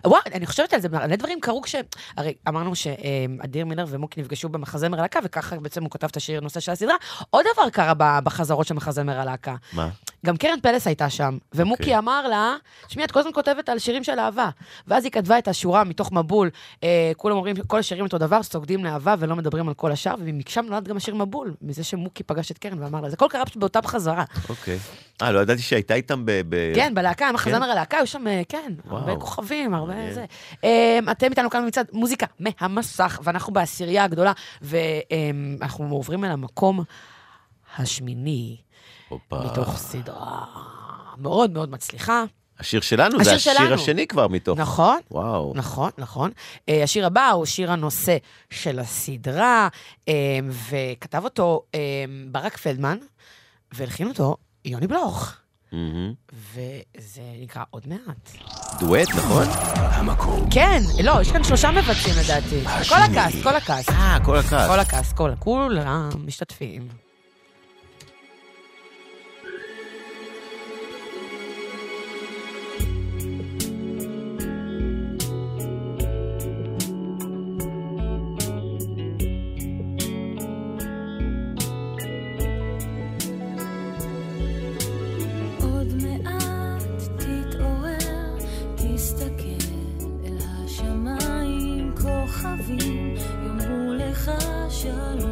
וואי, אני חושבת על זה, מלא דברים קרו כש... הרי אמרנו שאדיר מילר ומוקי נפגשו במחזמר הלהקה, וככה בעצם הוא כתב את השיר נושא של הסדרה. עוד דבר קרה בחזרות של מחזמר הלהקה. מה? גם קרן פלס הייתה שם, ומוקי אוקיי. אמר לה, תשמעי, את כל הזמן כותבת על שירים של אהבה. ואז היא כתבה את השורה מתוך מבול, אה, כולם אומרים, כל השירים אותו דבר, סוגדים לאהבה ולא מדברים על כל השאר, ומשם נולד גם השיר מבול, מזה שמוקי פגש את קרן ואמר לה, זה הכל קרה באותה חזרה. אוקיי. אה, לא ידעתי שהייתה איתם ב... ב- כן, בלהקה, כן? מחזמר הלהקה, היו שם, אה, כן, הרבה וואו. כוכבים, הרבה מעניין. זה. אה, אתם איתנו כאן מצד מוזיקה מהמסך, ואנחנו בעשירייה הגדולה, ואנחנו עוברים אל המקום השמיני, מתוך סדרה מאוד מאוד מצליחה. השיר שלנו, זה השיר השיר שלנו. השני כבר מתוך. נכון, וואו. נכון, נכון. אה, השיר הבא הוא שיר הנושא של הסדרה, אה, וכתב אותו אה, ברק פלדמן, והלחין אותו יוני בלוך. וזה נקרא עוד מעט. דואט, נכון? המקום. כן, לא, יש כאן שלושה מבצעים לדעתי. כל הקאסט, כל הקאסט. אה, כל הקאסט. כל הקאסט, כל, כולם משתתפים. שלום.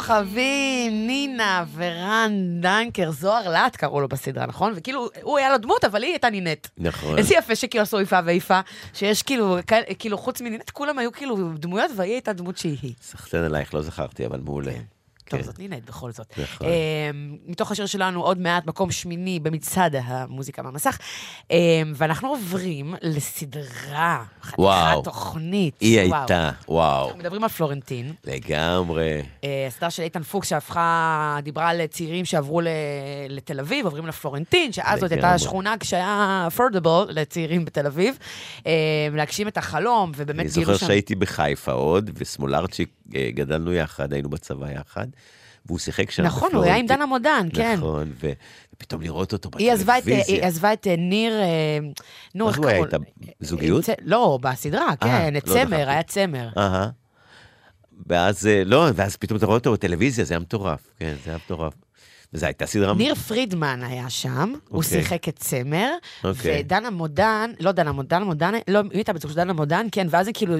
כוכבים, נינה ורן דנקר, זוהר להט קראו לו בסדרה, נכון? וכאילו, הוא היה לו דמות, אבל היא הייתה נינט. נכון. איזה יפה שכאילו עשו איפה ואיפה, שיש כאילו, כאילו, חוץ מנינט, כולם היו כאילו דמויות, והיא הייתה דמות שהיא היא. סחטיין עלייך, לא זכרתי, אבל מעולה. טוב, כן. זאת נינט בכל זאת. אה, מתוך השיר שלנו, עוד מעט, מקום שמיני במצעד המוזיקה מהמסך. אה, ואנחנו עוברים לסדרה. חתיכת תוכנית. היא. הייתה, וואו. אנחנו מדברים על פלורנטין. לגמרי. אה, הסדרה של איתן פוקס שהפכה, דיברה על צעירים שעברו לתל אביב, עוברים לפלורנטין, שאז זאת הייתה. שכונה כשהיה affordable לצעירים בתל אביב, אה, להגשים את החלום, ובאמת אני זוכר שם... שהייתי בחיפה עוד, וסמולרצ'יק, אה, גדלנו יחד, היינו בצבא יחד, והוא שיחק שם. נכון, הוא היה עם. דנה מודן, כן. נכון, ופתאום לראות אותו בטלוויזיה. היא עזבה את אה, ניר, אה, נו, איך קראו? איתה זוגיות? לא, בסדרה, כן, את לא צמר. היה צמר. אהה. ואז, אה, לא, ואז פתאום אתה רואה אותו בטלוויזיה, זה היה מטורף. כן, זה היה מטורף. וזו הייתה סדרה... ניר פרידמן היה שם, הוא אוקיי. שיחק את צמר, אוקיי. ודנה מודן, לא דנה מודן, דנה מודן, לא, היא הייתה של דנה מודן, כן, ואז היא כאילו,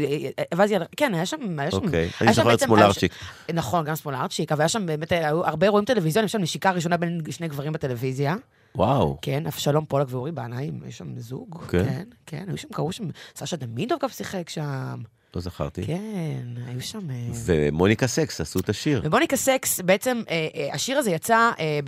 ואז היא, כן, היה שם, היה שם, אוקיי, היה אני זוכר את סמולרצ'יק. נכון, גם סמולרצ'יק, אבל היה שם באמת, היו הרבה אירועים טלוויזיוניים, יש שם נשיקה ראשונה בין שני גברים בטלוויזיה. וואו. כן, אבשלום פולק ואורי בנאי, יש שם זוג. כן? כן, כן, היו שם, קראו שם, סשה דמידוב גם שיחק שם. לא זכרתי. כן, היו שם... אה, ומוניקה סקס עשו את השיר. ומוניקה סקס, בעצם, אה, אה, השיר הזה יצא אה,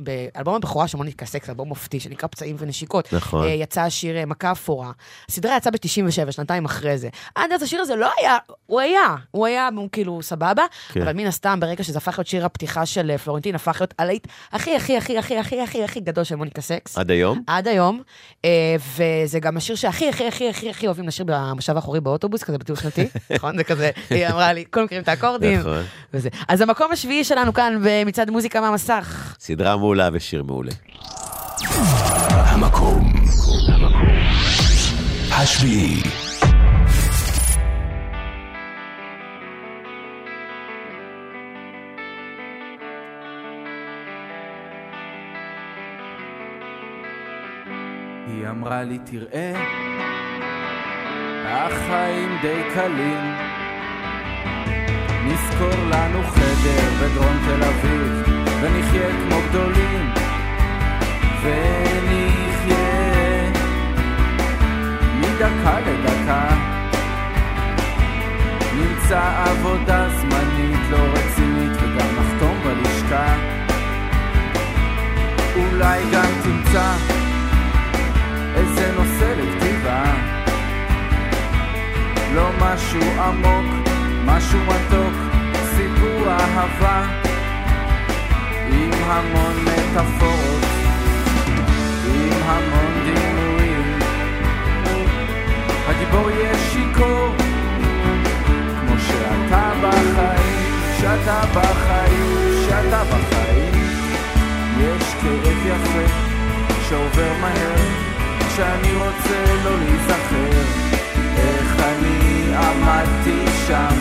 באלבום הבכורה של מוניקה סקס, אלבום מופתי, שנקרא פצעים ונשיקות. נכון. יצא השיר מכה אפורה. הסדרה יצאה ב-97, שנתיים אחרי זה. עד אז השיר הזה לא היה, הוא היה, הוא היה כאילו סבבה, כן. אבל מן הסתם, ברגע שזה הפך להיות שיר הפתיחה של פלורנטין, הפך להיות הלהיט הכי, הכי, הכי, הכי, הכי, הכי, הכי גדול של מוניקה סקס. עד היום? עד היום, וזה גם השיר שהכי, הכי, הכי, הכי, הכי אוהבים לשיר במושב האחורי באוטובוס, כזה בטיול שנתי, נכון? זה כזה, היא אמרה לי, כולם מכירים את האקורדים. נכון. וזה. אז המקום השביעי שלנו כאן במצעד מוזיקה מהמסך. סדרה מעולה ושיר מעולה. המקום השביעי. היא אמרה לי, תראה, החיים די קלים. נשכור לנו חדר בדרום תל אביב, ונחיה כמו גדולים. ונחיה מדקה לדקה. נמצא עבודה זמנית לא רצינית, וגם נחתום בלשכה. אולי גם תמצא איזה נושא לכתיבה לא משהו עמוק, משהו מתוק, סיפור אהבה עם המון מטאפורות, עם המון דימויים. הגיבור יהיה שיכור כמו שאתה בחיים, שאתה בחיים, שאתה בחיים. יש כאב יפה שעובר מהר כשאני רוצה לא להיזכר. איך אני עמדתי שם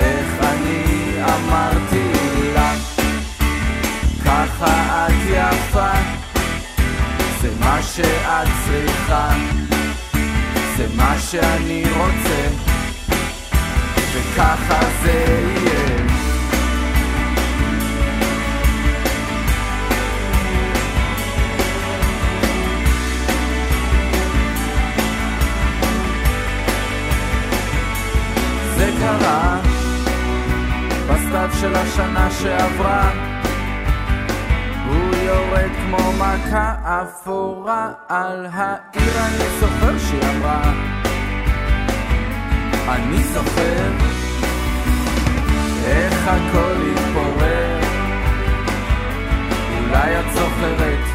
איך אני אמרתי לה ככה את יפה זה מה שאת צריכה זה מה שאני רוצה וככה זה יהיה זה קרה בסתיו של השנה שעברה הוא יורד כמו מכה אפורה על העיר אני זוכר שהיא אמרה אני זוכר איך הכל התפורר אולי את זוכרת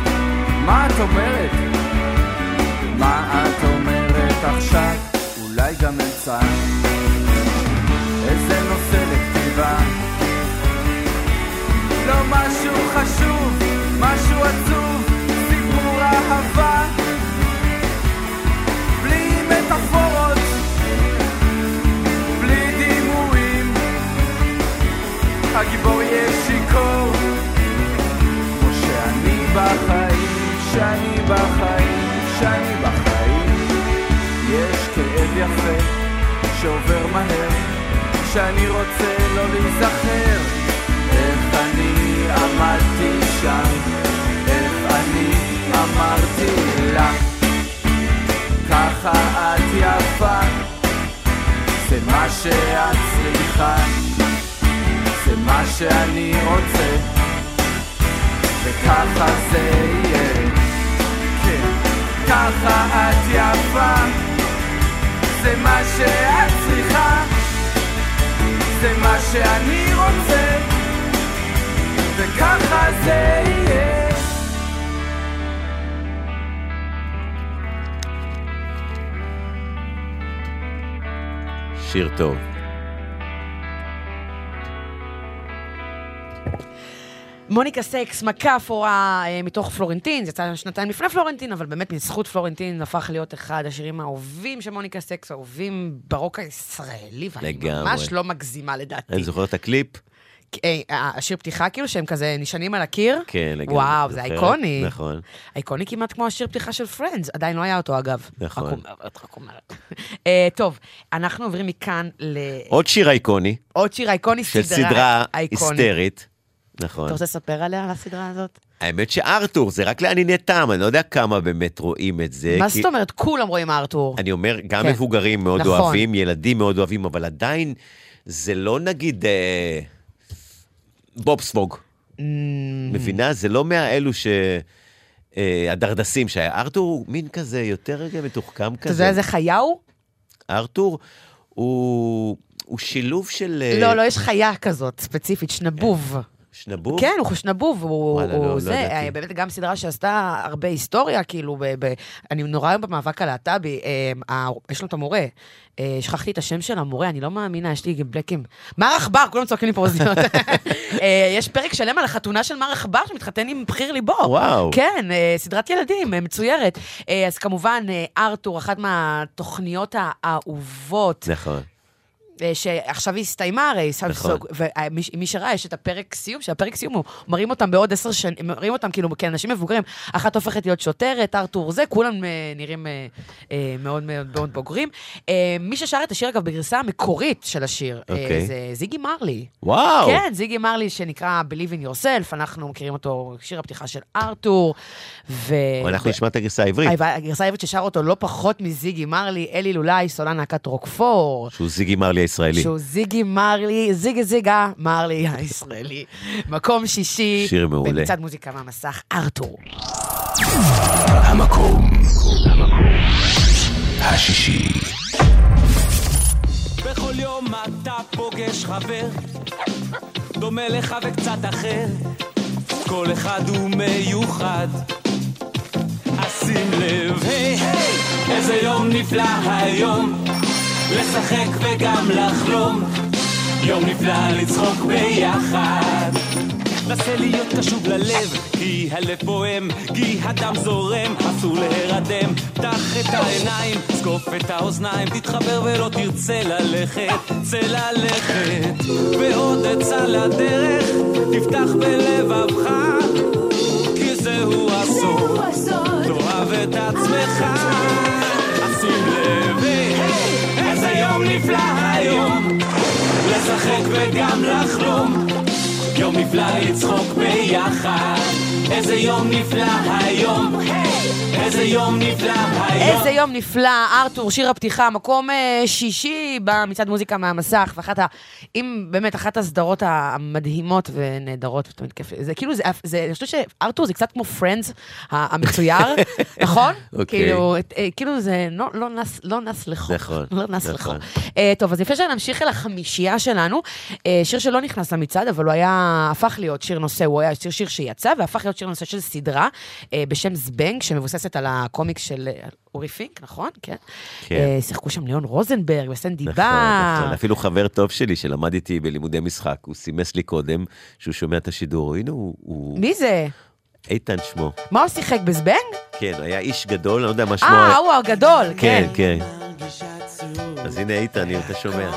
מה את אומרת? מה את אומרת עכשיו? אולי גם אמצע איזה נושא לכתיבה. לא משהו חשוב, משהו עצוב, סיפור אהבה. בלי מטאפורות, בלי דימויים. הגיבור יהיה שיכור. כמו שאני בחיים, שאני בחיים, שאני בחיים. יש כאב יפה שעובר מהר שאני רוצה לא להיזכר. איך אני עמדתי שם איך אני אמרתי לה ככה את יפה זה מה שאת צריכה זה מה שאני רוצה וככה זה יהיה. כן ככה את יפה זה מה שאת זה מה שאני רוצה וככה זה יהיה שיר טוב. מוניקה סקס, מכה אפורה אה, מתוך פלורנטין, זה יצא שנתיים לפני פלורנטין, אבל באמת בזכות פלורנטין הפך להיות אחד השירים האהובים של מוניקה סקס, האהובים ברוק הישראלי, ואני לגמרי. ממש לא מגזימה לדעתי. אני זוכר את הקליפ, אה, השיר פתיחה כאילו, שהם כזה נשענים על הקיר? כן, לגמרי. וואו, זה? איקוני. נכון. איקוני כמעט כמו השיר פתיחה של Friends, עדיין לא היה אותו אגב. נכון. רק אומרת. אה, טוב, אנחנו עוברים מכאן ל... עוד שיר איקוני, עוד שיר איקוני, של סדרה סדרה איקונית. היסטרית. נכון. אתה רוצה לספר עליה, על הסדרה הזאת? האמת שארתור, זה רק לענייני טעם, אני לא יודע כמה באמת רואים את זה. מה כי- זאת אומרת? כולם רואים ארתור. אני אומר, גם כן. מבוגרים מאוד נכון. אוהבים, ילדים מאוד אוהבים, אבל עדיין זה לא נגיד אה, בובספוג. Mm. מבינה? זה לא מהאלו ש... אה, הדרדסים שהיה. ארתור הוא מין כזה, יותר רגע מתוחכם אתה כזה. יודע איזה חיה הוא? ארתור הוא, הוא שילוב של... אה, לא, לא, יש חיה כזאת, ספציפית, שנבוב. שנבוב? כן, הוא שנבוב, הוא וואלה, הוא לא- לא זה, ידעתי. אה, באמת גם סדרה שעשתה הרבה היסטוריה, כאילו, ב, ב, אני נורא אוהב במאבק הלהט"בי, אה, ה- יש לו את המורה, אה, שכחתי את השם של המורה, אני לא מאמינה, יש לי בלקים. מר עכבר, כולם צועקים לי פה באוזניות. אה, יש פרק שלם על החתונה של מר עכבר שמתחתן עם בחיר ליבו. וואו. כן, אה, סדרת ילדים, אה, מצוירת. אה, אז כמובן, אה, ארתור, אחת מהתוכניות האהובות. נכון. שעכשיו היא הסתיימה הרי, נכון. ומי שראה, יש את הפרק סיום, שהפרק סיום הוא, מראים אותם בעוד עשר שנים, מראים אותם כאילו כאנשים מבוגרים, אחת הופכת להיות שוטרת, ארתור זה, כולם אה, נראים אה, אה, מאוד מאוד מאוד בוגרים. מי ששר את השיר, אגב, בגרסה המקורית של השיר, אה, אוקיי. זה זיגי מרלי. וואו. כן, זיגי מרלי, שנקרא Believe in Yourself, אנחנו מכירים אותו, שיר הפתיחה של ארתור, ו... אנחנו נשמע את הגרסה העברית, הגרסה העברית ששר אותו לא פחות מזיגי מרלי, אלי לולאי, סולן להקת רוקפור. שהוא זיגי מרלי הישראלי. שהוא זיגי מרלי, זיגי זיגה מרלי הישראלי. מקום שישי. שיר מעולה. במצעד מוזיקה מהמסך, ארתור. המקום השישי. בכל יום אתה פוגש חבר, דומה לך וקצת אחר, כל אחד הוא מיוחד. אז שים לב, היי היי, איזה יום נפלא היום, לשחק וגם לחלום, יום נפלא לצחוק ביחד. נסה להיות קשוב ללב, כי הלב פועם, כי הדם זורם, אסור להירדם. פתח את העיניים, זקוף את האוזניים, תתחבר ולא תרצה ללכת, צא ללכת. ועוד עצה לדרך, תפתח בלבבך, כי זהו הסוד, תאהב את עצמך. נפלא היום, לשחק וגם לחלום. יום נפלא לצחוק ביחד, איזה יום נפלא היום, איזה יום נפלא היום. איזה יום נפלא, ארתור, שיר הפתיחה, מקום אה, שישי במצעד מוזיקה מהמסך, ואחת ה... אם באמת, אחת הסדרות המדהימות ונהדרות, ותמיד כיף, זה כאילו, זה, זה, אני חושבת שארתור זה קצת כמו פרנדס המצויר, נכון? אוקיי. כאילו, אה, כאילו זה לא, לא, נס, לא נס לחוק. נכון, לא נס נכון. לחוק. אה, טוב, אז לפני שנמשיך אל החמישייה שלנו, שיר שלא נכנס למצעד, אבל הוא היה, הפך להיות שיר נושא, הוא היה שיר, שיר שיצא, והפך להיות שיר נושא של סדרה אה, בשם זבנג, שמבוססת על הקומיק של אה, אורי פינק, נכון? כן. כן. אה, שיחקו שם ליאון רוזנברג וסנדי נכון, בר. נכון. אפילו חבר טוב שלי שלמד איתי בלימודי משחק, הוא סימס לי קודם שהוא שומע את השידור, הנה הוא... הוא... מי זה? איתן שמו. מה הוא שיחק בזבנג? כן, היה איש גדול, אני לא יודע מה שמו. אה, הוא הגדול, כן, כן. כן. אז הנה איתן, אם אתה שומע.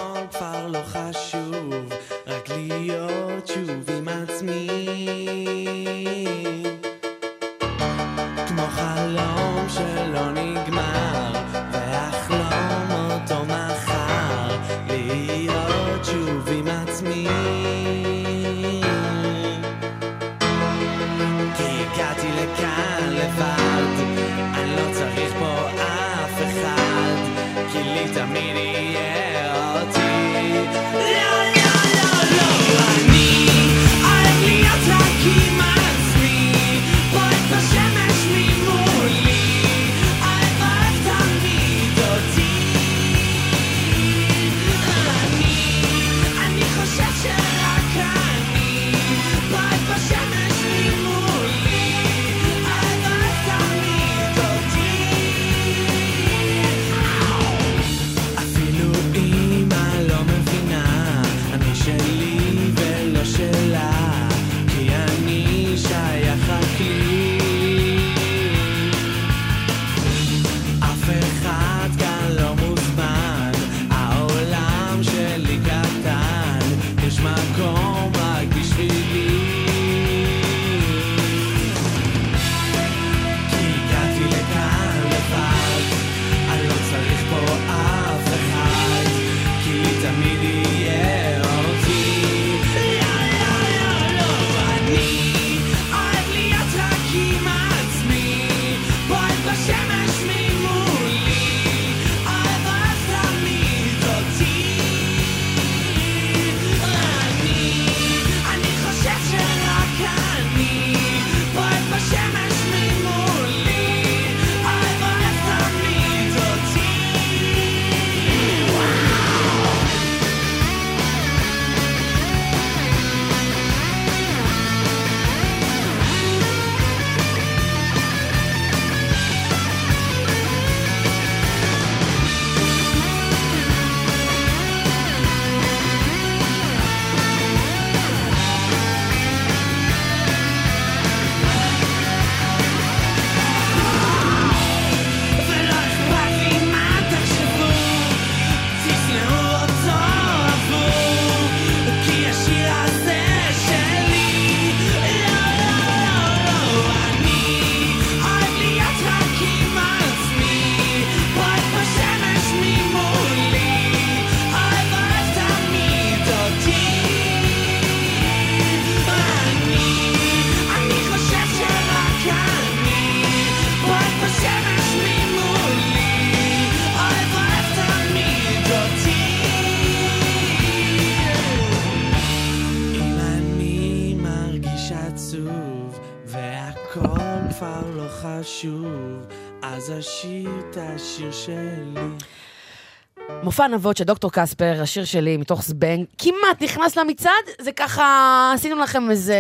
מופע נבות של דוקטור קספר, השיר שלי מתוך זבנג, כמעט נכנס למצעד, זה ככה, עשינו לכם איזה,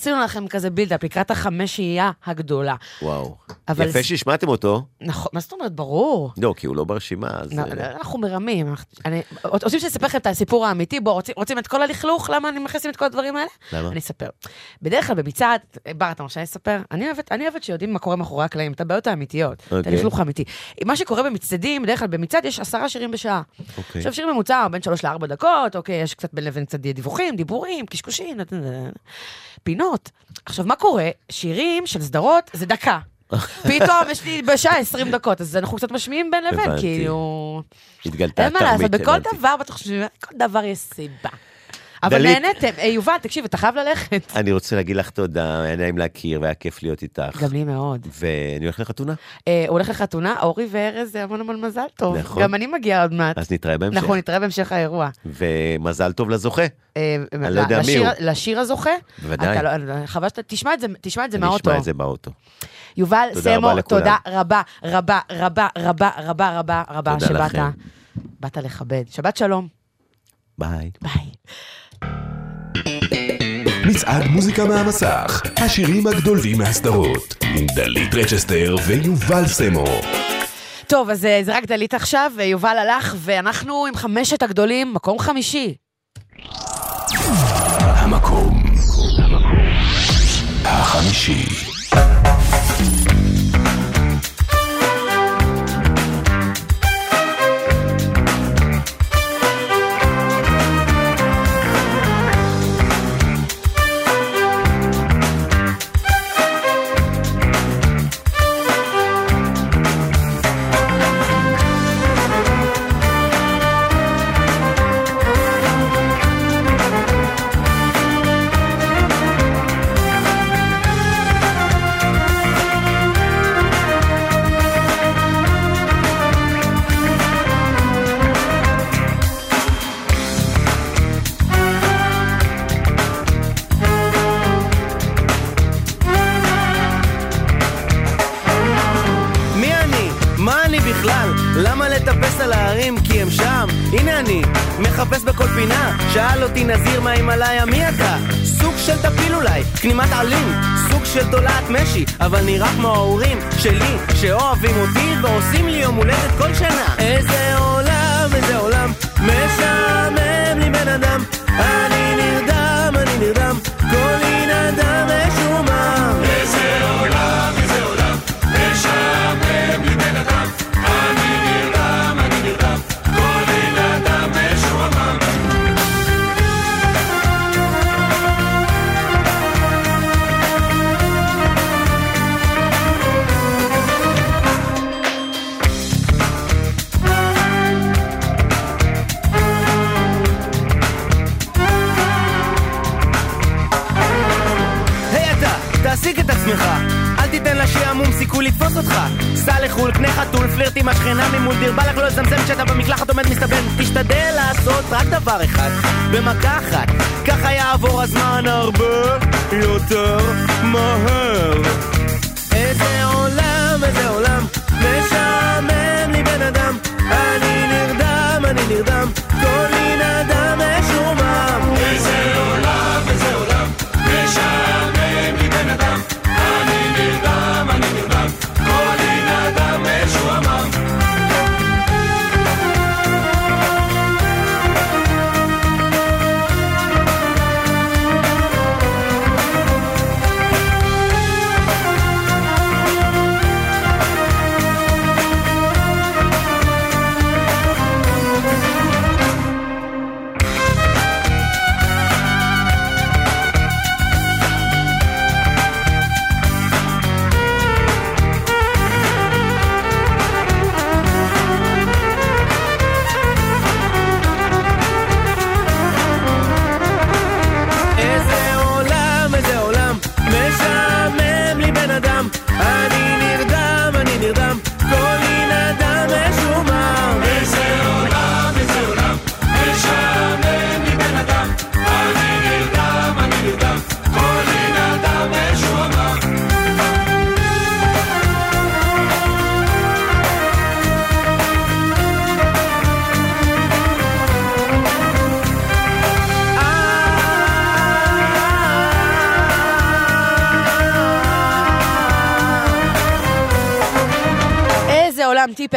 עשינו לכם כזה בילדאפ לקראת החמשייה הגדולה. וואו. אבל יפה שהשמעתם אותו. נכון, מה זאת אומרת? ברור. לא, כי הוא לא ברשימה, אז... נ- אה, אנחנו מרמים. אני- רוצים שאני אספר לכם את הסיפור האמיתי? בואו, רוצים- רוצים את כל הלכלוך? למה אני מכניסים את כל הדברים האלה? למה? אני אספר. בדרך כלל במצעד, בר, אתה מרשה לספר? אני אוהבת, אני אוהבת שיודעים מה קורה מאחורי הקלעים, את הבעיות האמיתיות, את אוקיי. הלכלוך האמיתי. מה שקורה במצעדים, בדרך כלל במצעד יש עשרה שירים בשעה. אוקיי. עכשיו, שיר ממוצע בין שלוש לארבע דקות, אוקיי, יש קצת בין לבין קצת דיווחים, דיבורים, קשקושים, פינות. עכשיו, מה קורה? שירים של סדרות זה דקה. פתאום יש לי בשעה 20 דקות, אז אנחנו קצת משמיעים בין לבין. כאילו... התגלתה אין מה לעשות, תרמית, בכל. דבר, בטח חושבים, כל דבר יש סיבה. אבל נהניתם. אה, יובל, תקשיב, אתה חייב ללכת. אני רוצה להגיד לך תודה, היה נעים להכיר והיה כיף להיות איתך. גם לי מאוד. ואני הולך לחתונה. אה, הוא הולך לחתונה, אורי וארז, המון המון מזל טוב. נכון. גם אני מגיעה עוד מעט. אז נתראה בהמשך. אנחנו נתראה בהמשך האירוע. ומזל טוב לזוכה. אה, אני לא יודע מי הוא. לשיר הזוכה? בוודאי. לא- חבל שאתה, תשמע את זה, זה אני מהאוטו. אשמע את זה באוטו. יובל סמו. תודה רבה, רבה, רבה, רבה, רבה, רבה, רבה, שבאת. באת לכבד. שבת שלום. ביי. מצעד מוזיקה מהמסך, השירים הגדולים מהסדרות, עם דלית רצ'סטר ויובל סמו. טוב, אז אה, זה רק דלית עכשיו, ויובל הלך, ואנחנו עם חמשת הגדולים, מקום חמישי. המקום החמישי. מחפש בכל פינה. שאל אותי נזיר מההימאליה, מי אתה? סוג של טפיל אולי, כנימת עלים. סוג של תולעת משי, אבל נראה כמו ההורים שלי, שאוהבים אותי ועושים לי יום הולדת כל שנה. איזה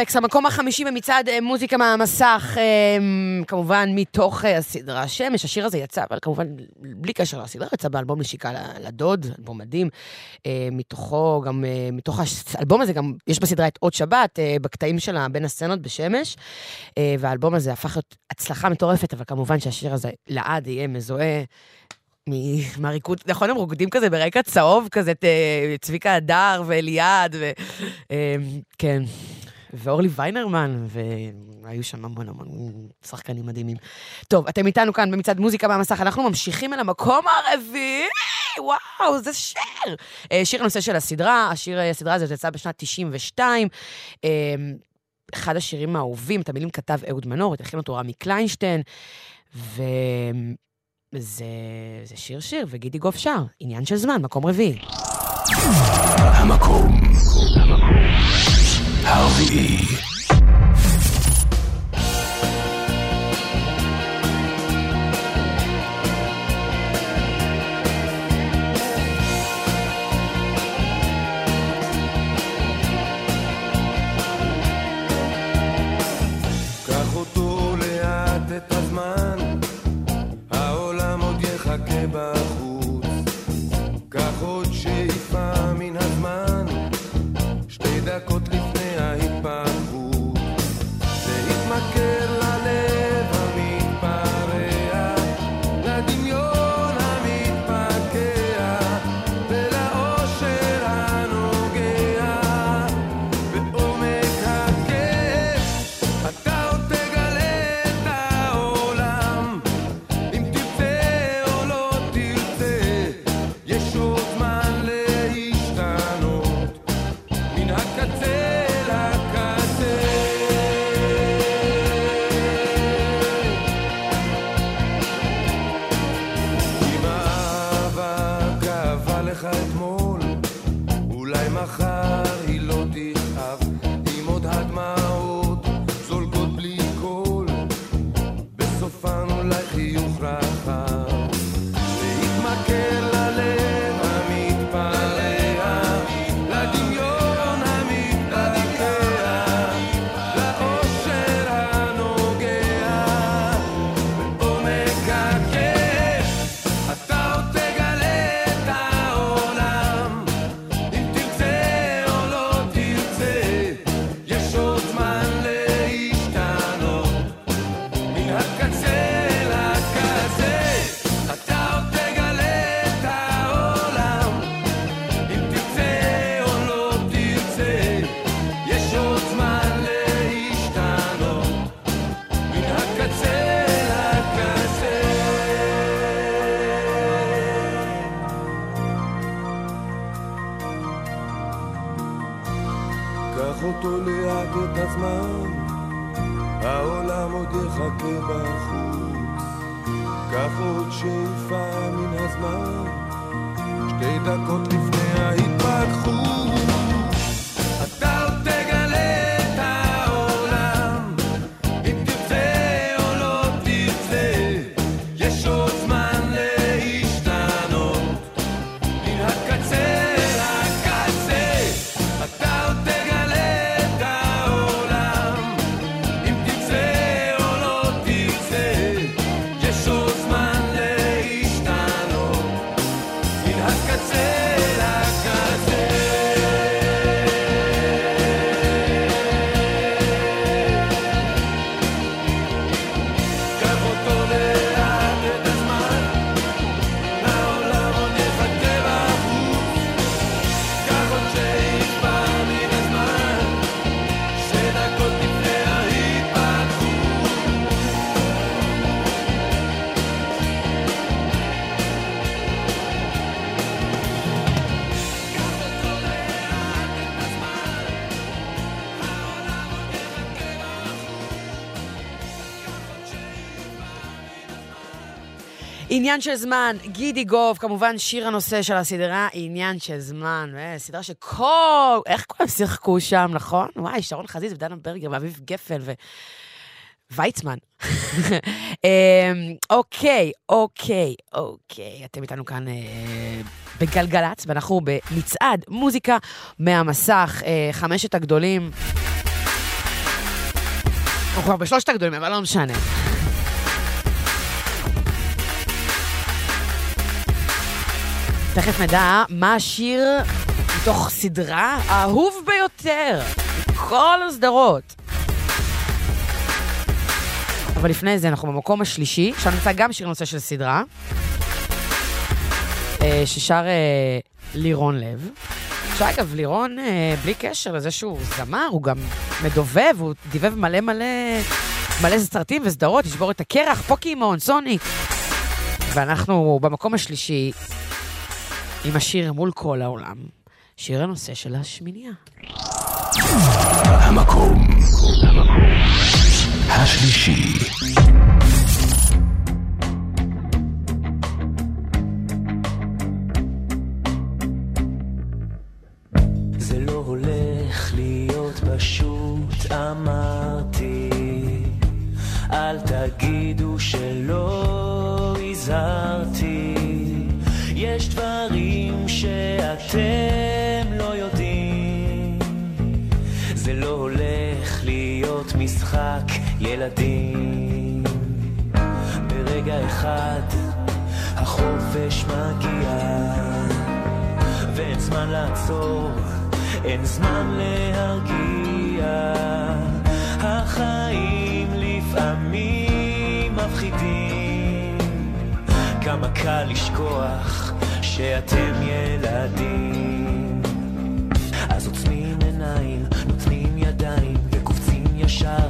טיפקס, המקום החמישי במצעד אה, מוזיקה מהמסך, אה, כמובן מתוך אה, הסדרה שמש, השיר הזה יצא, אבל כמובן בלי קשר לסדרה, יצא באלבום נשיקה לדוד, אלבום מדהים. מתוכו גם, מתוך האלבום הזה גם, יש בסדרה את עוד שבת, בקטעים שלה בין הסצנות בשמש, והאלבום הזה הפך להיות הצלחה מטורפת, אבל כמובן שהשיר הזה לעד יהיה מזוהה. מהריקוד, נכון, הם רוקדים כזה ברקע צהוב, כזה צביקה הדר ואליעד, ו... כן. ואורלי ויינרמן, והיו שם המון המון שחקנים מדהימים. טוב, אתם איתנו כאן במצעד מוזיקה מהמסך, אנחנו ממשיכים אל המקום הרביעי, וואו, זה שיר. אה, שיר הנושא של הסדרה, השיר, הסדרה הזאת יצאה בשנת 92. אה, אחד השירים האהובים, את המילים כתב אהוד מנור, התחיל אותו רמי קליינשטיין, ו... זה, זה שיר שיר, וגידי גוף שר, עניין של זמן, מקום רביעי. המקום הרביעי. Halvey. עניין של זמן, גידי גוב, כמובן שיר הנושא של הסדרה, עניין של זמן, אה, סדרה שכל, איך כולם שיחקו שם, נכון? וואי, שרון חזיז ודנה ברגר ואביב גפן ו... ויצמן. אמ, אוקיי, אוקיי, אוקיי. אתם איתנו כאן אה, בגלגלצ, ואנחנו במצעד מוזיקה מהמסך, אה, חמשת הגדולים. הוא כבר בשלושת הגדולים, אבל לא משנה. תכף נדע מה השיר מתוך סדרה האהוב ביותר מכל הסדרות. אבל לפני זה אנחנו במקום השלישי, שם נמצא גם שיר נושא של סדרה, אה, ששר אה, לירון לב. שאגב, לירון, אה, בלי קשר לזה שהוא זמר, הוא גם מדובב, הוא דיבב מלא מלא, מלא סרטים וסדרות, ישבור את הקרח, פוקימון, סוניק. ואנחנו במקום השלישי עם השיר מול כל העולם, שיר הנושא של השמינייה. המקום השלישי. זה לא הולך להיות פשוט, אמרתי. אל תגידו שלא הזהרתי. יש דברים שאתם לא יודעים. זה לא הולך להיות משחק ילדים. ברגע אחד החופש מגיע. ואין זמן לעצור, אין זמן להרגיע. החיים לפעמים מפחידים, כמה קל לשכוח שאתם ילדים. אז עוצמים עיניים, נותנים ידיים וקופצים ישר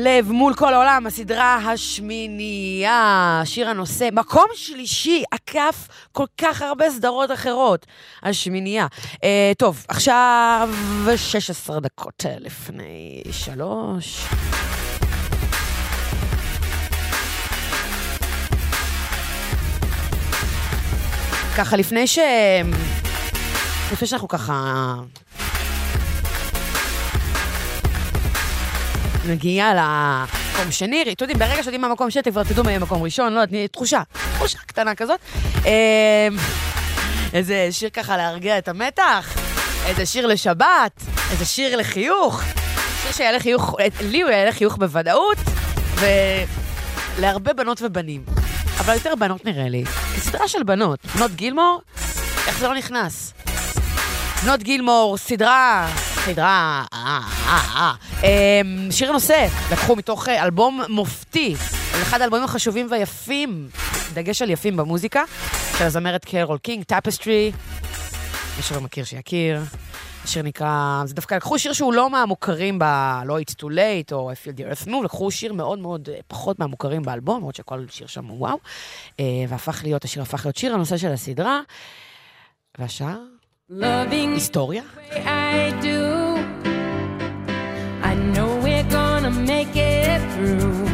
לב מול כל העולם, הסדרה השמינייה, שיר הנושא, מקום שלישי, עקף כל כך הרבה סדרות אחרות, השמינייה. אה, טוב, עכשיו 16 דקות אה, לפני שלוש. ככה, לפני ש... לפני שאנחנו ככה מגיעה למקום שני, אתם יודעים, ברגע שיודעים מה מקום שני, כבר תדעו מי מקום ראשון, לא יודעת, תחושה, תחושה קטנה כזאת. אה, איזה שיר ככה להרגיע את המתח, איזה שיר לשבת, איזה שיר לחיוך, שיר שיעלה חיוך, לי הוא יעלה חיוך בוודאות, ולהרבה בנות ובנים. אבל יותר בנות נראה לי, סדרה של בנות, בנות גילמור, איך זה לא נכנס? בנות גילמור, סדרה, סדרה, אה, אה, אה. אמ, שיר נושא, לקחו מתוך אלבום מופתי, אחד האלבומים החשובים והיפים, דגש על יפים במוזיקה, של הזמרת קרול קינג, Tapestry, מי שלא מכיר שיכיר. השיר נקרא, זה דווקא לקחו שיר שהוא לא מהמוכרים ב... לא It's Too Late או I Feel the Earth Move, לקחו שיר מאוד מאוד פחות מהמוכרים באלבום, למרות שכל שיר שם הוא וואו, והפך להיות, השיר הפך להיות שיר הנושא של הסדרה. והשאר? Loving Historia? I do. I know we're gonna make it through.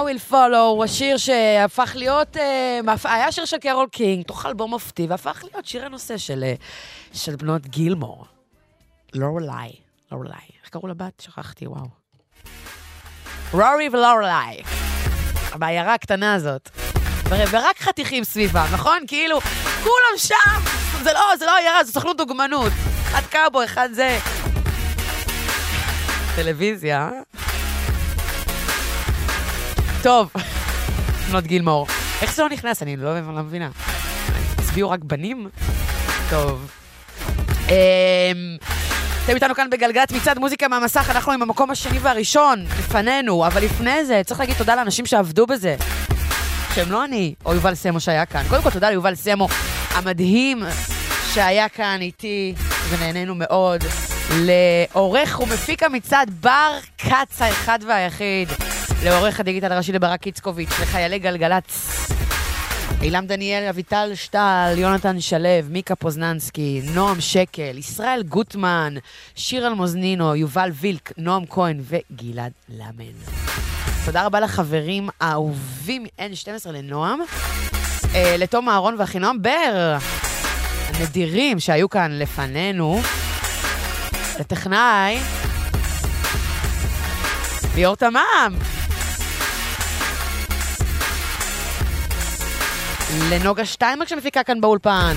Will follow, השיר שהפך להיות, אה, היה שיר של קרול קינג, תוך אלבום מופתי, והפך להיות שיר הנושא של, אה, של בנות גילמור. לורלי, לורלי. איך קראו לבת? שכחתי, וואו. רורי ולורלי. בעיירה הקטנה הזאת. ור- ורק חתיכים סביבם, נכון? כאילו, כולם שם. זה לא, זה לא עיירה, זו סוכנות דוגמנות. אחד קאבו, אחד זה. טלוויזיה, אה? טוב, בנות גילמור. איך זה לא נכנס? אני לא, לא מבינה. הצביעו רק בנים? טוב. אמ, אתם איתנו כאן בגלגלצ מצעד מוזיקה מהמסך, אנחנו עם המקום השני והראשון לפנינו, אבל לפני זה צריך להגיד תודה לאנשים שעבדו בזה. שהם לא אני, או יובל סמו שהיה כאן. קודם כל תודה ליובל סמו המדהים שהיה כאן איתי, ונהנינו מאוד. לעורך ומפיק המצעד בר כץ האחד והיחיד. לעורך הדיגיטל הראשי לברק איצקוביץ', לחיילי גלגלצ. אילם דניאל, אביטל שטל, יונתן שלו, מיקה פוזננסקי, נועם שקל, ישראל גוטמן, שיר אלמוזנינו, יובל וילק, נועם כהן וגלעד למן. תודה רבה לחברים האהובים מ-N12 לנועם, אה, לתום אהרון ואחינועם בר, הנדירים שהיו כאן לפנינו, לטכנאי, ליאור תמם, לנוגה שטיינברג שמפיקה כאן באולפן,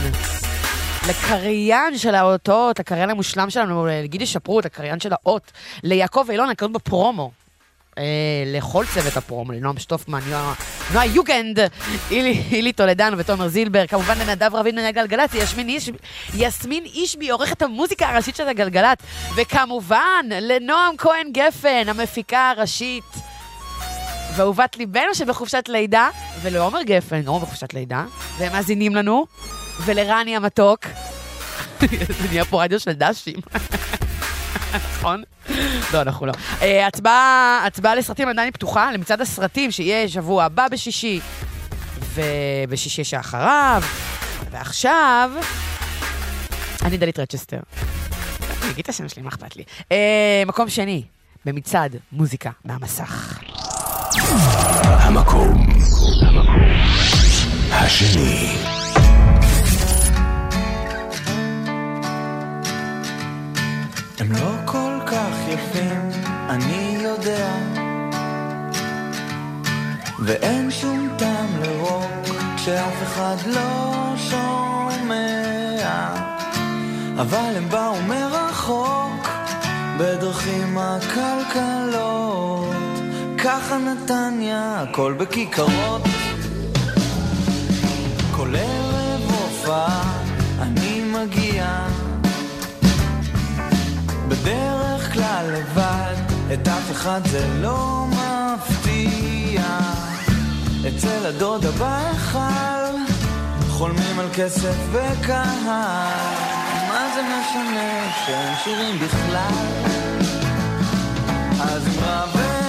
לקריין של האותות, לקריין המושלם שלנו, לגידי שפרוט, הקריין של האות, ליעקב אילון, הקריין בפרומו. אה, לכל צוות הפרומו, לנועם שטופמן, נועה- נועה יוגנד, אילי אילי טולדנו ותומר זילבר, כמובן לנדב רביד מנהל גלגלצ, יסמין איש- יסמין אישבי, עורכת המוזיקה הראשית של הגלגלצ, וכמובן לנועם כהן גפן, המפיקה הראשית. ואהובת ליבנו שבחופשת לידה, ולעומר גפן, עומר בחופשת לידה, והם מאזינים לנו, ולרני המתוק. זה נהיה פה רדיו של דשים. נכון? לא, אנחנו לא. אה, הצבעה, הצבעה לסרטים עדיין פתוחה, למצעד הסרטים שיהיה שבוע הבא בשישי, ובשישי שאחריו, ועכשיו, אני דלית רצ'סטר. אני אגיד את השם שלי, מה אכפת לי? אה, מקום שני, במצעד מוזיקה מהמסך. המקום. השני. הם לא כל כך יפים, אני יודע. ואין שום טעם לרוק כשאף אחד לא שומע. אבל הם באו מרחוק בדרכים עקלקלות ככה נתניה, הכל בכיכרות כל ערב הופעה אני מגיע בדרך כלל לבד, את אף אחד זה לא מפתיע. אצל הדודה בהיכל, חולמים על כסף וקהל. מה זה משנה שאין שירים בכלל? אז אם רע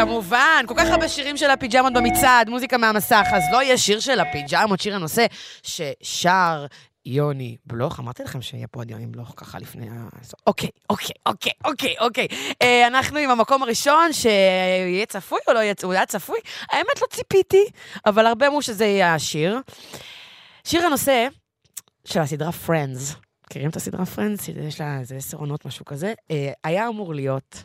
כמובן, כל כך הרבה שירים של הפיג'מות במצעד, מוזיקה מהמסך, אז לא יהיה שיר של הפיג'מות, שיר הנושא ששר יוני בלוך. אמרתי לכם שיהיה פה עוד יוני בלוך ככה לפני ה... אוקיי, אוקיי, אוקיי, אוקיי, אוקיי. אה, אנחנו עם המקום הראשון, שיהיה צפוי או לא יהיה, הוא היה צפוי? האמת לא ציפיתי, אבל הרבה אמרו שזה יהיה השיר. שיר הנושא של הסדרה Friends. מכירים את הסדרה Friends? יש לה איזה עשר עונות, משהו כזה. אה, היה אמור להיות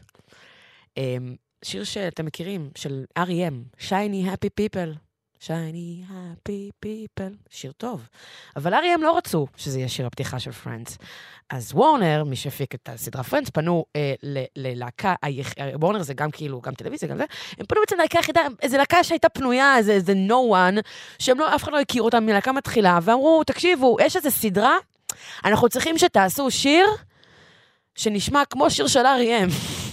אה, שיר שאתם מכירים, של R.E.M, Shiny Happy People. Shiny Happy People, שיר טוב. אבל R.E.M לא רצו שזה יהיה שיר הפתיחה של Friends. אז וורנר, מי שהפיק את הסדרה Friends, פנו אה, ללהקה. וורנר זה גם כאילו, גם טלוויזיה, גם זה, הם פנו בעצם ללהקה היחידה, איזו להקה שהייתה פנויה, איזה, איזה no one, שהם לא, אף אחד לא הכיר אותם מלהקה מתחילה, ואמרו, תקשיבו, יש איזו סדרה, אנחנו צריכים שתעשו שיר שנשמע כמו שיר של R.E.M.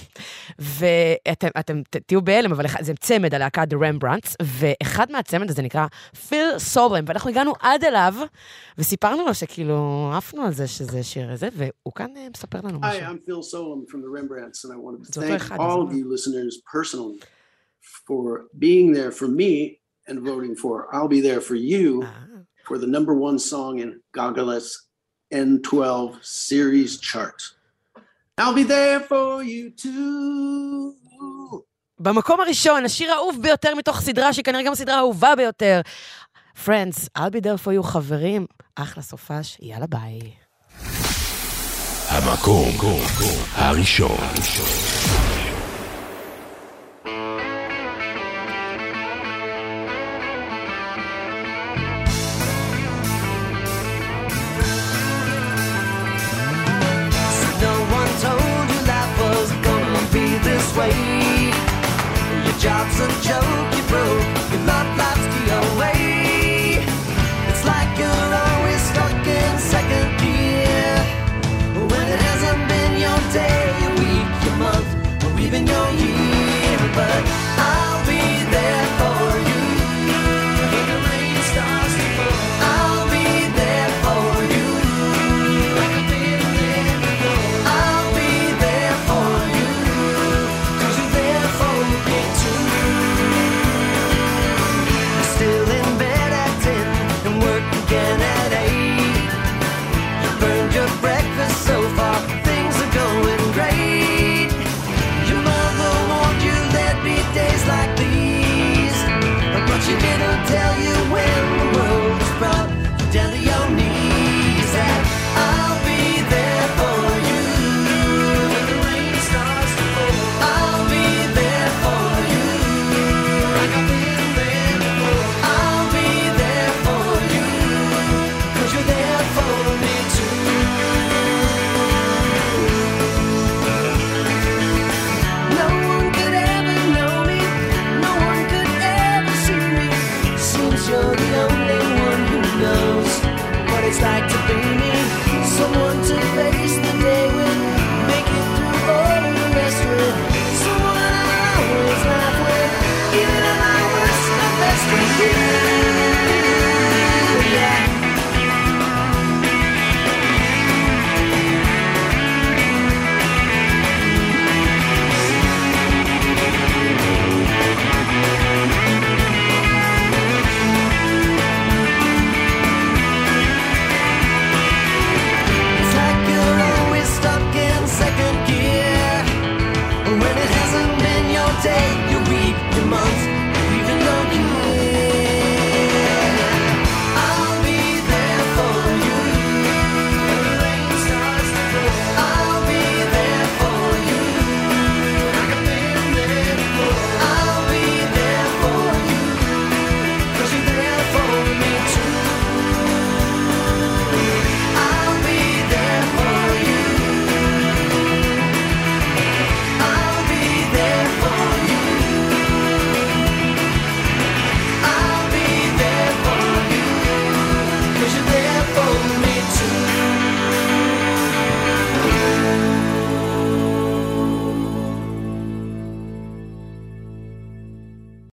ואתם תהיו בהלם, אבל זה צמד, הלהקה The Rembrandts, ואחד מהצמד הזה נקרא פיל סוברם, ואנחנו הגענו עד אליו, וסיפרנו לו שכאילו, עפנו על זה שזה שיר הזה, והוא כאן אה, מספר לנו משהו. I'm Phil Solom from the Rembrandts, and I wanted to Zato thank אחד, all אז of you listeners personally for being there for me and voting for. I'll be there for you for the number one song in Gagalas N12 series chart. I'll be there for you too. במקום הראשון, השיר האהוב ביותר מתוך סדרה, שהיא כנראה גם הסדרה האהובה ביותר. Friends, I'll be there for you, חברים. אחלה סופש, יאללה ביי. במקום הראשון. Be this way. Your job's a joke, you broke.